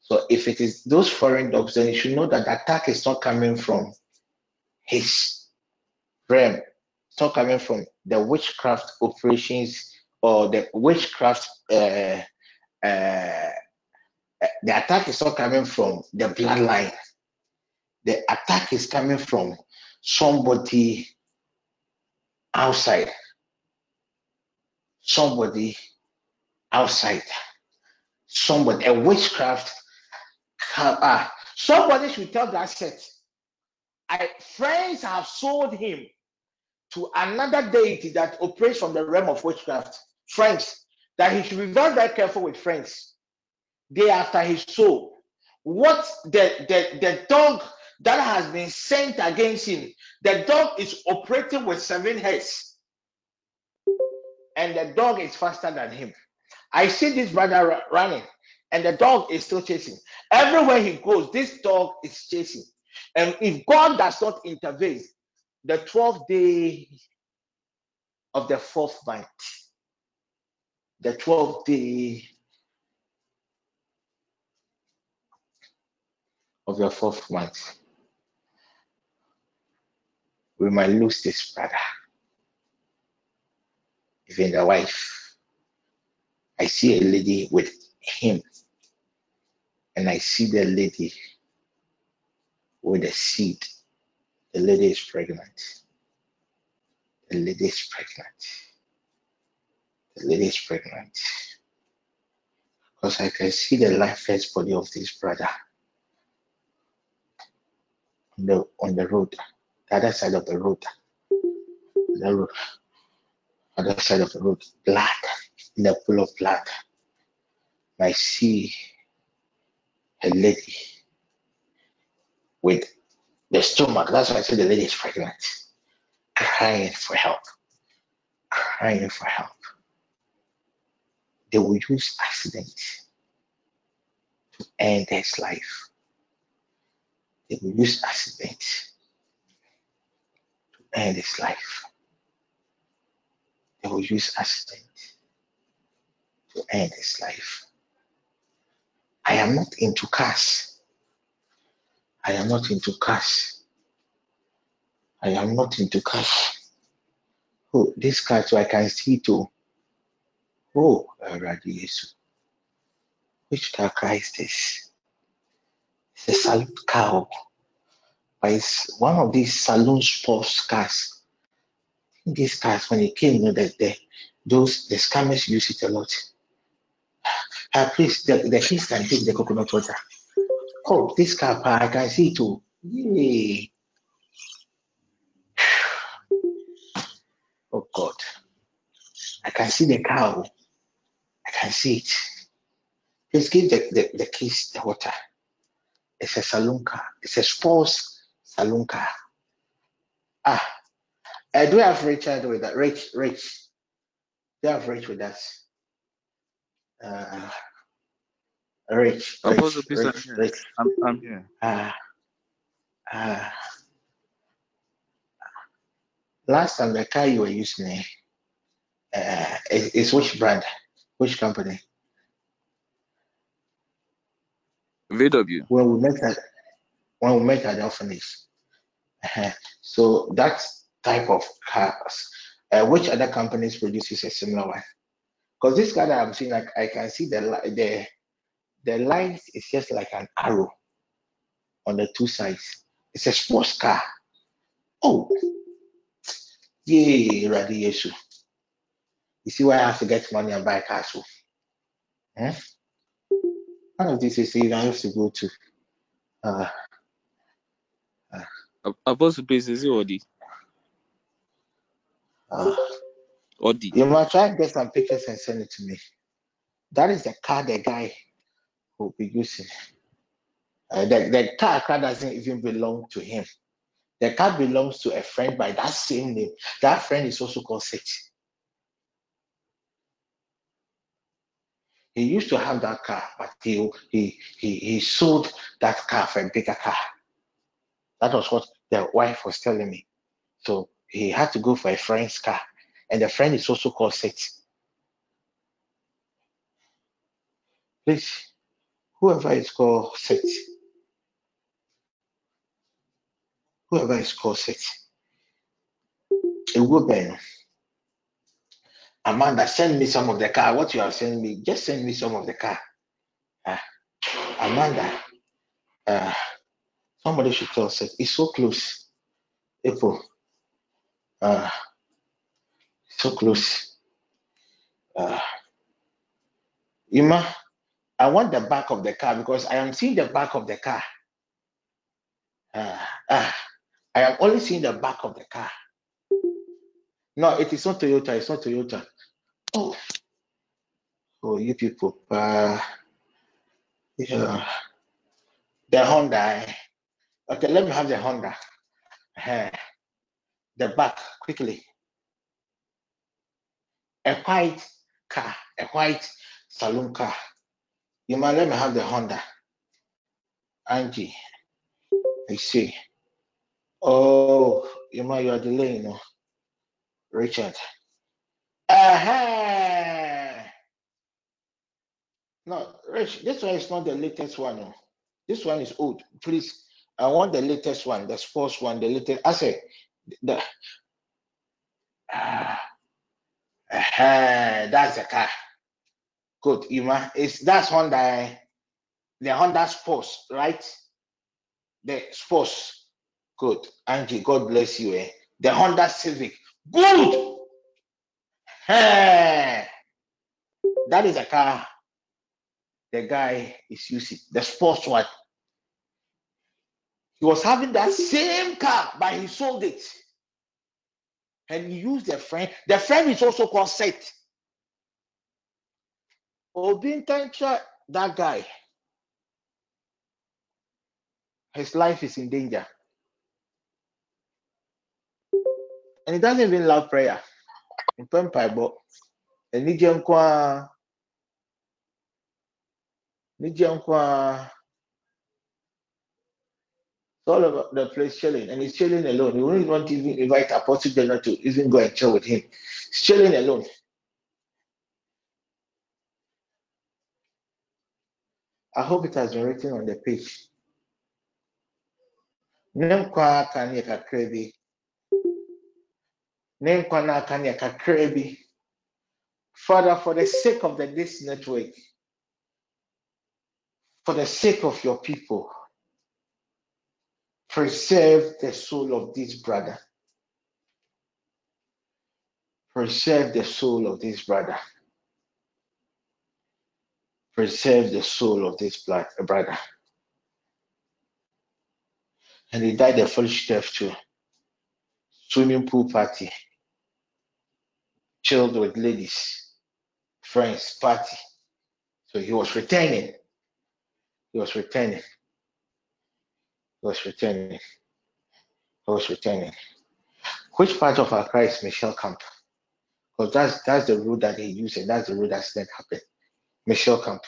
Speaker 18: So if it is those foreign dogs, then you should know that the attack is not coming from his realm. It's not coming from the witchcraft operations or the witchcraft. Uh, uh, the attack is not coming from the bloodline. The attack is coming from somebody outside. Somebody outside. Somebody, a witchcraft. Ah, somebody should tell that set. I friends have sold him to another deity that operates from the realm of witchcraft. Friends, that he should be very, very careful with friends. Day after his soul. What the, the, the dog that has been sent against him, the dog is operating with seven heads. And the dog is faster than him. I see this brother ru- running, and the dog is still chasing. Everywhere he goes, this dog is chasing. And if God does not intervene, the 12th day of the fourth month, the 12th day of the fourth month, we might lose this brother. even the wife. I see a lady with him, and I see the lady with a seed. The lady is pregnant. The lady is pregnant. The lady is pregnant. Because I can see the lifeless body of this brother on the on the road, the other side of the road. The road, other side of the road, blood in a pool of blood. I see a lady with the stomach. That's why I said the lady is pregnant, crying for help, crying for help. They will use accident to end his life. They will use accident to end his life. They will use accident to end his life. I am not into cars. I am not into cars. I am not into cars. Oh, this car I can see too. Oh, Radius. Which car car is this? It's a saloon car. But it's one of these saloon sports cars. These cars, when it came, you know, that the, those the scammers use it a lot. Uh, please, the, the kids can take the coconut water. Oh, this car, I can see too. Yay. Oh God. I can see the cow. I can see it. Please give the, the, the kids the water. It's a saloon car. It's a sports saloon car. Ah, uh, do we have Richard with that? Rich, Rich. Do have Rich with us? Uh, Rich, Rich, Rich,
Speaker 20: I'm here.
Speaker 18: Rich.
Speaker 20: I'm, I'm here.
Speaker 18: Uh, uh, last time the car you were using uh, is, is which brand? Which company?
Speaker 20: VW.
Speaker 18: When we met at when we met at the orphanage. Uh-huh. So that type of cars, uh, which other companies produces a similar one? Because this car that I'm seeing, like I can see the the the light is just like an arrow on the two sides. It's a sports car. Oh, yay, radiation. You see why I have to get money and buy a car? So, hmm? one of these is I have to go to. Uh,
Speaker 20: Ap- Apostle, please, is it Audi?
Speaker 18: uh, you might try and get some pictures and send it to me. That is the car the guy will be using. Uh, the, the car, car doesn't even belong to him. The car belongs to a friend by that same name. That friend is also called Seth. He used to have that car, but he, he he he sold that car for a bigger car. That was what the wife was telling me. So he had to go for a friend's car, and the friend is also called Seth. Please, whoever is called Seth, whoever is called Seth, a woman. Amanda, send me some of the car. What you are sending me, just send me some of the car. Ah, Amanda, uh, somebody should tell Seth. It's so close. April, uh, so close. Uh, Ima, I want the back of the car because I am seeing the back of the car. Uh, ah, I am only seeing the back of the car. No, it is not Toyota. It's not Toyota. Oh, oh, you people. Uh, yeah. The Honda. eh. Okay, let me have the Honda. Eh, the back quickly. A white car, a white saloon car. You might let me have the Honda. Angie, I see. Oh, you might you are delaying, no? Richard. Uh-huh. No, Rich, this one is not the latest one. No. This one is old. Please, I want the latest one, the sports one, the latest. I say, the, that's the car. Good, Ima. It's that's Honda, the Honda Sports, right? The Sports. Good, Angie. God bless you. Eh? The Honda Civic. Good. Hey, that is a car. The guy is using the sports one. He was having that same car, but he sold it. And he used a friend. The friend is also called Seth. Obintancha, that guy, his life is in danger. And he doesn't even love prayer. In Bible, and Nijia Nkwa, Nkwa, it's all about the place chilling, and he's chilling alone. He wouldn't want to even invite Apostle General to even go and chill with him. He's chilling alone. I hope it has been written on the page. Father, for the sake of the, this network, for the sake of your people, preserve the soul of this brother. Preserve the soul of this brother. Preserve the soul of this brother. And he died a foolish death too. Swimming pool party. Chilled with ladies, friends, party. So he was returning. He was returning. He was returning. He was returning. Which part of our Christ Michel Camp? Because that's that's the route that he used and that's the route accident happened. Michel Camp.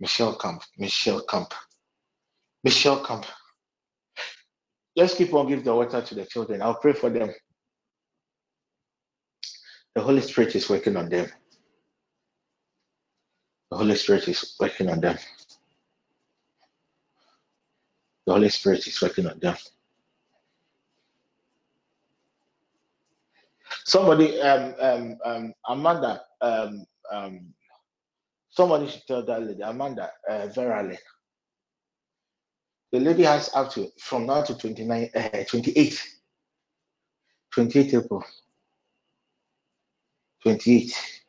Speaker 18: Michel Camp. Michel Camp. Michel Camp. Just keep on giving the water to the children. I'll pray for them. The Holy Spirit is working on them. The Holy Spirit is working on them. The Holy Spirit is working on them. Somebody, um, um, um, Amanda, um, um, somebody should tell that lady, Amanda, uh, verily. The lady has up to from now to 29, uh, 28, 28 April, 28,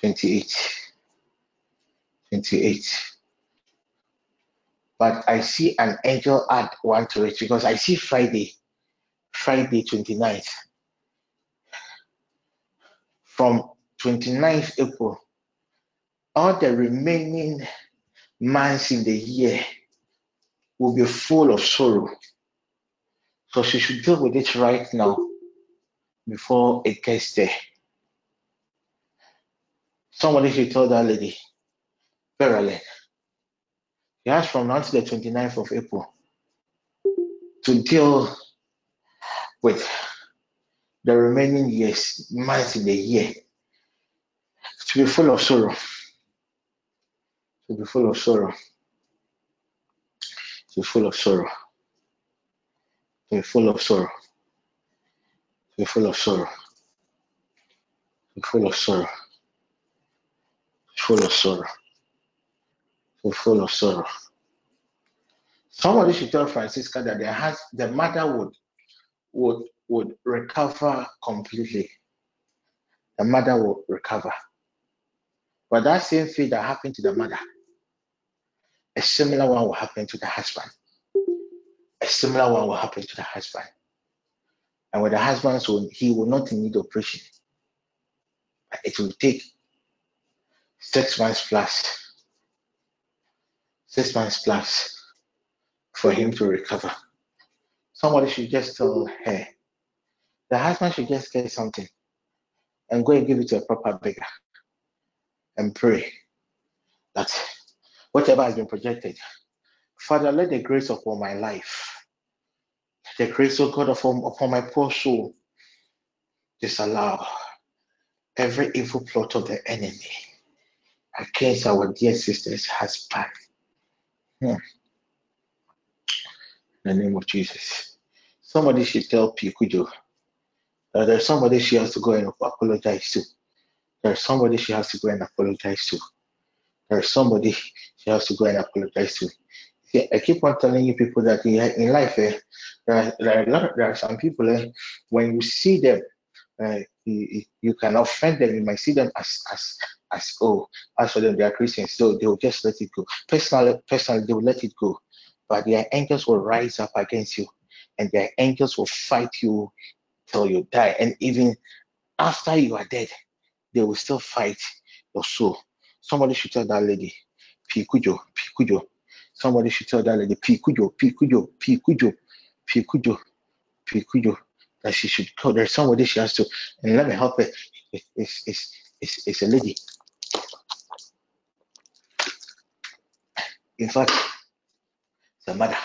Speaker 18: 28, 28. But I see an angel add one to it because I see Friday, Friday 29th. From 29th April, all the remaining months in the year will be full of sorrow. So she should deal with it right now before it gets there. Somebody should tell that lady, verily, he has from now to the 29th of April to deal with the remaining years, months in the year, to be full of sorrow. To be full of sorrow. To be full of sorrow. To be full of sorrow. Be full of sorrow. Be full of sorrow. Full of sorrow. Be full of sorrow. Somebody should tell Francisca that there has the mother would would would recover completely. The mother will recover. But that same thing that happened to the mother, a similar one will happen to the husband. A similar one will happen to the husband. And with the husband, so he will not need operation. It will take six months plus, six months plus for him to recover. Somebody should just tell her, the husband should just get something and go and give it to a proper beggar and pray that whatever has been projected, Father, let the grace upon my life, the grace of God upon, upon my poor soul, disallow every evil plot of the enemy against our dear sister's husband. Hmm. In the name of Jesus. Somebody should tell Pikujo Uh, there's somebody she has to go and apologize to. There's somebody she has to go and apologize to. There's somebody she has to go and apologize to. I keep on telling you people that in, in life, eh, there, are, there, are lot there are some people, eh, when you see them, uh, you, you can offend them. You might see them as as as oh, as for them they are Christians, so they will just let it go. Personally, personally, they will let it go, but their angels will rise up against you, and their angels will fight you till you die. And even after you are dead, they will still fight your soul. Somebody should tell that lady, Pikujo, Pikujo. Somebody should tell that lady, Pikujo, Pikujo, Pikujo, Pikujo, Pikujo that she should go. There's somebody she has to, and let me help her. It's, it's, it's, it's a lady. In fact, it's a mother.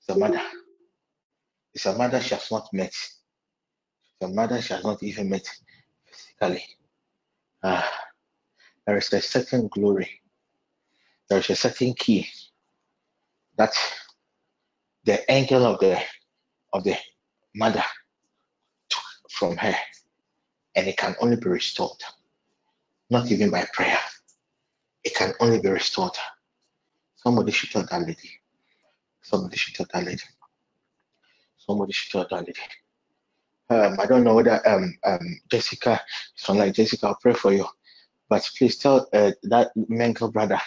Speaker 18: It's a mother. It's a mother she has not met. A mother she has not even met physically. Ah, there is a certain glory. There is a certain key that the angel of the of the mother took from her, and it can only be restored. Not even by prayer. It can only be restored. Somebody should tell that lady. Somebody should tell that lady. Somebody should tell that lady. Um, I don't know whether um, um, Jessica is online. Jessica, I'll pray for you. But please tell uh, that Mengo brother,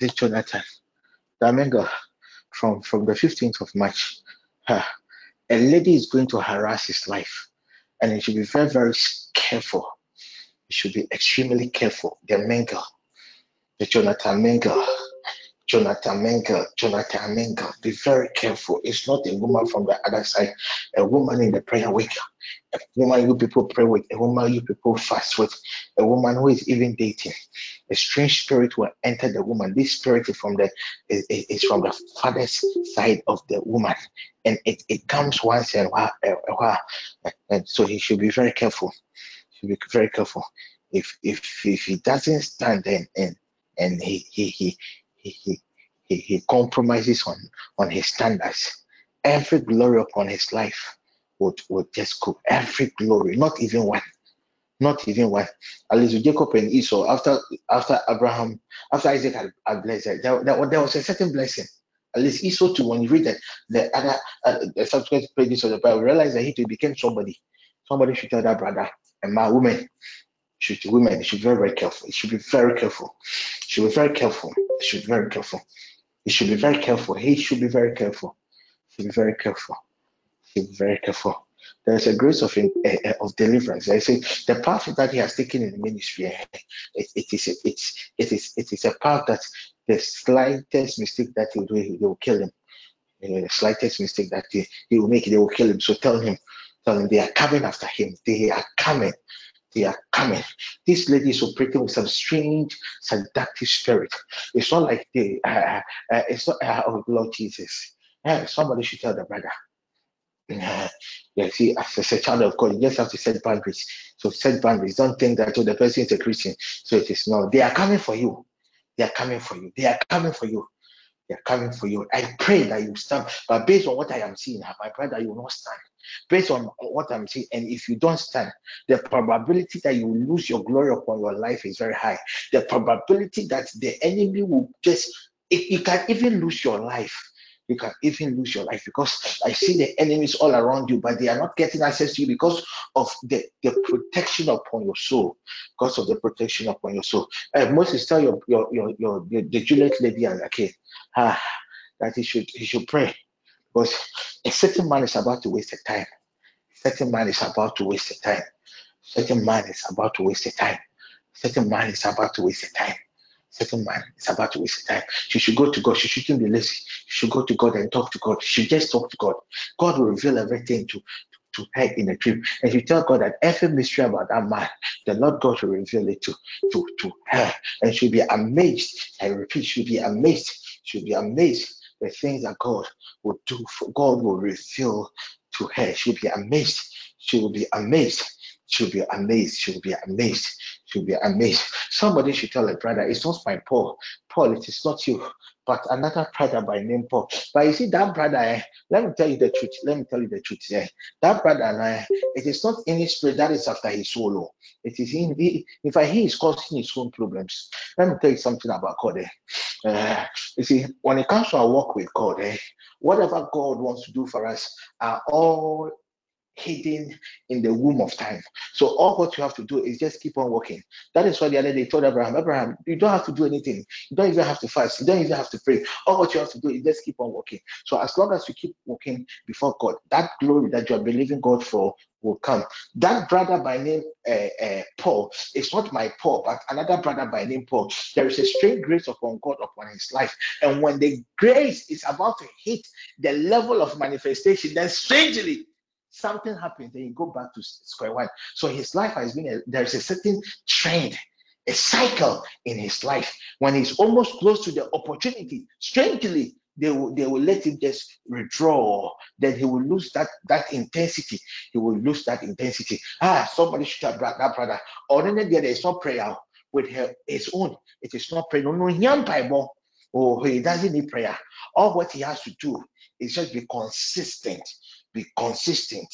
Speaker 18: this Jonathan, that Mengo from, from the 15th of March, a lady is going to harass his life. And he should be very, very careful. He should be extremely careful. The Mengo, the Jonathan Mengo, Jonathan Menkel, Jonathan Menkel, be very careful. It's not a woman from the other side, a woman in the prayer week, a woman you people pray with, a woman you people fast with, a woman who is even dating. A strange spirit will enter the woman. This spirit is from the is, is from the father's side of the woman, and it, it comes once in a while. And so he should be very careful. He should be very careful. If if if he doesn't stand and and and he he he he, he, he compromises on, on his standards, every glory upon his life would, would just go. Every glory, not even one. Not even one. At least with Jacob and Esau, after after Abraham, after Isaac had, had blessed, there, there, there was a certain blessing. At least Esau too, when you read that, the other uh, the subsequent pages of the Bible, realize that he too became somebody. Somebody should tell that brother and my woman should women should be very, very careful. It should be very careful. Should be very careful. Should be very careful. He should be very careful. He should be very careful. Should be very careful. Be very careful. There is a grace of uh, of deliverance. I say the path that he has taken in the ministry, eh, it, it is it's it is it is a path that the slightest mistake that he will do, he will kill him. Uh, the slightest mistake that he, he will make, they will kill him. So tell him, tell him they are coming after him. They are coming they are coming. This lady is operating with some strange seductive spirit. It's not like they, uh, uh, uh it's not, uh, oh Lord Jesus. Uh, somebody should tell the brother. Yeah, see, as a child of God, you just have to set boundaries. So set boundaries. Don't think that oh, the person is a Christian. So it is not. They are coming for you. They are coming for you. They are coming for you. They are coming for you. I pray that you stand. But based on what I am seeing, I pray that you will not stand based on what I'm seeing, And if you don't stand, the probability that you will lose your glory upon your life is very high. The probability that the enemy will just, you can even lose your life. You can even lose your life because I see the enemies all around you, but they are not getting access to you because of the, the protection upon your soul. Because of the protection upon your soul. Uh, Moses, tell your your your, your the, the Juliet lady and okay, ah, that he should he should pray because a certain man is about to waste the time. A certain man is about to waste the time. A certain man is about to waste the time. A certain man is about to waste the time. Certain man is about to waste time. She should go to God. She shouldn't be lazy. She should go to God and talk to God. She should just talk to God. God will reveal everything to, to her in a dream. And you tell God that every mystery about that man, the Lord God will reveal it to, to, to her. And she'll be amazed. I repeat, she'll be amazed. She'll be amazed the things that God will do, for God will reveal to her. She'll be amazed. She will be amazed. She'll be amazed. She'll be amazed. To be amazed. Somebody should tell a brother, it's not my Paul. Paul, it is not you, but another brother by name Paul. But you see, that brother, eh, let me tell you the truth. Let me tell you the truth. Eh, that brother, eh, it is not any spirit that is after his soul. oh. It is in, he, in fact, he is causing his own problems. Let me tell you something about God. Eh. Uh, you see, when it comes to our walk with God, eh, whatever God wants to do for us are all hidden in the womb of time. So all what you have to do is just keep on working. That is why the other day told Abraham, Abraham, you don't have to do anything. You don't even have to fast. You don't even have to pray. All what you have to do is just keep on working. So as long as you keep working before God, that glory that you are believing God for will come. That brother by name uh, uh, Paul is not my Paul, but another brother by name Paul. There is a strange grace upon God upon his life, and when the grace is about to hit the level of manifestation, then strangely something happens, then you go back to square one. So his life has been a, there's a certain trend, a cycle in his life. When he's almost close to the opportunity, strangely, they will they will let him just withdraw. Then he will lose that that intensity. He will lose that intensity. Ah, somebody should have brought that brother. Or then there is no prayer with her, his own. It is not prayer. No, no. Oh, he doesn't need prayer. All what he has to do is just be consistent be consistent.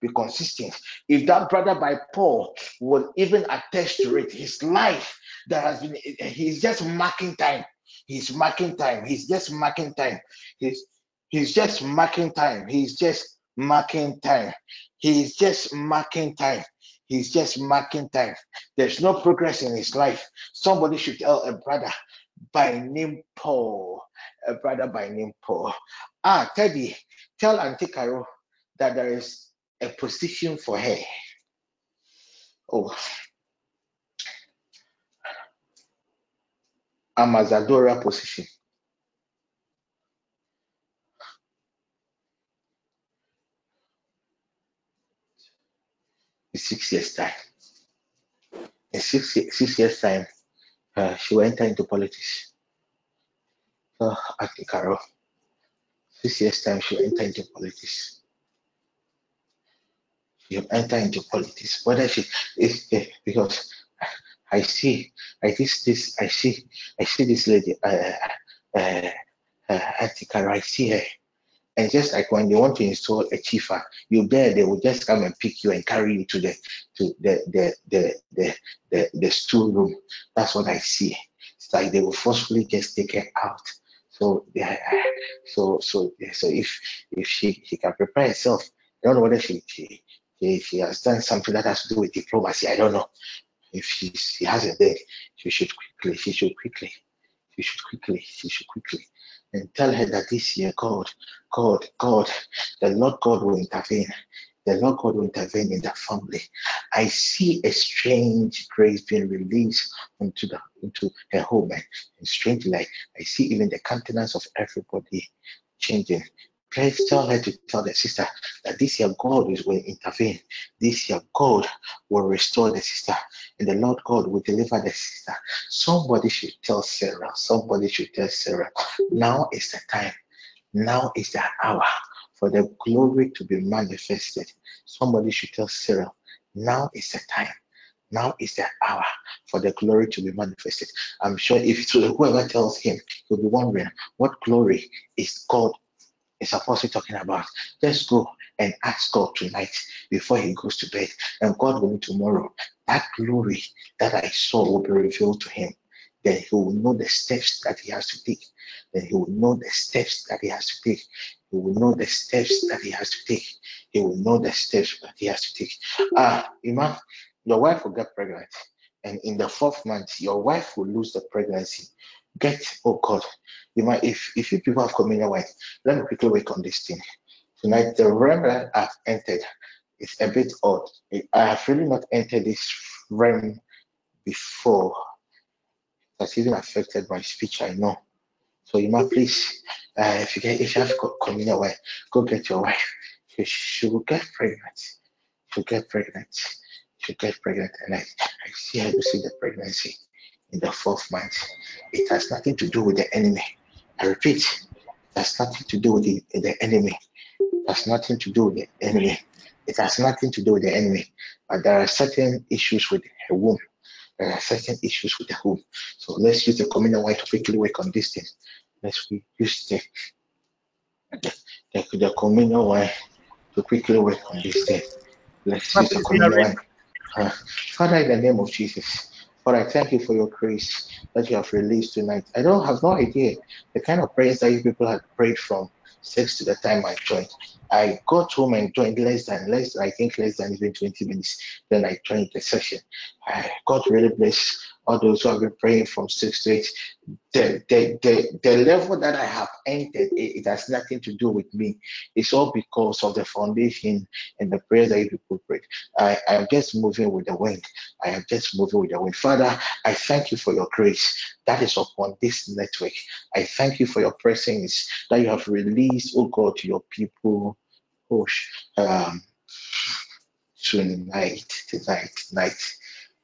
Speaker 18: Be consistent. If that brother by Paul would even attest to it, his life that has been, he's just marking time. He's marking time. He's just marking time. He's he's just marking time. He's just marking time. He's just marking time. He's just marking time. There's no progress in his life. Somebody should tell a brother by name Paul, a brother by name Paul. Ah, Teddy, tell Auntie Carol that there is a position for her. Oh, Amazadora position. In six years' time. In six, six years' time, uh, she will enter into politics. So, Auntie Carol, six years' time, she will enter into politics you enter into politics. Whether she is uh, because I see, I this this I see, I see this lady, uh, uh, uh, I see her. And just like when they want to install a chiefer, you there, they will just come and pick you and carry you to the to the the the the, the, the stool room. That's what I see. It's like they will forcefully just take her out. So yeah, so so so if if she she can prepare herself, I don't know whether she she if she has done something that has to do with diplomacy, I don't know. If she, she hasn't then she should quickly, she should quickly, she should quickly, she should quickly. And tell her that this year, God, God, God, the Lord God will intervene. The Lord God will intervene in that family. I see a strange grace being released into the into her home. And strangely, I see even the countenance of everybody changing. Please tell her to tell the sister that this year God is will intervene. This year God will restore the sister, and the Lord God will deliver the sister. Somebody should tell Sarah. Somebody should tell Sarah. Now is the time. Now is the hour for the glory to be manifested. Somebody should tell Sarah. Now is the time. Now is the hour for the glory to be manifested. I'm sure if whoever tells him, he'll be wondering what glory is God is Apostle talking about? Let's go and ask God tonight before he goes to bed. And God will be tomorrow. That glory that I saw will be revealed to him. Then he will know the steps that he has to take. Then he will know the steps that he has to take. He will know the steps that he has to take. He will know the steps that he has to take. Ah, uh, Imam, your wife will get pregnant. And in the fourth month, your wife will lose the pregnancy. Get, oh God, you might, if, if you people have communion wine, let me quickly work on this thing. Tonight, the realm that I've entered is a bit odd. I have really not entered this realm before. That's even affected my speech, I know. So you might please, uh, if you get if you have communion wine, go get your wife. She, she will get pregnant. She'll get pregnant. She'll get pregnant. And I, I see her see the pregnancy in the fourth month. It has nothing to do with the enemy. I repeat, it has nothing to do with the, the enemy. It has nothing to do with the enemy. It has nothing to do with the enemy. But there are certain issues with her womb There are certain issues with the home. So let's use the communion wine to quickly work on this thing. Let's use the, the, the communion wine to quickly work on this thing. Let's use the communion wine. Uh, Father, in the name of Jesus, Father, I thank you for your grace that you have released tonight. I don't have no idea the kind of prayers that you people had prayed from six to the time I joined. I got home and joined less than less, I think less than even 20 minutes. Then I joined the session. I got really blessed all those who have been praying from six to eight. The, the, the, the level that I have entered, it, it, has nothing to do with me. It's all because of the foundation and the prayers that you people prayed. I, I am just moving with the wind. I am just moving with the wind. Father, I thank you for your grace that is upon this network. I thank you for your presence that you have released, oh God, to your people. Oh, um, tonight, tonight, tonight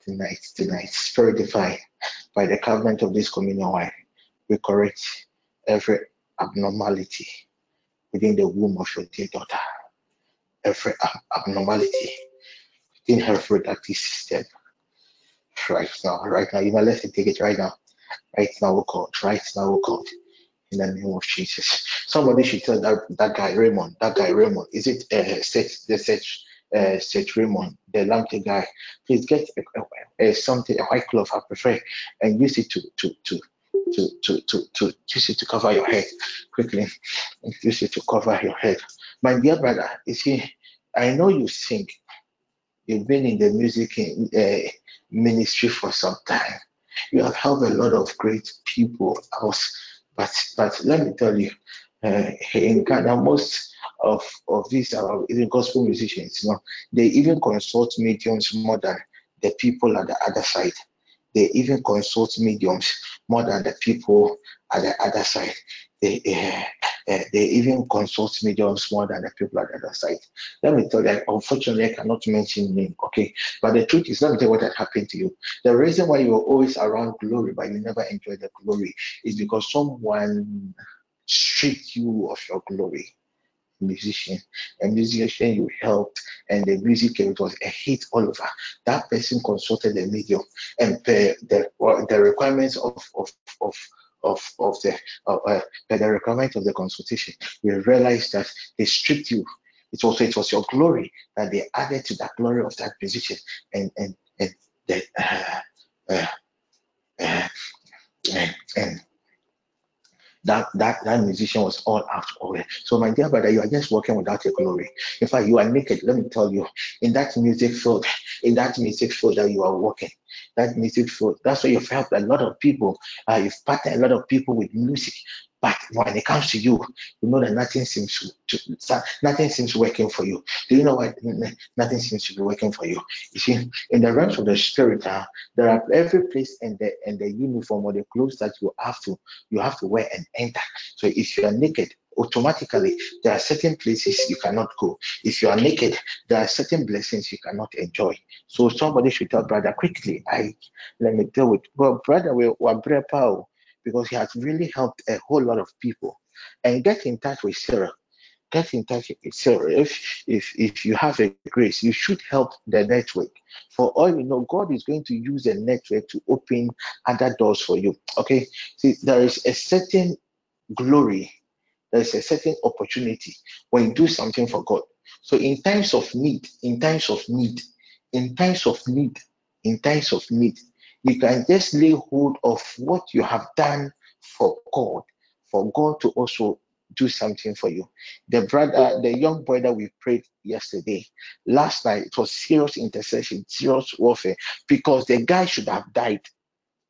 Speaker 18: tonight, tonight, Spirit divine, by the covenant of this communion wine, we correct every abnormality within the womb of your dear daughter, every abnormality within her reproductive system. Right now, right now, you know, let's take it right now. Right now, we call right now, we call in the name of Jesus. Somebody should tell that, that guy Raymond, that guy Raymond, is it uh, set, the search uh, Seth Raymond, the Lamptey guy, please get a, a, a, something, a white cloth, I prefer, and use it to to to to to to, to use it to cover your head quickly. Use it to cover your head. My dear brother, you see, I know you sing. You've been in the music in, uh, ministry for some time. You have helped a lot of great people out. But but let me tell you, uh, in Ghana, most of of these uh, even gospel musicians, you know, they even consult mediums more than the people at the other side. They even consult mediums more than the people at the other side. They, uh, uh, they even consult mediums more than the people at the other side. Let me tell you, unfortunately, I cannot mention name, okay? But the truth is, let me tell you what had happened to you. The reason why you were always around glory, but you never enjoy the glory, is because someone stripped you of your glory musician, a musician you helped, and the music it was a hit all over. That person consulted the medium, and the the, requirements of of of of, of the uh, the requirement of the consultation, we realized that they stripped you. It was it was your glory that they added to that glory of that musician, and and and the uh, uh, uh, and, and that that that musician was all out it. So my dear brother, you are just walking without your glory. In fact, you are naked. Let me tell you, in that music field, in that music field that you are walking, that music field, that's where you've helped a lot of people. Uh, you've partnered a lot of people with music. But when it comes to you, you know that nothing seems to, to nothing seems working for you. Do you know why nothing seems to be working for you? You see, in the realms of the spirit, uh, there are every place and the and the uniform or the clothes that you have to you have to wear and enter. So if you are naked, automatically there are certain places you cannot go. If you are naked, there are certain blessings you cannot enjoy. So somebody should tell brother quickly. I let me deal with well, brother we are power because he has really helped a whole lot of people. And get in touch with Sarah. Get in touch with Sarah. If if if you have a grace, you should help the network. For all you know, God is going to use the network to open other doors for you. Okay. See, there is a certain glory, there is a certain opportunity when you do something for God. So in times of need, in times of need, in times of need, in times of need, you can just lay hold of what you have done for God, for God to also do something for you. The brother, the young boy that we prayed yesterday, last night, it was serious intercession, serious warfare, because the guy should have died.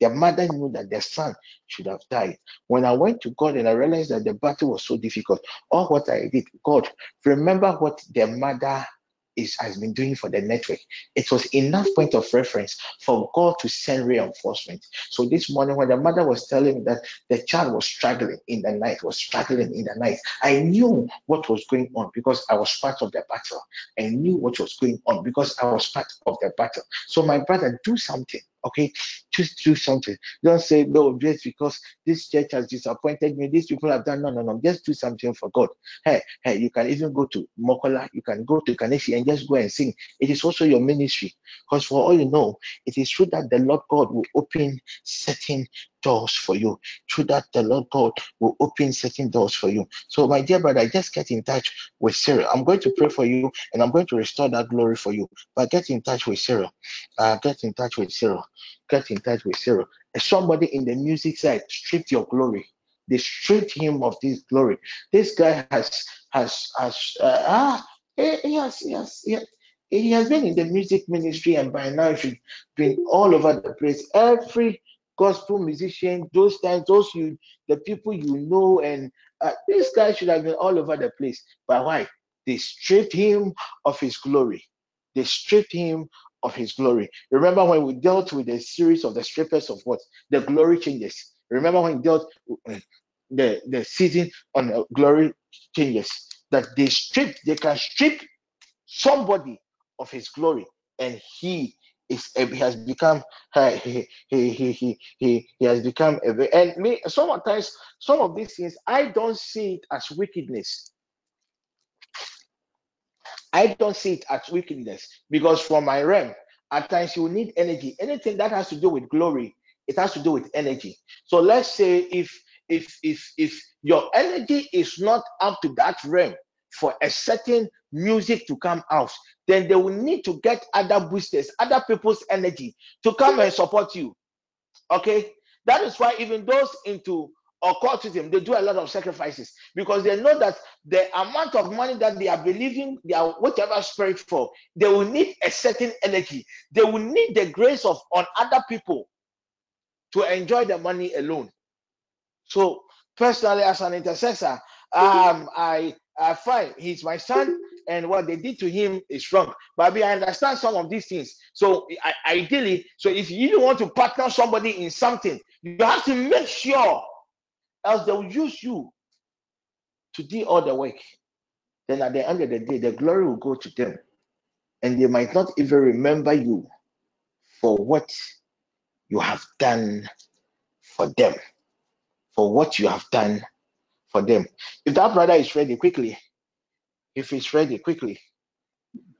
Speaker 18: The mother knew that their son should have died. When I went to God and I realized that the battle was so difficult, all what I did, God, remember what the mother is has been doing for the network. It was enough point of reference for God to send reinforcement. So this morning, when the mother was telling me that the child was struggling in the night, was struggling in the night, I knew what was going on because I was part of the battle. I knew what was going on because I was part of the battle. So my brother, do something Okay, just do something. Don't say no just because this church has disappointed me. These people have done no, no, no. Just do something for God. Hey, hey, you can even go to Makola, you can go to Kaneshie and just go and sing. It is also your ministry. Because for all you know, it is true that the Lord God will open certain doors for you. Through that the Lord God will open certain doors for you. So, my dear brother, just get in touch with Cyril. I'm going to pray for you and I'm going to restore that glory for you. But get in touch with Cyril. Uh, get in touch with Cyril. Get in touch with Cyril. Somebody in the music side stripped your glory. They stripped him of this glory. This guy has has has uh, ah he has he, he has been in the music ministry and by now he's been all over the place. Every gospel musician, those times, those you the people you know, and uh, this guy should have been all over the place. But why? They stripped him of his glory. They stripped him of his glory. Remember when we dealt with a series of the strippers of what? The glory changes. Remember when we dealt with the, the season on the glory changes. That they strip, they can strip somebody of his glory, and he is eh, he has become he, he, he, he, he, has become and me sometimes some of these things I don't see it as wickedness. I don't see it as wickedness because from my realm, at times you need energy. Anything that has to do with glory, it has to do with energy. So let's say if if if if your energy is not up to that realm for a certain music to come out, then they will need to get other boosters, other people's energy to come and support you. Okay, that is why even those into occultism they do a lot of sacrifices because they know that the amount of money that they are believing they are whatever spirit for they will need a certain energy. They will need the grace of on other people to enjoy the money alone. So personally as an intercessor um i i find he's my son and what they did to him is wrong but I, understand some of these things so I, ideally so if you want to partner somebody in something you have to make sure else they will use you to do all the work. Then at the end of the day, the glory will go to them. And they might not even remember you for what you have done for them. For what you have done for them. If that brother is ready quickly, if he's ready quickly,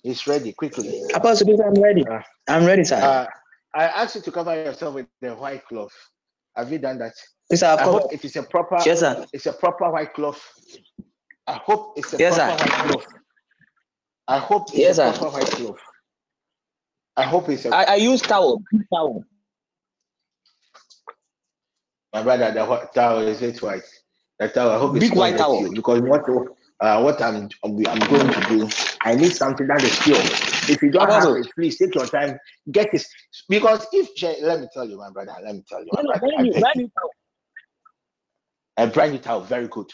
Speaker 18: he's ready quickly.
Speaker 21: Apostle, I'm ready. Uh, I'm ready, sir. Uh,
Speaker 18: I asked you to cover yourself with the white cloth. Have you done that?
Speaker 21: Yes, sir.
Speaker 18: I hope it is a proper.
Speaker 21: Yes, sir.
Speaker 18: It's a proper white cloth. I hope it's a
Speaker 21: yes,
Speaker 18: proper
Speaker 21: sir.
Speaker 18: white cloth. I hope it's
Speaker 21: yes,
Speaker 18: a
Speaker 21: sir.
Speaker 18: proper white cloth. I hope it's a.
Speaker 21: I, I use towel. Towel.
Speaker 18: My brother, the towel is it white? I hope it's
Speaker 21: big white towel.
Speaker 18: You because what uh, what I'm I'm going to do, I need something that is pure. If you don't have it, please take your time, get it. Because if let me tell you, my brother, let me tell you, I,
Speaker 21: brand new, brand new towel.
Speaker 18: A brand new towel, very good.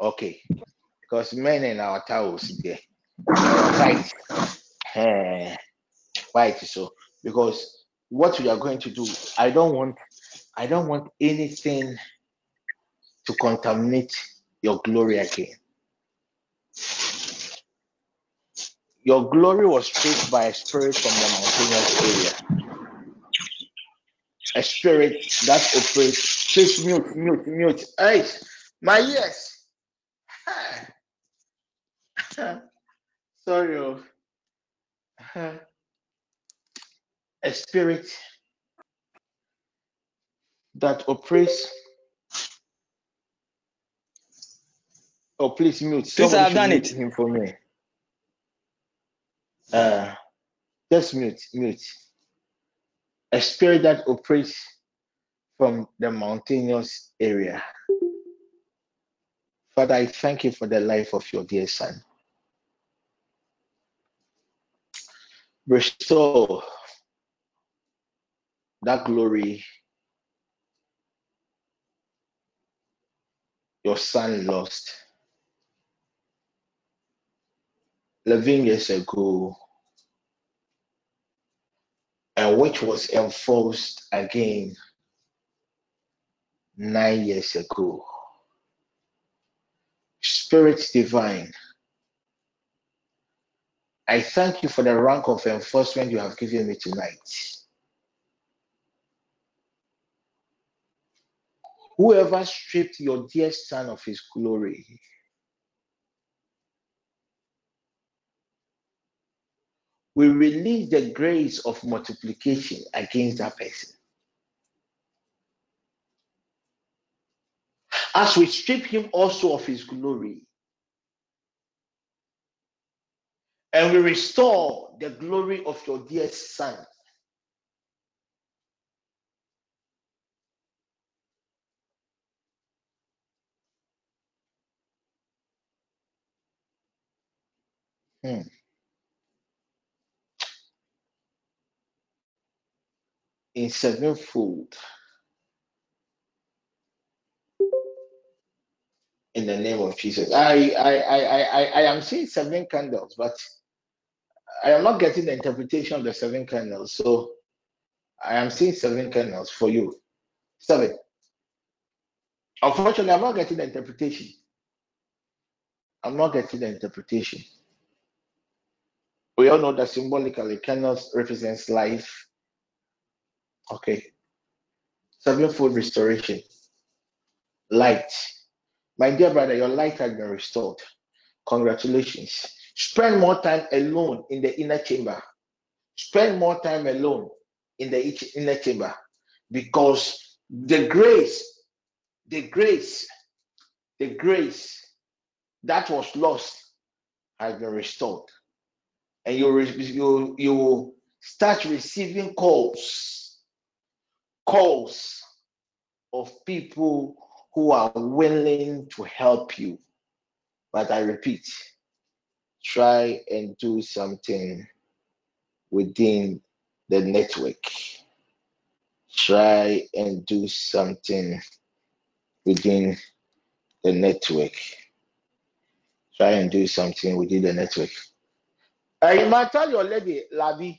Speaker 18: Okay, because men in our towels there, right? white. So because what we are going to do, I don't want, I don't want anything to contaminate your glory again. Your glory was stripped by a spirit from the mountainous area. A spirit that operates. Please mute, mute, mute. Hey, my ears. Sorry. Oh. A spirit that operates. Oh, please mute.
Speaker 21: Please, I've done it.
Speaker 18: him for me. Uh, just mute, mute. A spirit that operates from the mountainous area. Father, I thank you for the life of your dear son. Restore that glory your son lost 11 years ago and which was enforced again nine years ago. Spirit divine, I thank you for the rank of enforcement you have given me tonight. Whoever stripped your dear son of his glory we release the grace of multiplication against that person. As we strip him also of his glory, and we restore the glory of your dear son. Hmm. In sevenfold. In the name of Jesus. I I I I I am seeing seven candles, but I am not getting the interpretation of the seven candles. So I am seeing seven candles for you. Seven. Unfortunately, I'm not getting the interpretation. I'm not getting the interpretation. We all know that symbolically candles represents life. Okay. Sevenfold restoration. Light. My dear brother, your light has been restored. Congratulations. Spend more time alone in the inner chamber. Spend more time alone in the inner chamber because the grace, the grace, the grace that was lost has been restored. And you, you, you start receiving calls, calls of people who are willing to help you. But I repeat, try and do something within the network. Try and do something within the network. Try and do something within the network. You might tell your lady, Labi.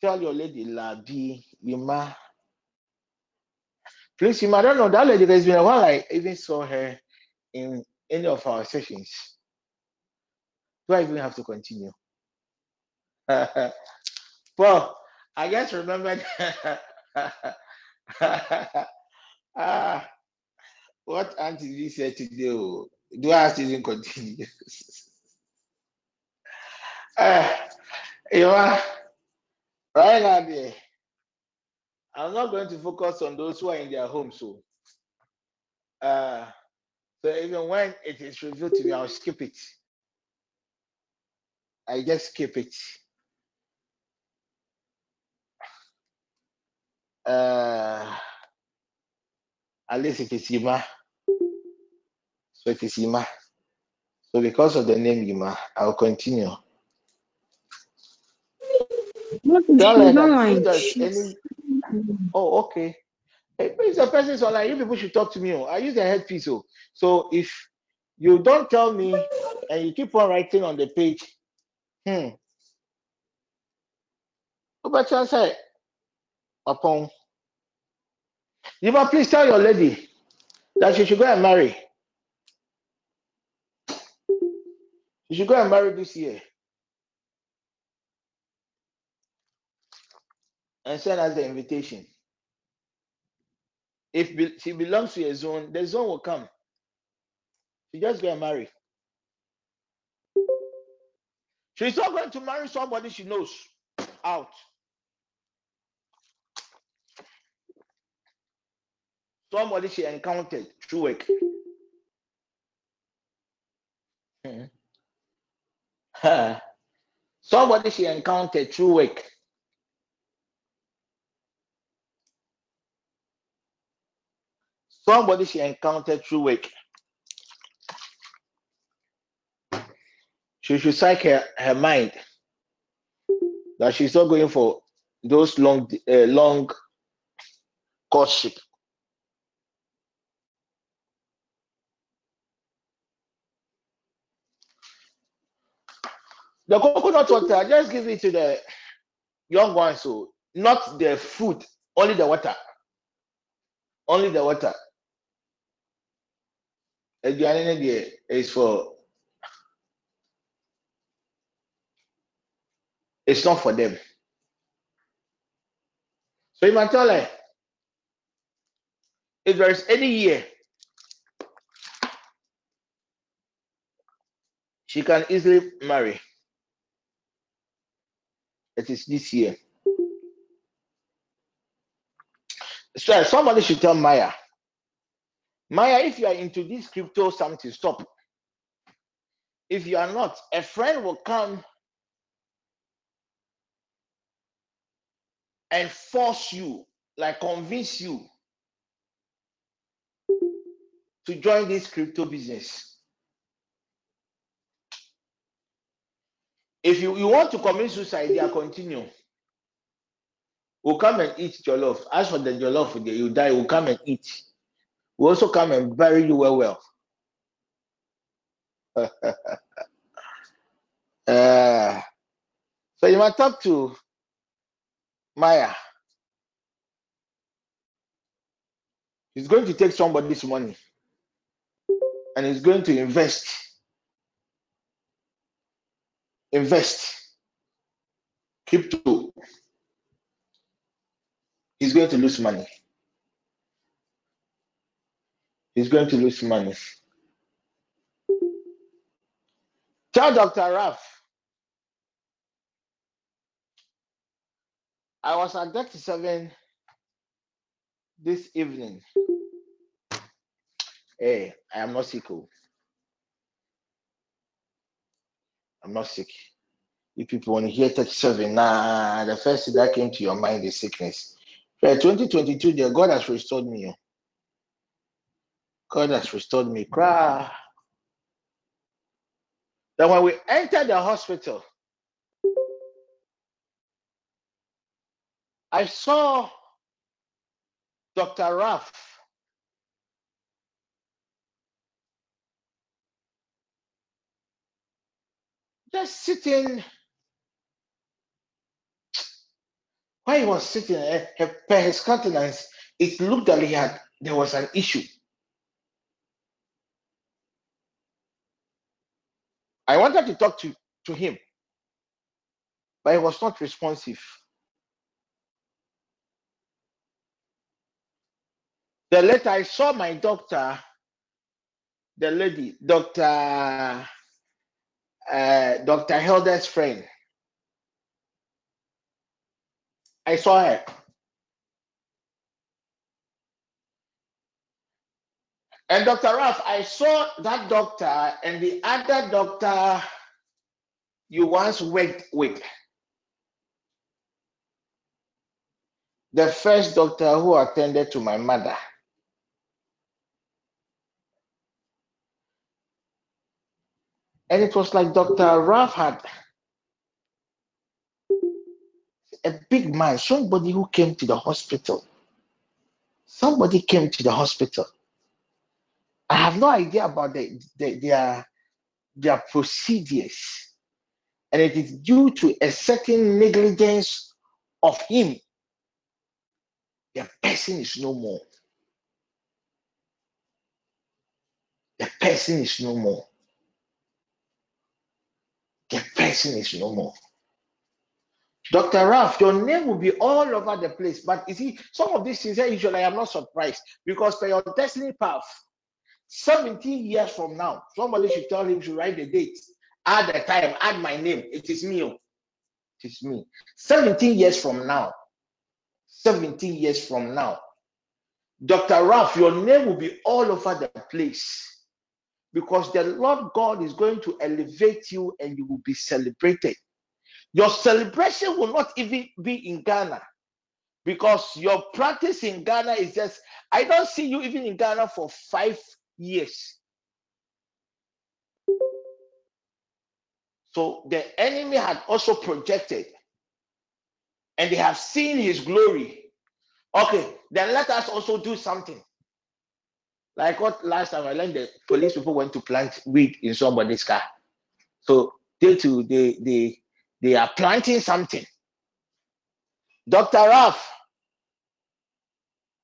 Speaker 18: Tell your lady, Labi, might. Please, you might don't know that lady. There's been a while I even saw her in any of our sessions. Do I even have to continue? well, I just remembered uh, what Auntie Lee said today. Do I have to even continue? uh, you know, right now, I'm not going to focus on those who are in their homes. So, uh, so even when it is revealed to me, I'll skip it. I just skip it. Uh, at least it is Yima. So it is Yima. So because of the name Yima, I'll continue.
Speaker 12: What
Speaker 18: Tell
Speaker 12: is
Speaker 18: that
Speaker 12: online?
Speaker 18: if there's any. Oh, okay. If the person is online, you people should talk to me. oh. I use the headpiece. Oh. So if you don't tell me and you keep on writing on the page, hmm. But chance say, upon. Yima, please tell your lady that she should go and marry. She should go and marry this year. And send us the invitation. If be- she belongs to a zone, the zone will come. She just go and marry. She's not going to marry somebody she knows out. Somebody she encountered through work. Hmm. somebody she encountered through work. Somebody she encountered through work. She should psych her, her mind that she's not going for those long uh, long courtship. The coconut water, just give it to the young ones, so not the food, only the water. Only the water. Aduane for it's not for them. So you might tell her If there is any year she can easily marry, it is this year. So somebody should tell Maya, Maya, if you are into this crypto something, stop. If you are not, a friend will come and force you, like convince you to join this crypto business. If you, you want to commit suicide, yeah, continue. We'll come and eat your jollof. As for the your jollof, you die, we'll come and eat. We'll also come and bury you well, well. uh, so you might talk to Maya. He's going to take somebody's money and he's going to invest. Invest. Crypto. He's going to lose money. He's going to lose money. Tell Dr. Raf. I was at 37 this evening. Hey, I am not sick. oh. I'm not sick. If people to hear 37, nah, the first thing that came to your mind is sickness. Yeah, 2022, dear God has restored me. Oh. God has restored me. Cry. Then when we entered the hospital, I saw Dr. Raf just sitting while he was sitting eh, his countenance, it looked that he had there was an issue. I wanted to talk to, to him, but he was not responsive. The later I saw my doctor, the lady, Dr. Uh, Dr. Hilda's friend. I saw her. And Dr. Ralph, I saw that doctor and the other doctor you once worked with. The first doctor who attended to my mother. And it was like Dr. Ralph had a big man, somebody who came to the hospital. Somebody came to the hospital. I have no idea about the, the, their, their procedures. And it is due to a certain negligence of him. The person is no more. The person is no more. The person is no more. Dr. Ralph, your name will be all over the place. But you see, some of these things usually I am not surprised because for your destiny path, 17 years from now, somebody should tell him to write the date, add the time, add my name. It is me. oh. It is me. 17 years from now, 17 years from now, Dr. Ralph, your name will be all over the place because the Lord God is going to elevate you and you will be celebrated. Your celebration will not even be in Ghana because your practice in Ghana is just, I don't see you even in Ghana for five years. So the enemy had also projected and they have seen his glory. Okay, then let us also do something. Like what last time I learned the police people went to plant weed in somebody's car. So they too, they they they are planting something. Dr. Ralph,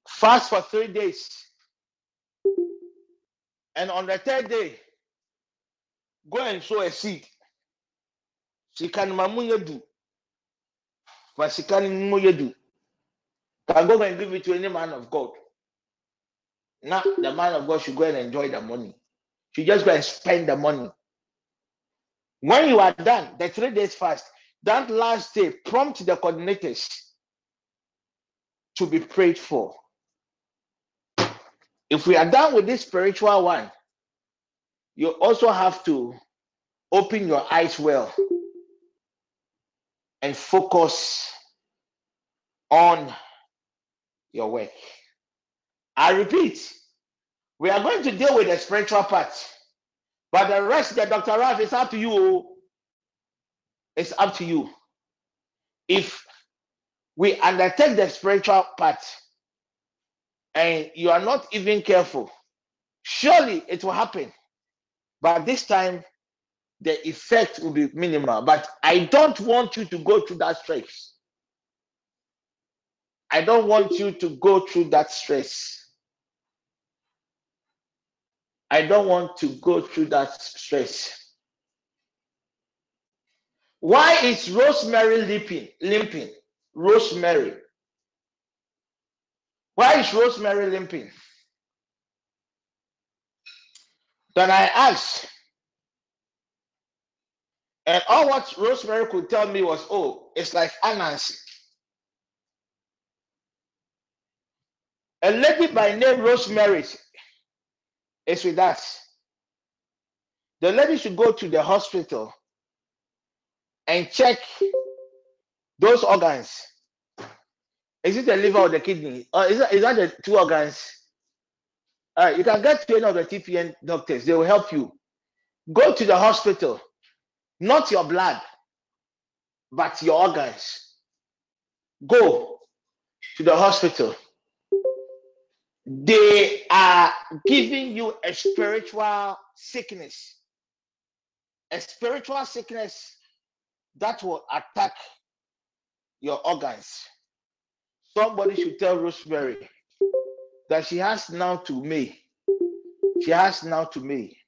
Speaker 18: fast for three days. And on the third day, go and sow a seed. Sikan mamunya do. But sikan munya do. Can go and give it to any man of God. now the man of God should go and enjoy the money. Should just go and spend the money. When you are done, the three days fast, that last day, prompt the coordinators to be prayed for. If we are done with this spiritual one, you also have to open your eyes well and focus on your work. I repeat, we are going to deal with the spiritual part, but the rest, the Dr. Ralph, is up to you. It's up to you. If we undertake the spiritual part and you are not even careful, surely it will happen. But this time, the effect will be minimal. But I don't want you to go through that stress. I don't want you to go through that stress. I don't want to go through that stress. Why is Rosemary limping? Limping. Rosemary. Why is Rosemary limping? Then I asked, and all what Rosemary could tell me was, oh, it's like Anansi. A lady by name Rosemary is with us. The lady should go to the hospital and check those organs. Is it the liver or the kidney? Or is that, is that the two organs? Uh, you can get to any of the TPN doctors, they will help you. Go to the hospital, not your blood, but your organs. Go to the hospital they are giving you a spiritual sickness, a spiritual sickness that will attack your organs. Somebody should tell Rosemary that she has now to me. She has now to me.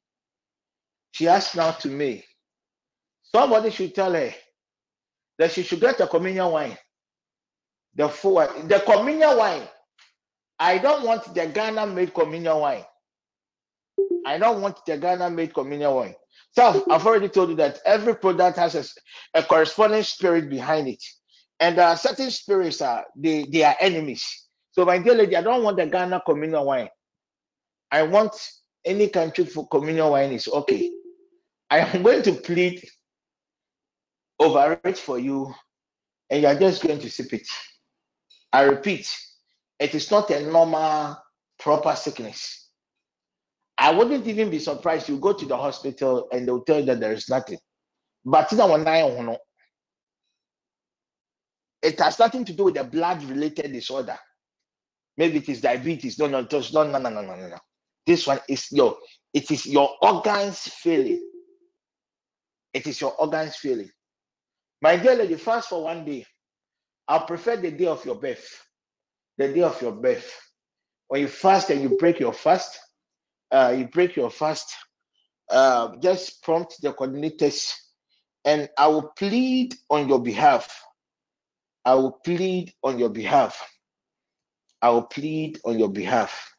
Speaker 18: She has now to me. Somebody should tell her that she should get a communion wine. The full the communion wine I don't want the Ghana made communion wine. I don't want the Ghana made communion wine. So I've already told you that every product has a, a corresponding spirit behind it. And are certain spirits are they, they are enemies. So my dear lady, I don't want the Ghana communion wine. I want any country for communion wine is okay. I am going to plead over it for you, and you're just going to sip it. I repeat, it is not a normal, proper sickness. I wouldn't even be surprised you go to the hospital and they'll tell you that there is nothing. But it has nothing to do with a blood related disorder. Maybe it is diabetes. No, no, just no, no, no, no, no, no. This one is your, it is your organs failing. It is your organs failing. My dear lady, fast for one day. I prefer the day of your birth. The day of your birth. When you fast and you break your fast, uh, you break your fast, uh, just prompt the coordinators and I will plead on your behalf I will plead on your behalf. I will plead on your behalf.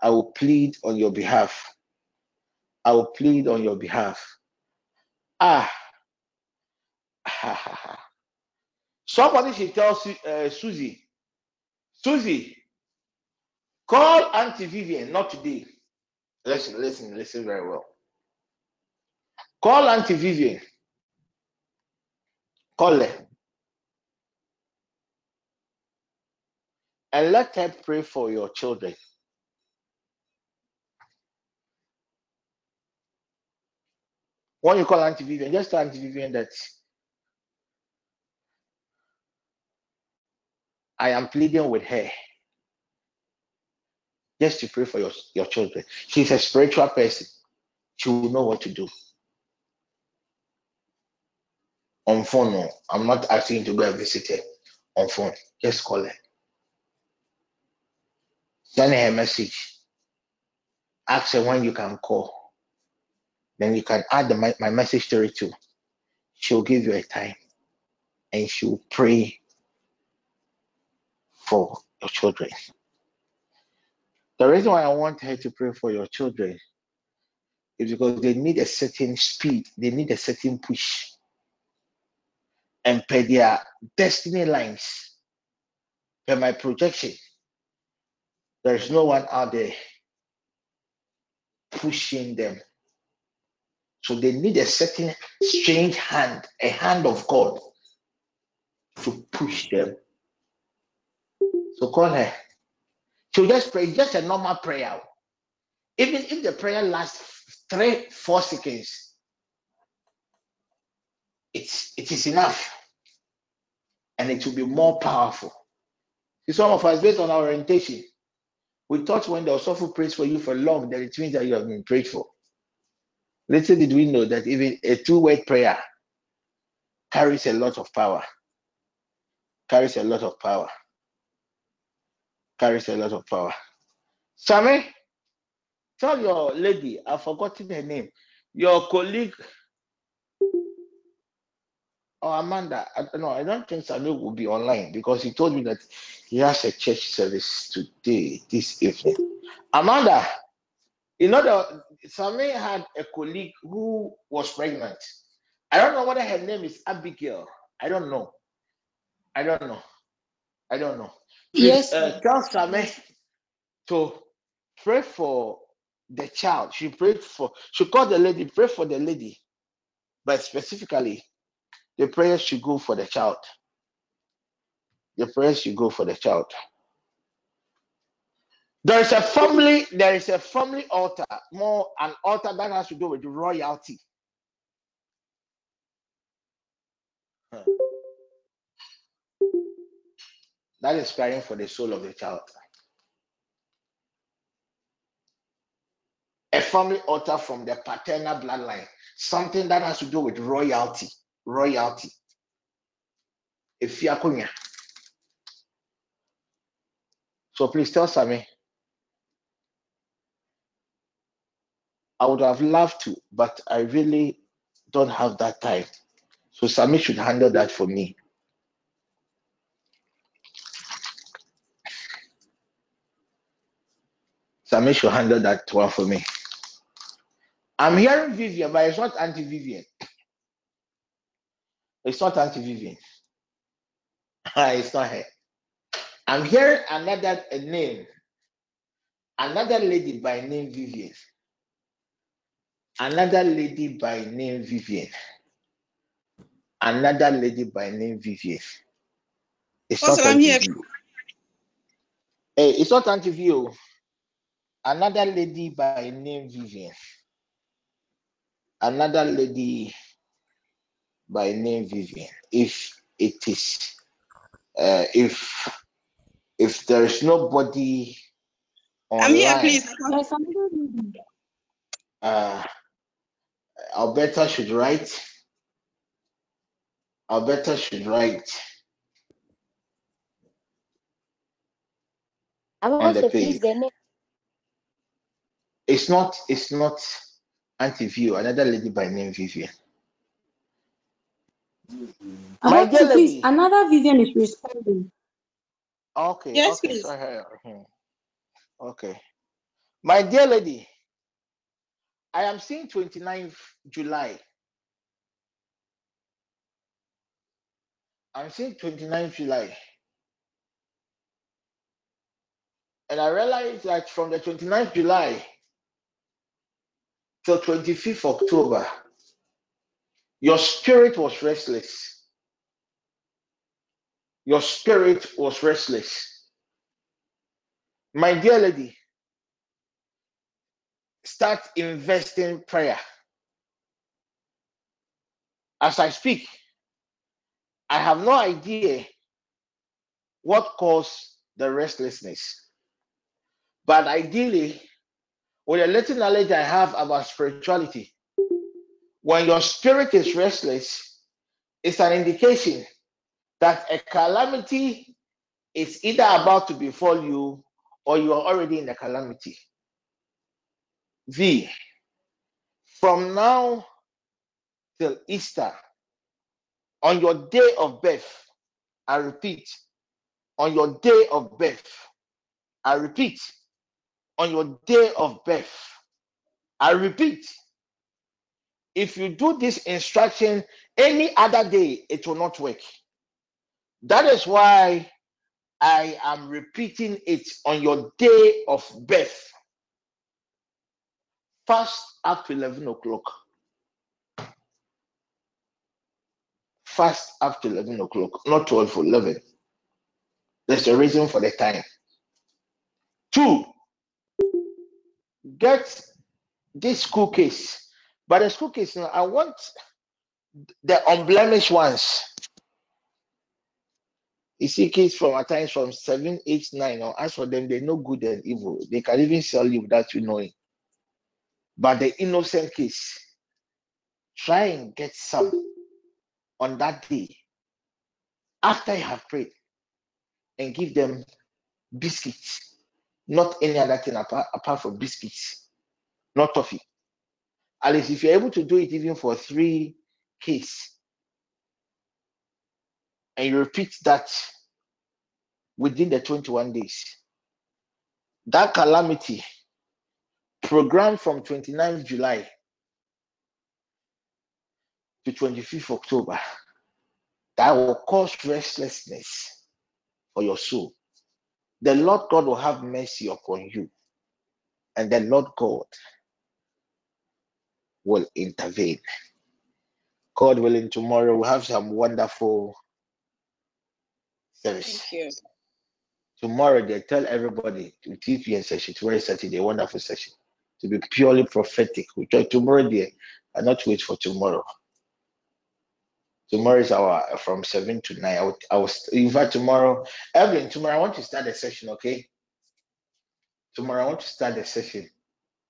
Speaker 18: I will plead on your behalf. I will plead on your behalf. Ah. Somebody should tell uh, Susie Susie, call Auntie Vivian, not today. Listen, listen, listen very well. Call Auntie Vivian. Call her. And let her pray for your children. When you call Auntie Vivian, just tell Auntie Vivian that I am pleading with her just to pray for your, your children. She's a spiritual person. She will know what to do. On phone, no. I'm not asking you to go and visit her. On phone, just call her. Send her a message. Ask her when you can call. Then you can add the, my, my message to it too. She'll give you a time and she'll pray for your children. The reason why I want her to pray for your children is because they need a certain speed, they need a certain push. And per their destiny lines, per my projection, there is no one out there pushing them. So they need a certain strange hand, a hand of God to push them. So call her. So just pray, just a normal prayer. Even if the prayer lasts three, four seconds, it's it is enough. And it will be more powerful. See, some of us, based on our orientation, we thought when the Osofo prays for you for long, that it means that you have been prayed for. Little did we know that even a two-word prayer carries a lot of power. Carries a lot of power. Carries a lot of power. Sammy, tell your lady, I've forgotten her name, your colleague, or Amanda, I, no, I don't think Sammy will be online because he told me that he has a church service today, this evening. Amanda, you know, the, Sammy had a colleague who was pregnant. I don't know whether her name is Abigail. I don't know. I don't know. I don't know. Please,
Speaker 22: Yes,
Speaker 18: uh, tell to pray for the child. She prayed for, she called the lady, pray for the lady, but specifically, the prayer should go for the child. The prayer should go for the child. There is a family, there is a family altar, more an altar that has to do with royalty. That is crying for the soul of the child. A family altar from the paternal bloodline, something that has to do with royalty. Royalty. Efiakonya. So please tell Sammy. I would have loved to, but I really don't have that time. So Sammy should handle that for me. Sammy should handle that one for me. I'm hearing Vivian, but it's not Auntie Vivian. It's not Auntie Vivian. it's not her. I'm hearing another a name, another lady by name Vivian. Another lady by name Vivian. Another lady by name Vivian. It's
Speaker 22: Apostle,
Speaker 18: not
Speaker 22: I'm here.
Speaker 18: Hey, it's not Auntie Vio. Another lady by name Vivian. Another lady by name Vivian. If it is, uh, if if there is nobody
Speaker 22: I'm here, please.
Speaker 19: There's another lady.
Speaker 18: uh, Alberta should write. Alberta should write
Speaker 16: I'm
Speaker 18: on the
Speaker 16: please the name.
Speaker 18: It's not. It's not Auntie View. Another lady by name Vivian. My dear
Speaker 19: Apostle, please,
Speaker 18: lady.
Speaker 19: another Vivian is responding.
Speaker 18: Okay.
Speaker 22: Yes,
Speaker 18: okay.
Speaker 22: please.
Speaker 18: So her. hmm, Okay. My dear lady, I am seeing 29th July. I'm seeing 29th July. And I realized that from the 29th July till 25th October, your spirit was restless. Your spirit was restless. My dear lady, start investing prayer. As I speak, I have no idea what caused the restlessness. But ideally, with the little knowledge I have about spirituality, when your spirit is restless, it's an indication that a calamity is either about to befall you or you are already in the calamity. V, from now till Easter, on your day of birth, I repeat, on your day of birth, I repeat, on your day of birth. I repeat, if you do this instruction any other day, it will not work. That is why I am repeating it on your day of birth. Fast to 11 o'clock. Fast to 11 o'clock, not 12 for 11. There's a reason for the time. Two, get this school case. But the school case, now, I want the unblemished ones. You see kids from at times from seven, eight, nine. Or as for them, they know good and evil. They can even sell you without you knowing. But the innocent kids, try and get some on that day after you have prayed and give them biscuits, not any other thing apart, apart from biscuits, not toffee. At least if you're able to do it even for three kids, and you repeat that within the 21 days, that calamity programmed from 29th July to 25th October, that will cause restlessness for your soul. The Lord God will have mercy upon you, and the Lord God will intervene. God willing, tomorrow we'll have some wonderful service.
Speaker 2: Thank you.
Speaker 18: Tomorrow they tell everybody to TPN session, tomorrow is Saturday, a wonderful session. To be purely prophetic. We try tomorrow there and not wait for tomorrow. Tomorrow is our from seven to nine. I will, I will in fact tomorrow, Evelyn, tomorrow I want to start the session, okay? Tomorrow I want to start the session.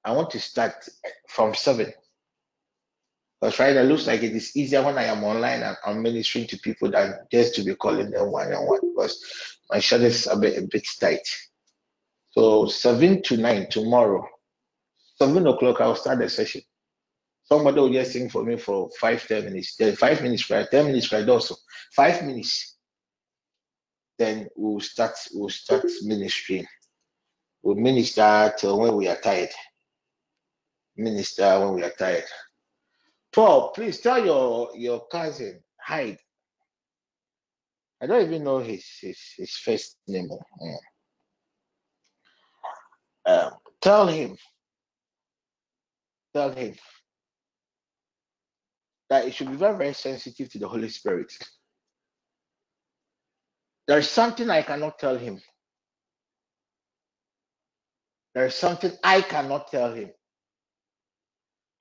Speaker 18: I want to start from seven. Because right, it looks like it is easier when I am online and I'm ministering to people than just to be calling them one on one because my schedule is a bit, a bit tight. So seven to nine tomorrow, seven o'clock I'll start the session. Somebody will just sing for me for five, ten minutes. Then five minutes right, ten minutes right also. Five minutes. Then we'll start we'll start ministering. We'll minister till when we are tired. Minister when we are tired. Paul, please tell your your cousin Hyde. I don't even know his his, his first name. Um, tell him, tell him that he should be very very sensitive to the Holy Spirit. There is something I cannot tell him. There is something I cannot tell him.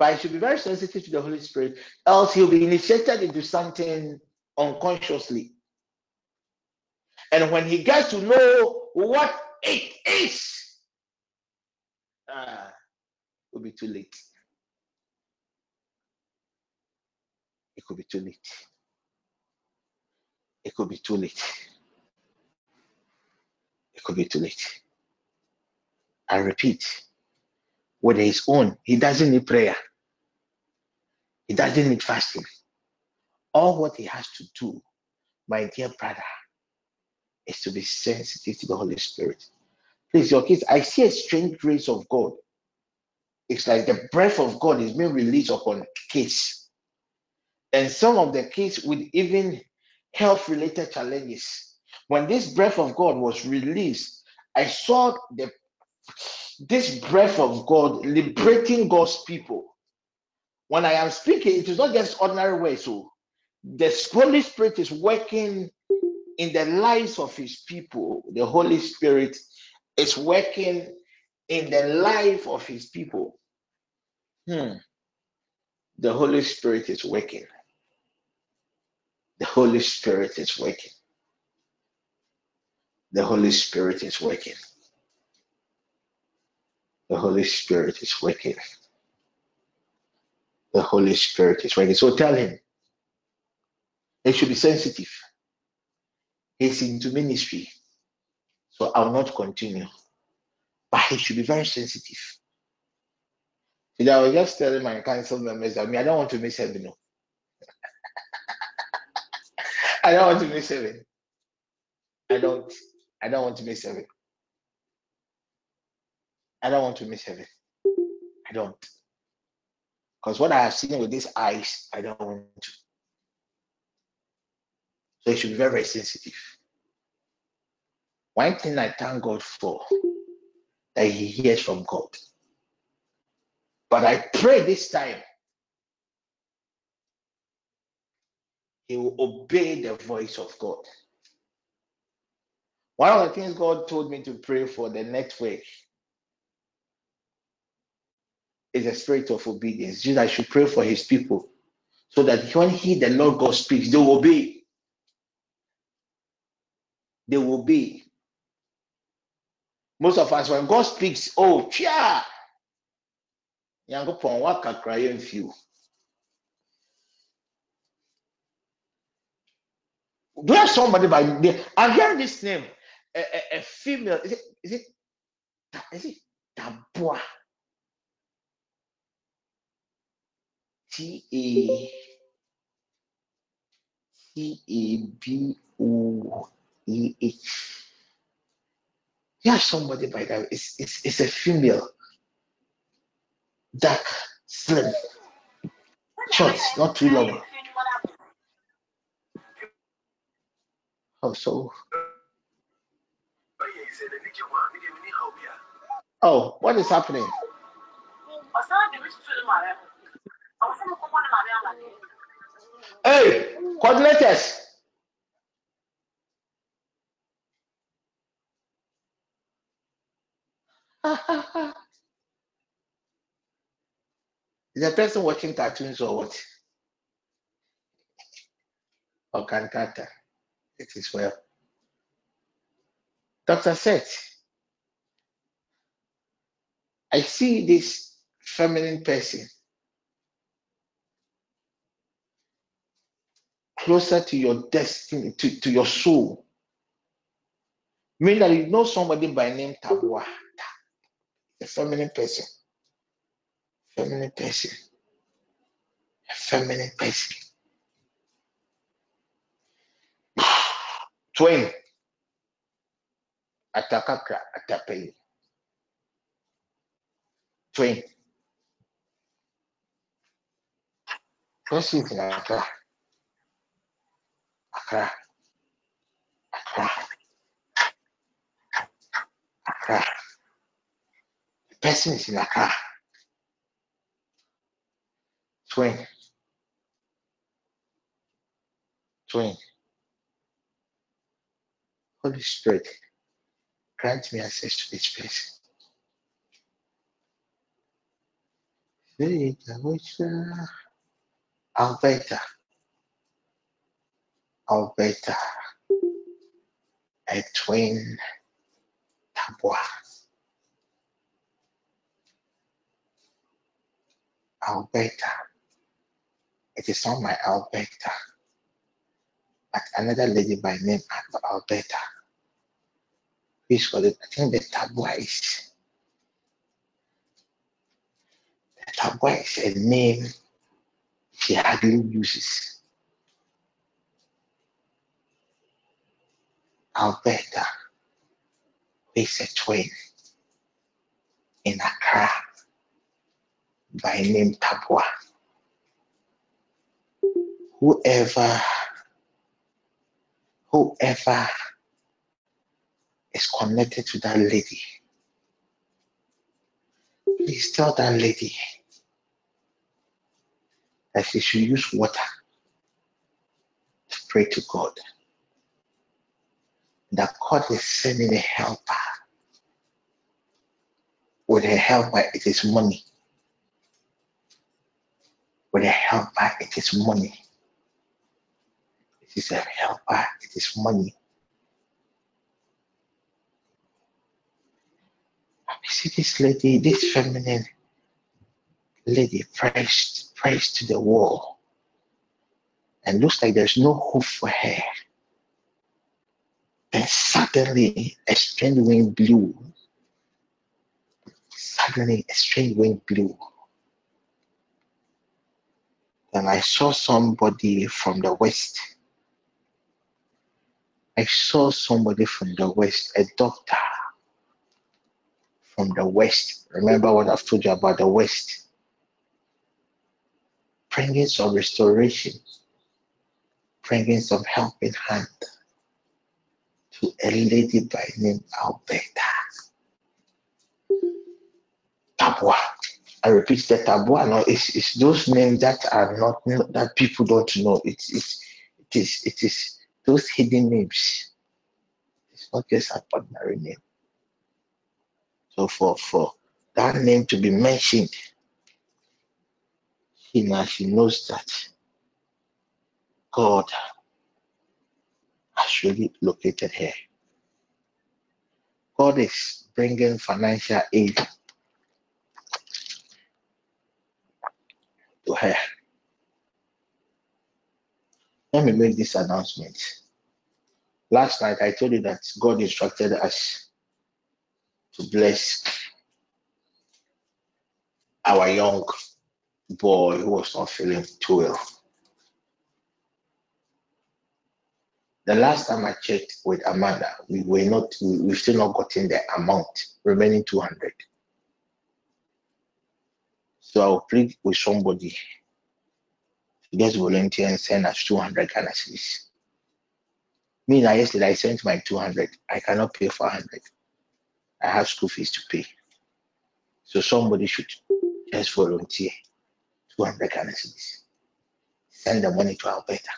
Speaker 18: But he should be very sensitive to the Holy Spirit, else he'll be initiated into something unconsciously. And when he gets to know what it is, uh, it will be too late. It could be too late. It could be too late. It could be too late. I repeat, with his own, he doesn't need prayer. He doesn't need fasting. All what he has to do, my dear brother, is to be sensitive to the Holy Spirit. Please, your kids, I see a strange grace of God. It's like the breath of God is being released upon kids. And some of the kids with even health related challenges. When this breath of God was released, I saw the this breath of God liberating God's people. When I am speaking, it is not just ordinary words. So the Holy Spirit is working in the lives of his people. The Holy Spirit is working in the life of his people. Hmm. The Holy Spirit is working. The Holy Spirit is working. The Holy Spirit is working. The Holy Spirit is working. The Holy Spirit is working. So tell him he should be sensitive. He's into ministry. So I'll not continue. But he should be very sensitive. I was just telling my council members that me, I don't want to miss heaven. No. I don't want to miss heaven. I don't. I don't want to miss heaven. I don't want to miss heaven. I don't. Because what I have seen with these eyes, I don't want to. So you should be very, very sensitive. One thing I thank God for that He hears from God. But I pray this time He will obey the voice of God. One of the things God told me to pray for the network is a spirit of obedience. Jesus, I should pray for his people so that when he, the Lord God, speaks, they will obey. They will obey. Most of us, when God speaks, oh, chia, Nyankopɔn wakakra yɛn few. Do you have somebody by name? I hear this name, a, a, a female. Is it? Is it? Is it Tabua? T A T A B O E H. Yeah, somebody by that. It's, it's, it's a female. Dark, slim, short, not too long. Oh, so. Oh, what is happening? Hey, coordinators. Is the person watching cartoons or what? Or cantata? It is well. Doctor said, I see this feminine person closer to your destiny, to, to your soul. Mean that you know somebody by name Tabua, a feminine person. Feminine person. A feminine person. Twin. Atakakra, atapei. Twin. Person in Accra. The person is in Accra. Twin. Twin. Holy Spirit, grant me access to this place. Alberta. Alberta. A twin Tabua. Alberta. It is not my Alberta, but another lady by name Alberta. Please for it. I think the Tabua is the Tabua is a name she hardly uses. Alberta is a twin in Accra by name Tabua. Whoever, whoever is connected to that lady, please tell that lady that she should use water to pray to God. That God is sending a helper. With a helper, it is money. With a helper, it is money. It is a helper, it is money. see this lady, this feminine lady pressed, pressed to the wall. And looks like there's no hope for her. Then suddenly a strange wind blew. Suddenly a strange wind blew. And I saw somebody from the west. I saw somebody from the west, a doctor from the west. Remember what I've told you about the west. Bringing some restoration, bringing some helping hand to a lady by name Alberta. Tabua. I repeat that Tabua. No, it's, it's those names that are not that people don't know. It's it's it is it is those hidden names. It's not just an ordinary name. So for for that name to be mentioned, she now she knows that God has really located here. God is bringing financial aid to her. Let me make this announcement. Last night I told you that God instructed us to bless our young boy who was not feeling too well. The last time I checked with Amanda, we were not, we, we've still not gotten the amount remaining 200. So I'll plead with somebody to just volunteer and send us 200 Ghana cedis. Me, now yesterday I sent my 200. I cannot pay 400. I have school fees to pay. So somebody should just volunteer 200 Ghana cedis. Send the money to Alberta,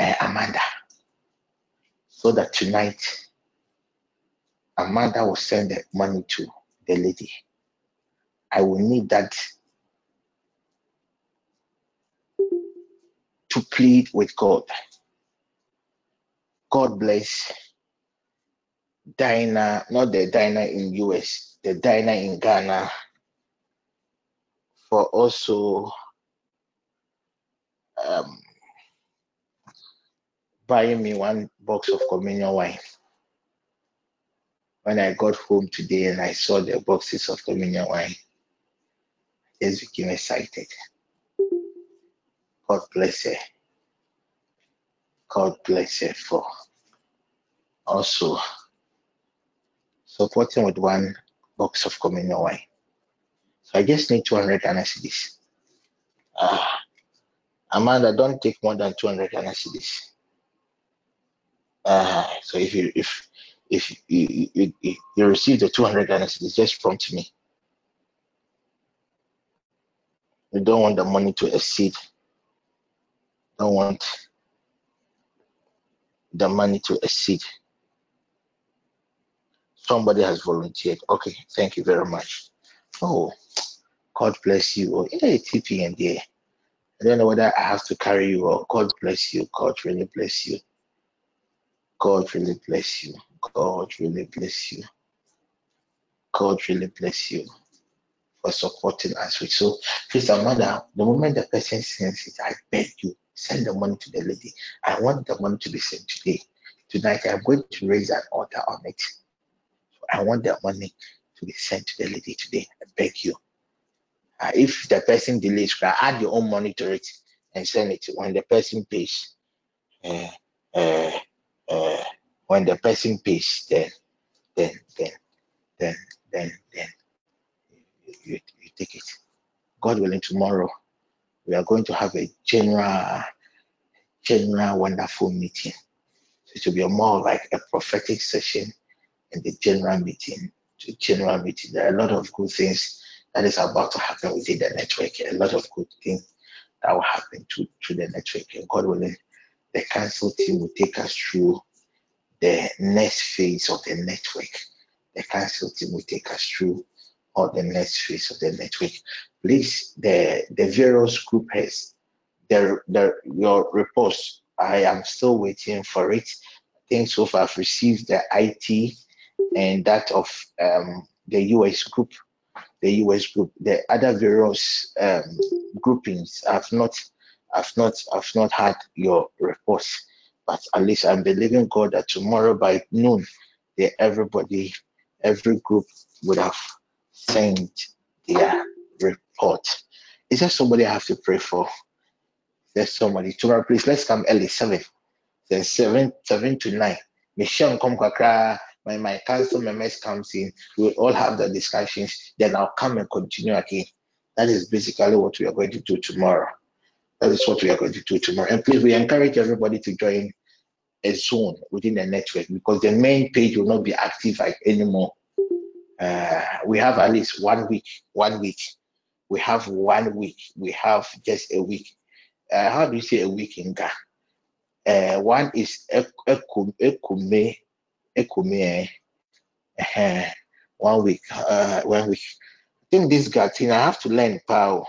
Speaker 18: uh, Amanda, so that tonight Amanda will send the money to the lady. I will need that to plead with God. God bless Dinah, not the Dinah in US, the Dinah in Ghana, for also um, buying me one box of communion wine. When I got home today and I saw the boxes of communion wine, I just became excited. God bless her. God bless her for also supporting with one box of communion wine. So I just need 200 Ghana cedis. Uh, Amanda, don't take more than 200 Ghana cedis. Uh, so if you if if you, you, you, you receive the 200 Ghana cedis, just prompt me. You don't want the money to exceed. Don't want the money to exceed. Somebody has volunteered. Okay, thank you very much. Oh, God bless you. Oh, yeah, TP and there. I don't know whether I have to carry you or God bless you. God really bless you. God really bless you. God really bless you. God really bless you for supporting us with. So, please, Amanda, the moment the person sends it, I beg you, send the money to the lady. I want the money to be sent today. Tonight, I'm going to raise an order on it. I want the money to be sent to the lady today. I beg you. Uh, if the person delays, add your own money to it and send it when the person pays. Uh, uh, uh, when the person pays, then, then, then, then, then, then you, you, take it. God willing, tomorrow we are going to have a general, general, wonderful meeting. So it will be more like a prophetic session in the general meeting. To general meeting, there are a lot of good things that is about to happen within the network. A lot of good things that will happen to, to the network. And God willing, the council team will take us through the next phase of the network. The council team will take us through all the next phase of the network. Please, the the various group has their their your reports. I am still waiting for it. I think so far I've received the IT and that of um, the US group, the US group. The other various um, groupings I've not I've not I've not had your reports, but at least I'm believing God that tomorrow by noon, everybody, every group would have sent their report. Is there somebody I have to pray for? There's somebody. Tomorrow, please let's come early, seven. Then seven, seven to nine. Michelle come kakra, when my council members comes in, we'll all have the discussions. Then I'll come and continue again. That is basically what we are going to do tomorrow. That is what we are going to do tomorrow. And please, we encourage everybody to join a zone within the network because the main page will not be active anymore. Uh, we have at least one week, one week. We have one week. We have just a week. Uh, how do you say a week in Ghana? Uh, one is Ekume, Ekume, uh, one week, uh, one week. I think this Gatina, I have to learn power.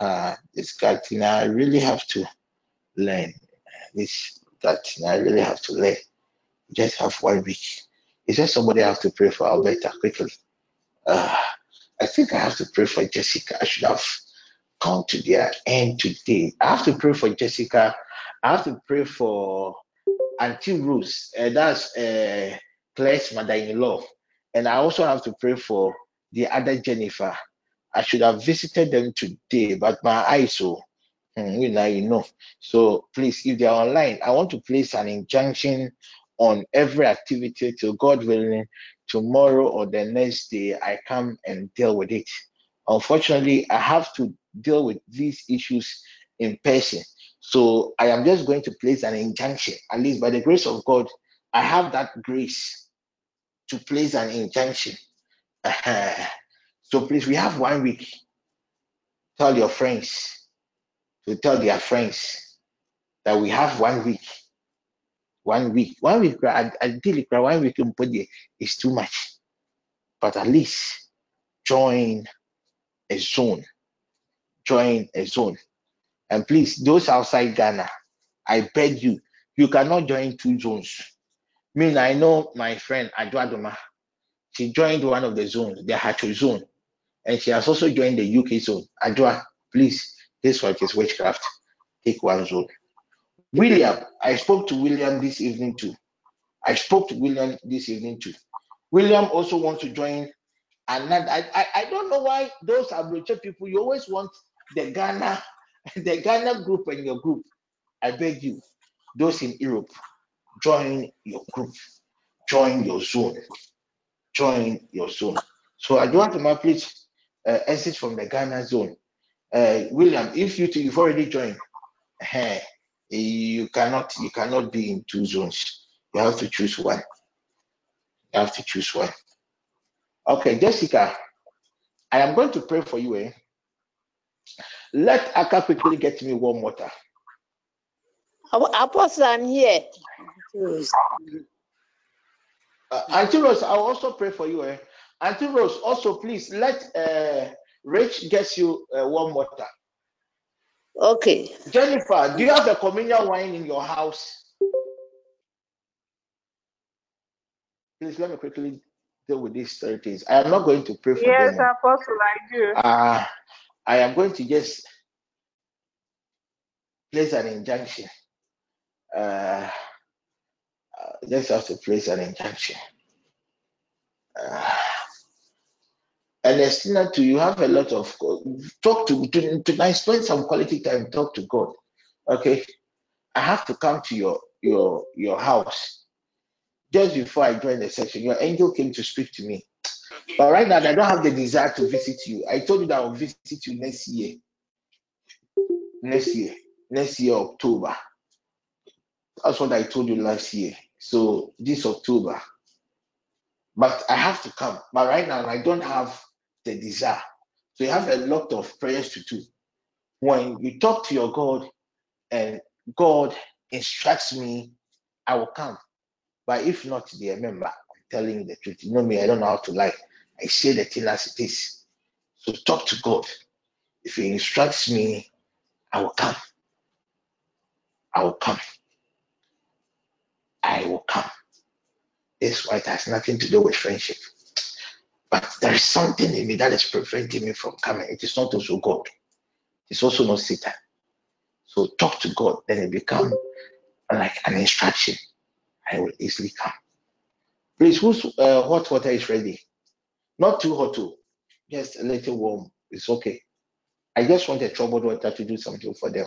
Speaker 18: Uh, this Gatina, I really have to learn. This Gatina, I really have to learn. Just have one week. Is there somebody I have to pray for Alberta quickly? Uh, I think I have to pray for Jessica. I should have come to their end today. I have to pray for Jessica. I have to pray for Auntie Rose. Uh, that's uh, Claire's mother-in-law. And I also have to pray for the other Jennifer. I should have visited them today, but my eyes so hmm, you know, you know. So please, if they are online, I want to place an injunction on every activity till God willing, tomorrow or the next day, I come and deal with it. Unfortunately, I have to deal with these issues in person. So I am just going to place an injunction, at least by the grace of God, I have that grace to place an injunction. So please, we have one week. Tell your friends to tell their friends that we have one week. One week, one week, ideally, one week is too much. But at least join a zone. Join a zone. And please, those outside Ghana, I beg you, you cannot join two zones. I mean, I know my friend Adwadoma. She joined one of the zones, the Hacho zone, and she has also joined the UK zone. Adwa, please, this work is witchcraft. Take one zone. William, I spoke to William this evening too. I spoke to William this evening too. William also wants to join another. I, I, I don't know why those Abrocha people, you always want the Ghana, the Ghana group and your group. I beg you, those in Europe, join your group, join your zone, join your zone. So I don't want to my please uh, exit from the Ghana zone. Uh, William, if you two, you've already joined, uh, you cannot you cannot be in two zones. You have to choose one. You have to choose one. Okay, Jessica, I am going to pray for you. Eh? Let Aka quickly get me warm water.
Speaker 6: Apostle, I'm here.
Speaker 18: Uh, Auntie Rose, I'll also pray for you. Eh? Auntie Rose, also please let uh, Rich get you uh, warm water.
Speaker 6: Okay.
Speaker 18: Jennifer, do you have the communion wine in your house? Please let me quickly deal with these three things. I am not going to pray for
Speaker 2: yes,
Speaker 18: them.
Speaker 2: Apostle, I do.
Speaker 18: Uh, I am going to just place an injunction. Uh, uh, just have to place an injunction. Uh, Ernestina, too, you have a lot of talk to, to tonight. Spend some quality time. Talk to God. Okay, I have to come to your your your house. Just before I joined the session, your angel came to speak to me. But right now, I don't have the desire to visit you. I told you that I'll visit you next year. Next year, next year October. That's what I told you last year. So this October. But I have to come. But right now, I don't have the desire. So you have a lot of prayers to do. When you talk to your God and God instructs me, I will come. But if not, dear member, I'm telling the truth. You know me, I don't know how to lie. I say the thing as it is. So talk to God. If He instructs me, I will come. I will come. I will come. This white has nothing to do with friendship. But there is something in me that is preventing me from coming. It is not also God. It's also not Satan. So talk to God, then it become like an instruction. I will easily come. Please, whose uh, hot water is ready? Not too hot, too. Just a little warm. It's okay. I just want a troubled water to do something for them.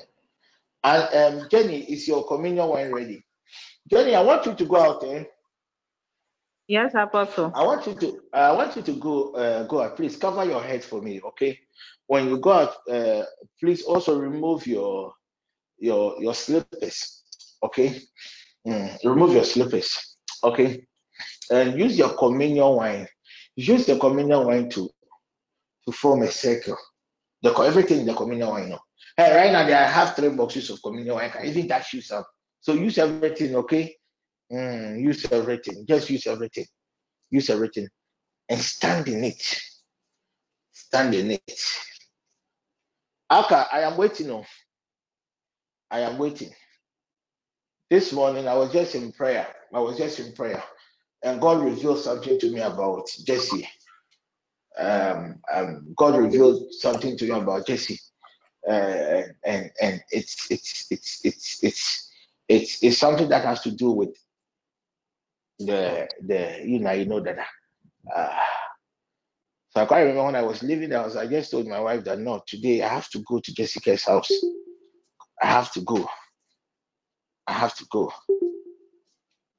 Speaker 18: And um, Jenny, is your communion wine ready? Jenny, I want you to go out there.
Speaker 21: Yes, Apostle.
Speaker 18: I want you to I want you to go uh, go out. Please cover your head for me, okay? When you go out, uh, please also remove your your your slippers, okay? Mm, remove your slippers, okay? And use your communion wine. Use the communion wine to to form a circle. The everything in the communion wine. Hey, right now I have three boxes of communion wine. I can even touch you some. So use everything, okay? Mm, use everything. Just use everything. Use everything and stand in it. Stand in it. Aka, I am waiting. Oh, I am waiting. This morning I was just in prayer. I was just in prayer, and God revealed something to me about Jesse. Um, um, God revealed something to me about Jesse, uh, and and it's it's it's it's it's it's it's something that has to do with the the you know you know that uh, so I quite remember when I was leaving the house, I just told my wife that no, today I have to go to Jessica's house. I have to go. I have to go.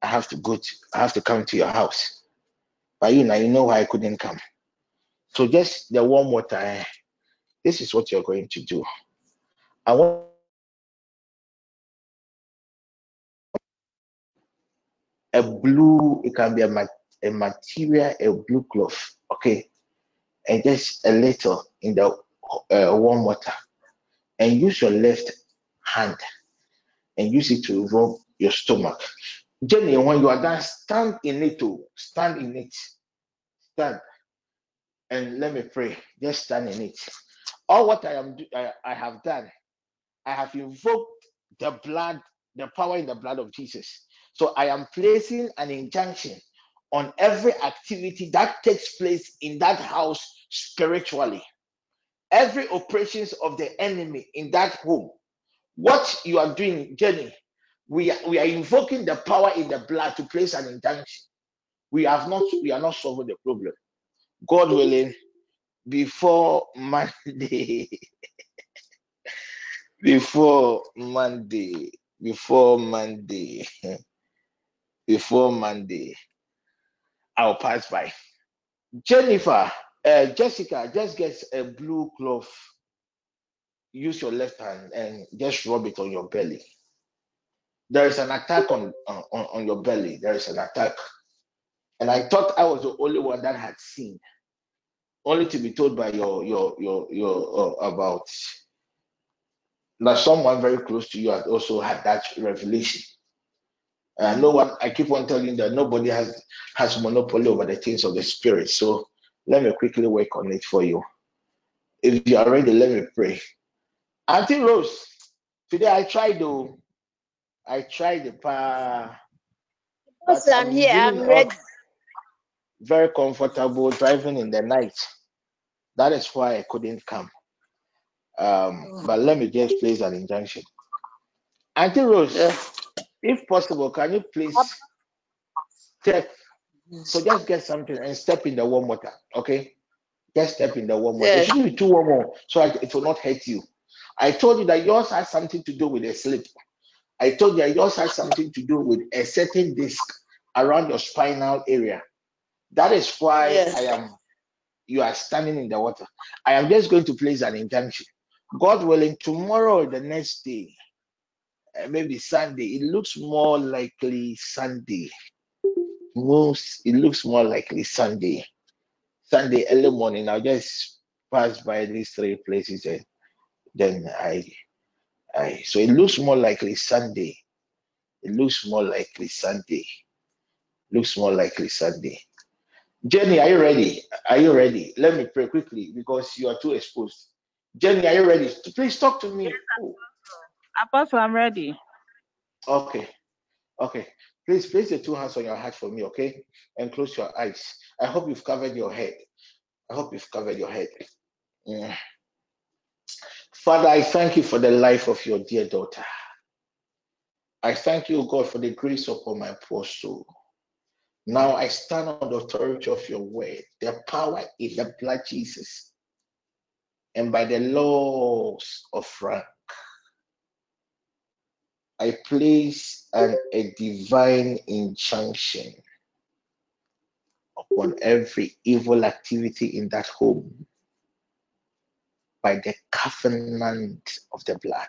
Speaker 18: I have to go to I have to come to your house. But you know, you know why I couldn't come. So just the warm water, eh, this is what you're going to do. I want a blue, it can be a, ma- a material, a blue cloth, okay? And just a little in the uh, warm water. And use your left hand and use it to rub your stomach. Jenny, when you are done, stand in it to stand in it. Stand and let me pray. Just stand in it. All what I am do- I, I have done, I have invoked the blood, the power in the blood of Jesus. So I am placing an injunction on every activity that takes place in that house spiritually. Every operations of the enemy in that home. What you are doing, Jenny, we are, we are invoking the power in the blood to place an injunction. We have not we are not solving the problem. God willing, before Monday, before Monday, before Monday, before Monday, I'll pass by. Jennifer, uh, Jessica, just get a blue cloth. Use your left hand and just rub it on your belly. There is an attack on, on, on your belly. There is an attack. And I thought I was the only one that had seen, only to be told by your your your your uh, about that someone very close to you had also had that revelation. Uh, no one, I keep on telling that nobody has has monopoly over the things of the spirit. So let me quickly work on it for you. If you are ready, let me pray. Auntie Rose, today I tried to, I tried the power,
Speaker 6: Apostle, I'm
Speaker 18: I'm
Speaker 6: here. I'm ready.
Speaker 18: very comfortable driving in the night. That is why I couldn't come. Um, but let me just place an injunction. Auntie Rose, if possible, can you please step? So just get something and step in the warm water, okay? Just step in the warm water. It shouldn't be too warm, oh, so I- it will not hurt you. I told you that yours has something to do with a slip. I told you that yours has something to do with a certain disc around your spinal area. That is why
Speaker 6: Yes.
Speaker 18: I am. You are standing in the water. I am just going to place an injunction. God willing, tomorrow or the next day, uh, maybe Sunday. It looks more likely Sunday. Most it looks more likely Sunday. Sunday early morning. I'll just pass by these three places and then I I so it looks more likely Sunday. It looks more likely Sunday. Looks more likely Sunday. Jenny, are you ready? Are you ready? Let me pray quickly because you are too exposed. Jenny, are you ready? Please talk to me. Oh,
Speaker 21: Apostle, I'm ready.
Speaker 18: okay. Okay. Please place your two hands on your heart for me, okay? And close your eyes. I hope you've covered your head. I hope you've covered your head. Mm. Father, I thank you for the life of your dear daughter. I thank you, God, for the grace upon my poor soul. Now I stand on the authority of your word, the power in the blood Jesus, and by the laws of rank. I place an, a divine injunction upon every evil activity in that home by the covenant of the blood.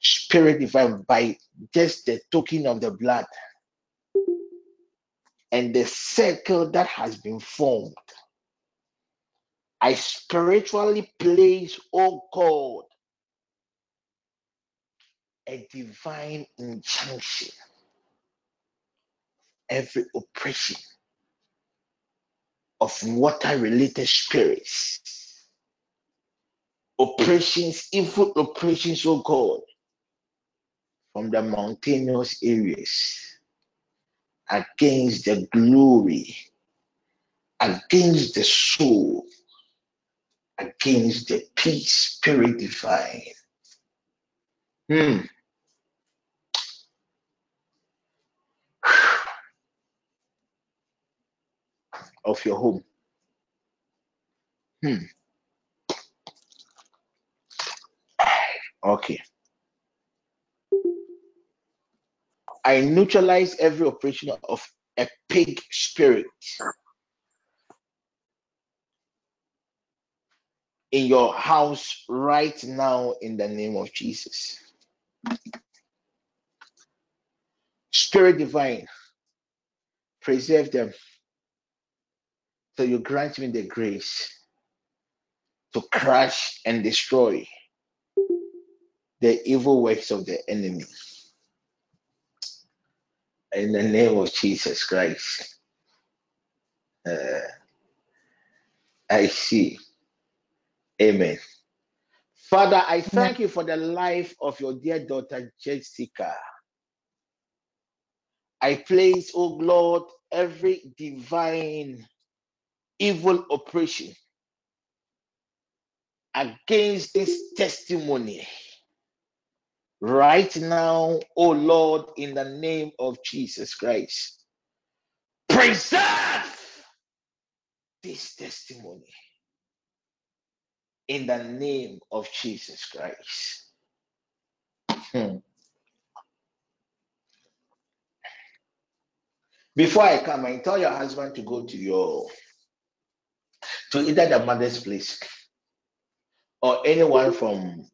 Speaker 18: Spirit divine, by just the token of the blood and the circle that has been formed, I spiritually place, oh God, a divine injunction. Every oppression of water related spirits, operations, evil operations, oh God, from the mountainous areas against the glory, against the soul, against the peace, spirit divine. Hmm. Of your home. Hmm. Okay. I neutralize every operation of a pig spirit in your house right now in the name of Jesus. Spirit divine, preserve them so you grant me the grace to crush and destroy the evil works of the enemy. In the name of Jesus Christ. Uh, I see. Amen. Father, I thank you for the life of your dear daughter Jessica. I place, oh Lord, every divine evil operation against this testimony right now, oh Lord, in the name of Jesus Christ. Preserve this testimony in the name of Jesus Christ. Hmm. Before I come, I tell your husband to go to your to either the mother's place or anyone from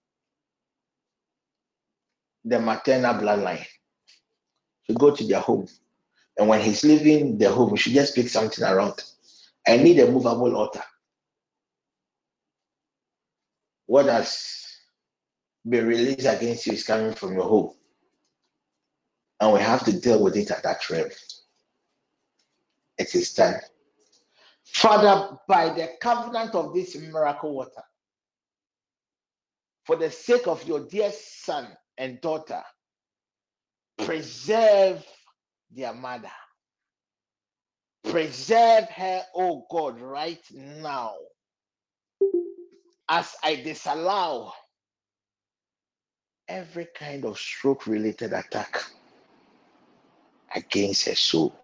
Speaker 18: the maternal bloodline to go to their home. And when he's leaving the home, you should just pick something around. I need a movable altar. What has been released against you is coming from your home. And we have to deal with it at that realm. It is time. Father, by the covenant of this miracle water, for the sake of your dear son and daughter, preserve their mother. Preserve her, oh God, right now. As I disallow every kind of stroke related attack against her soul.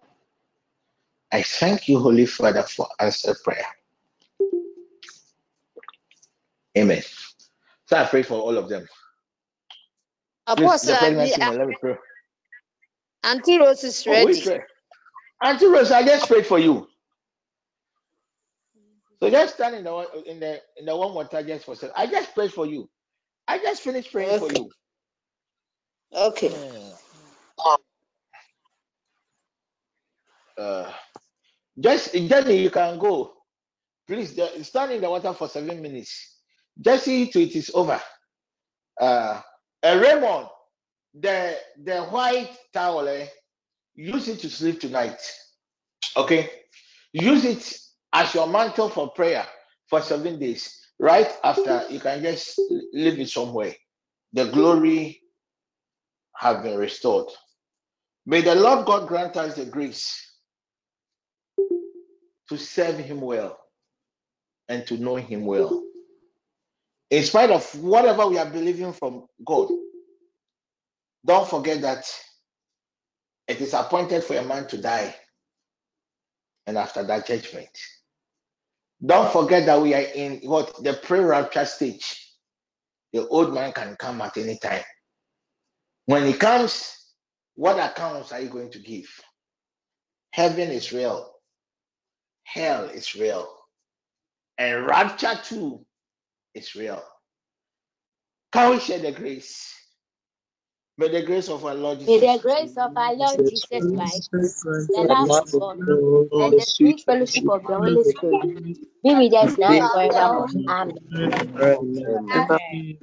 Speaker 18: I thank you, Holy Father, for answered prayer. Amen. So I pray for all of them. Please,
Speaker 6: Apostle,
Speaker 18: the pregnant
Speaker 6: I-
Speaker 18: let me pray.
Speaker 6: Auntie Rose is
Speaker 18: Oh,
Speaker 6: ready.
Speaker 18: there? Auntie Rose, I just prayed for you. So just stand in the in the in the one water just for a second. I just prayed for you. I just finished praying for you.
Speaker 6: Okay.
Speaker 18: Hmm. Uh, just Jenny, you can go. Please stand in the water for seven minutes. Just see till it is over. Uh, uh Raymond, the the white towel, eh, use it to sleep tonight. Okay, use it as your mantle for prayer for seven days. Right after, you can just leave it somewhere. The glory have been restored. May the Lord God grant us the grace to serve Him well and to know Him well. In spite of whatever we are believing from God, don't forget that it is appointed for a man to die and after that judgment. Don't forget that we are in what the pre-rapture stage. The old man can come at any time. When he comes, what accounts are you going to give? Heaven is real, hell is real, and rapture too is real. Can we share the grace? May the grace of our Lord
Speaker 9: May
Speaker 18: Jesus
Speaker 9: the grace of our Lord Jesus Christ, the
Speaker 19: The
Speaker 9: love
Speaker 19: love
Speaker 9: of
Speaker 19: of
Speaker 9: God,
Speaker 19: God,
Speaker 9: and the sweet fellowship of the Holy Spirit be with us now and forevermore. Amen.
Speaker 19: Amen.
Speaker 17: Amen.
Speaker 23: Amen.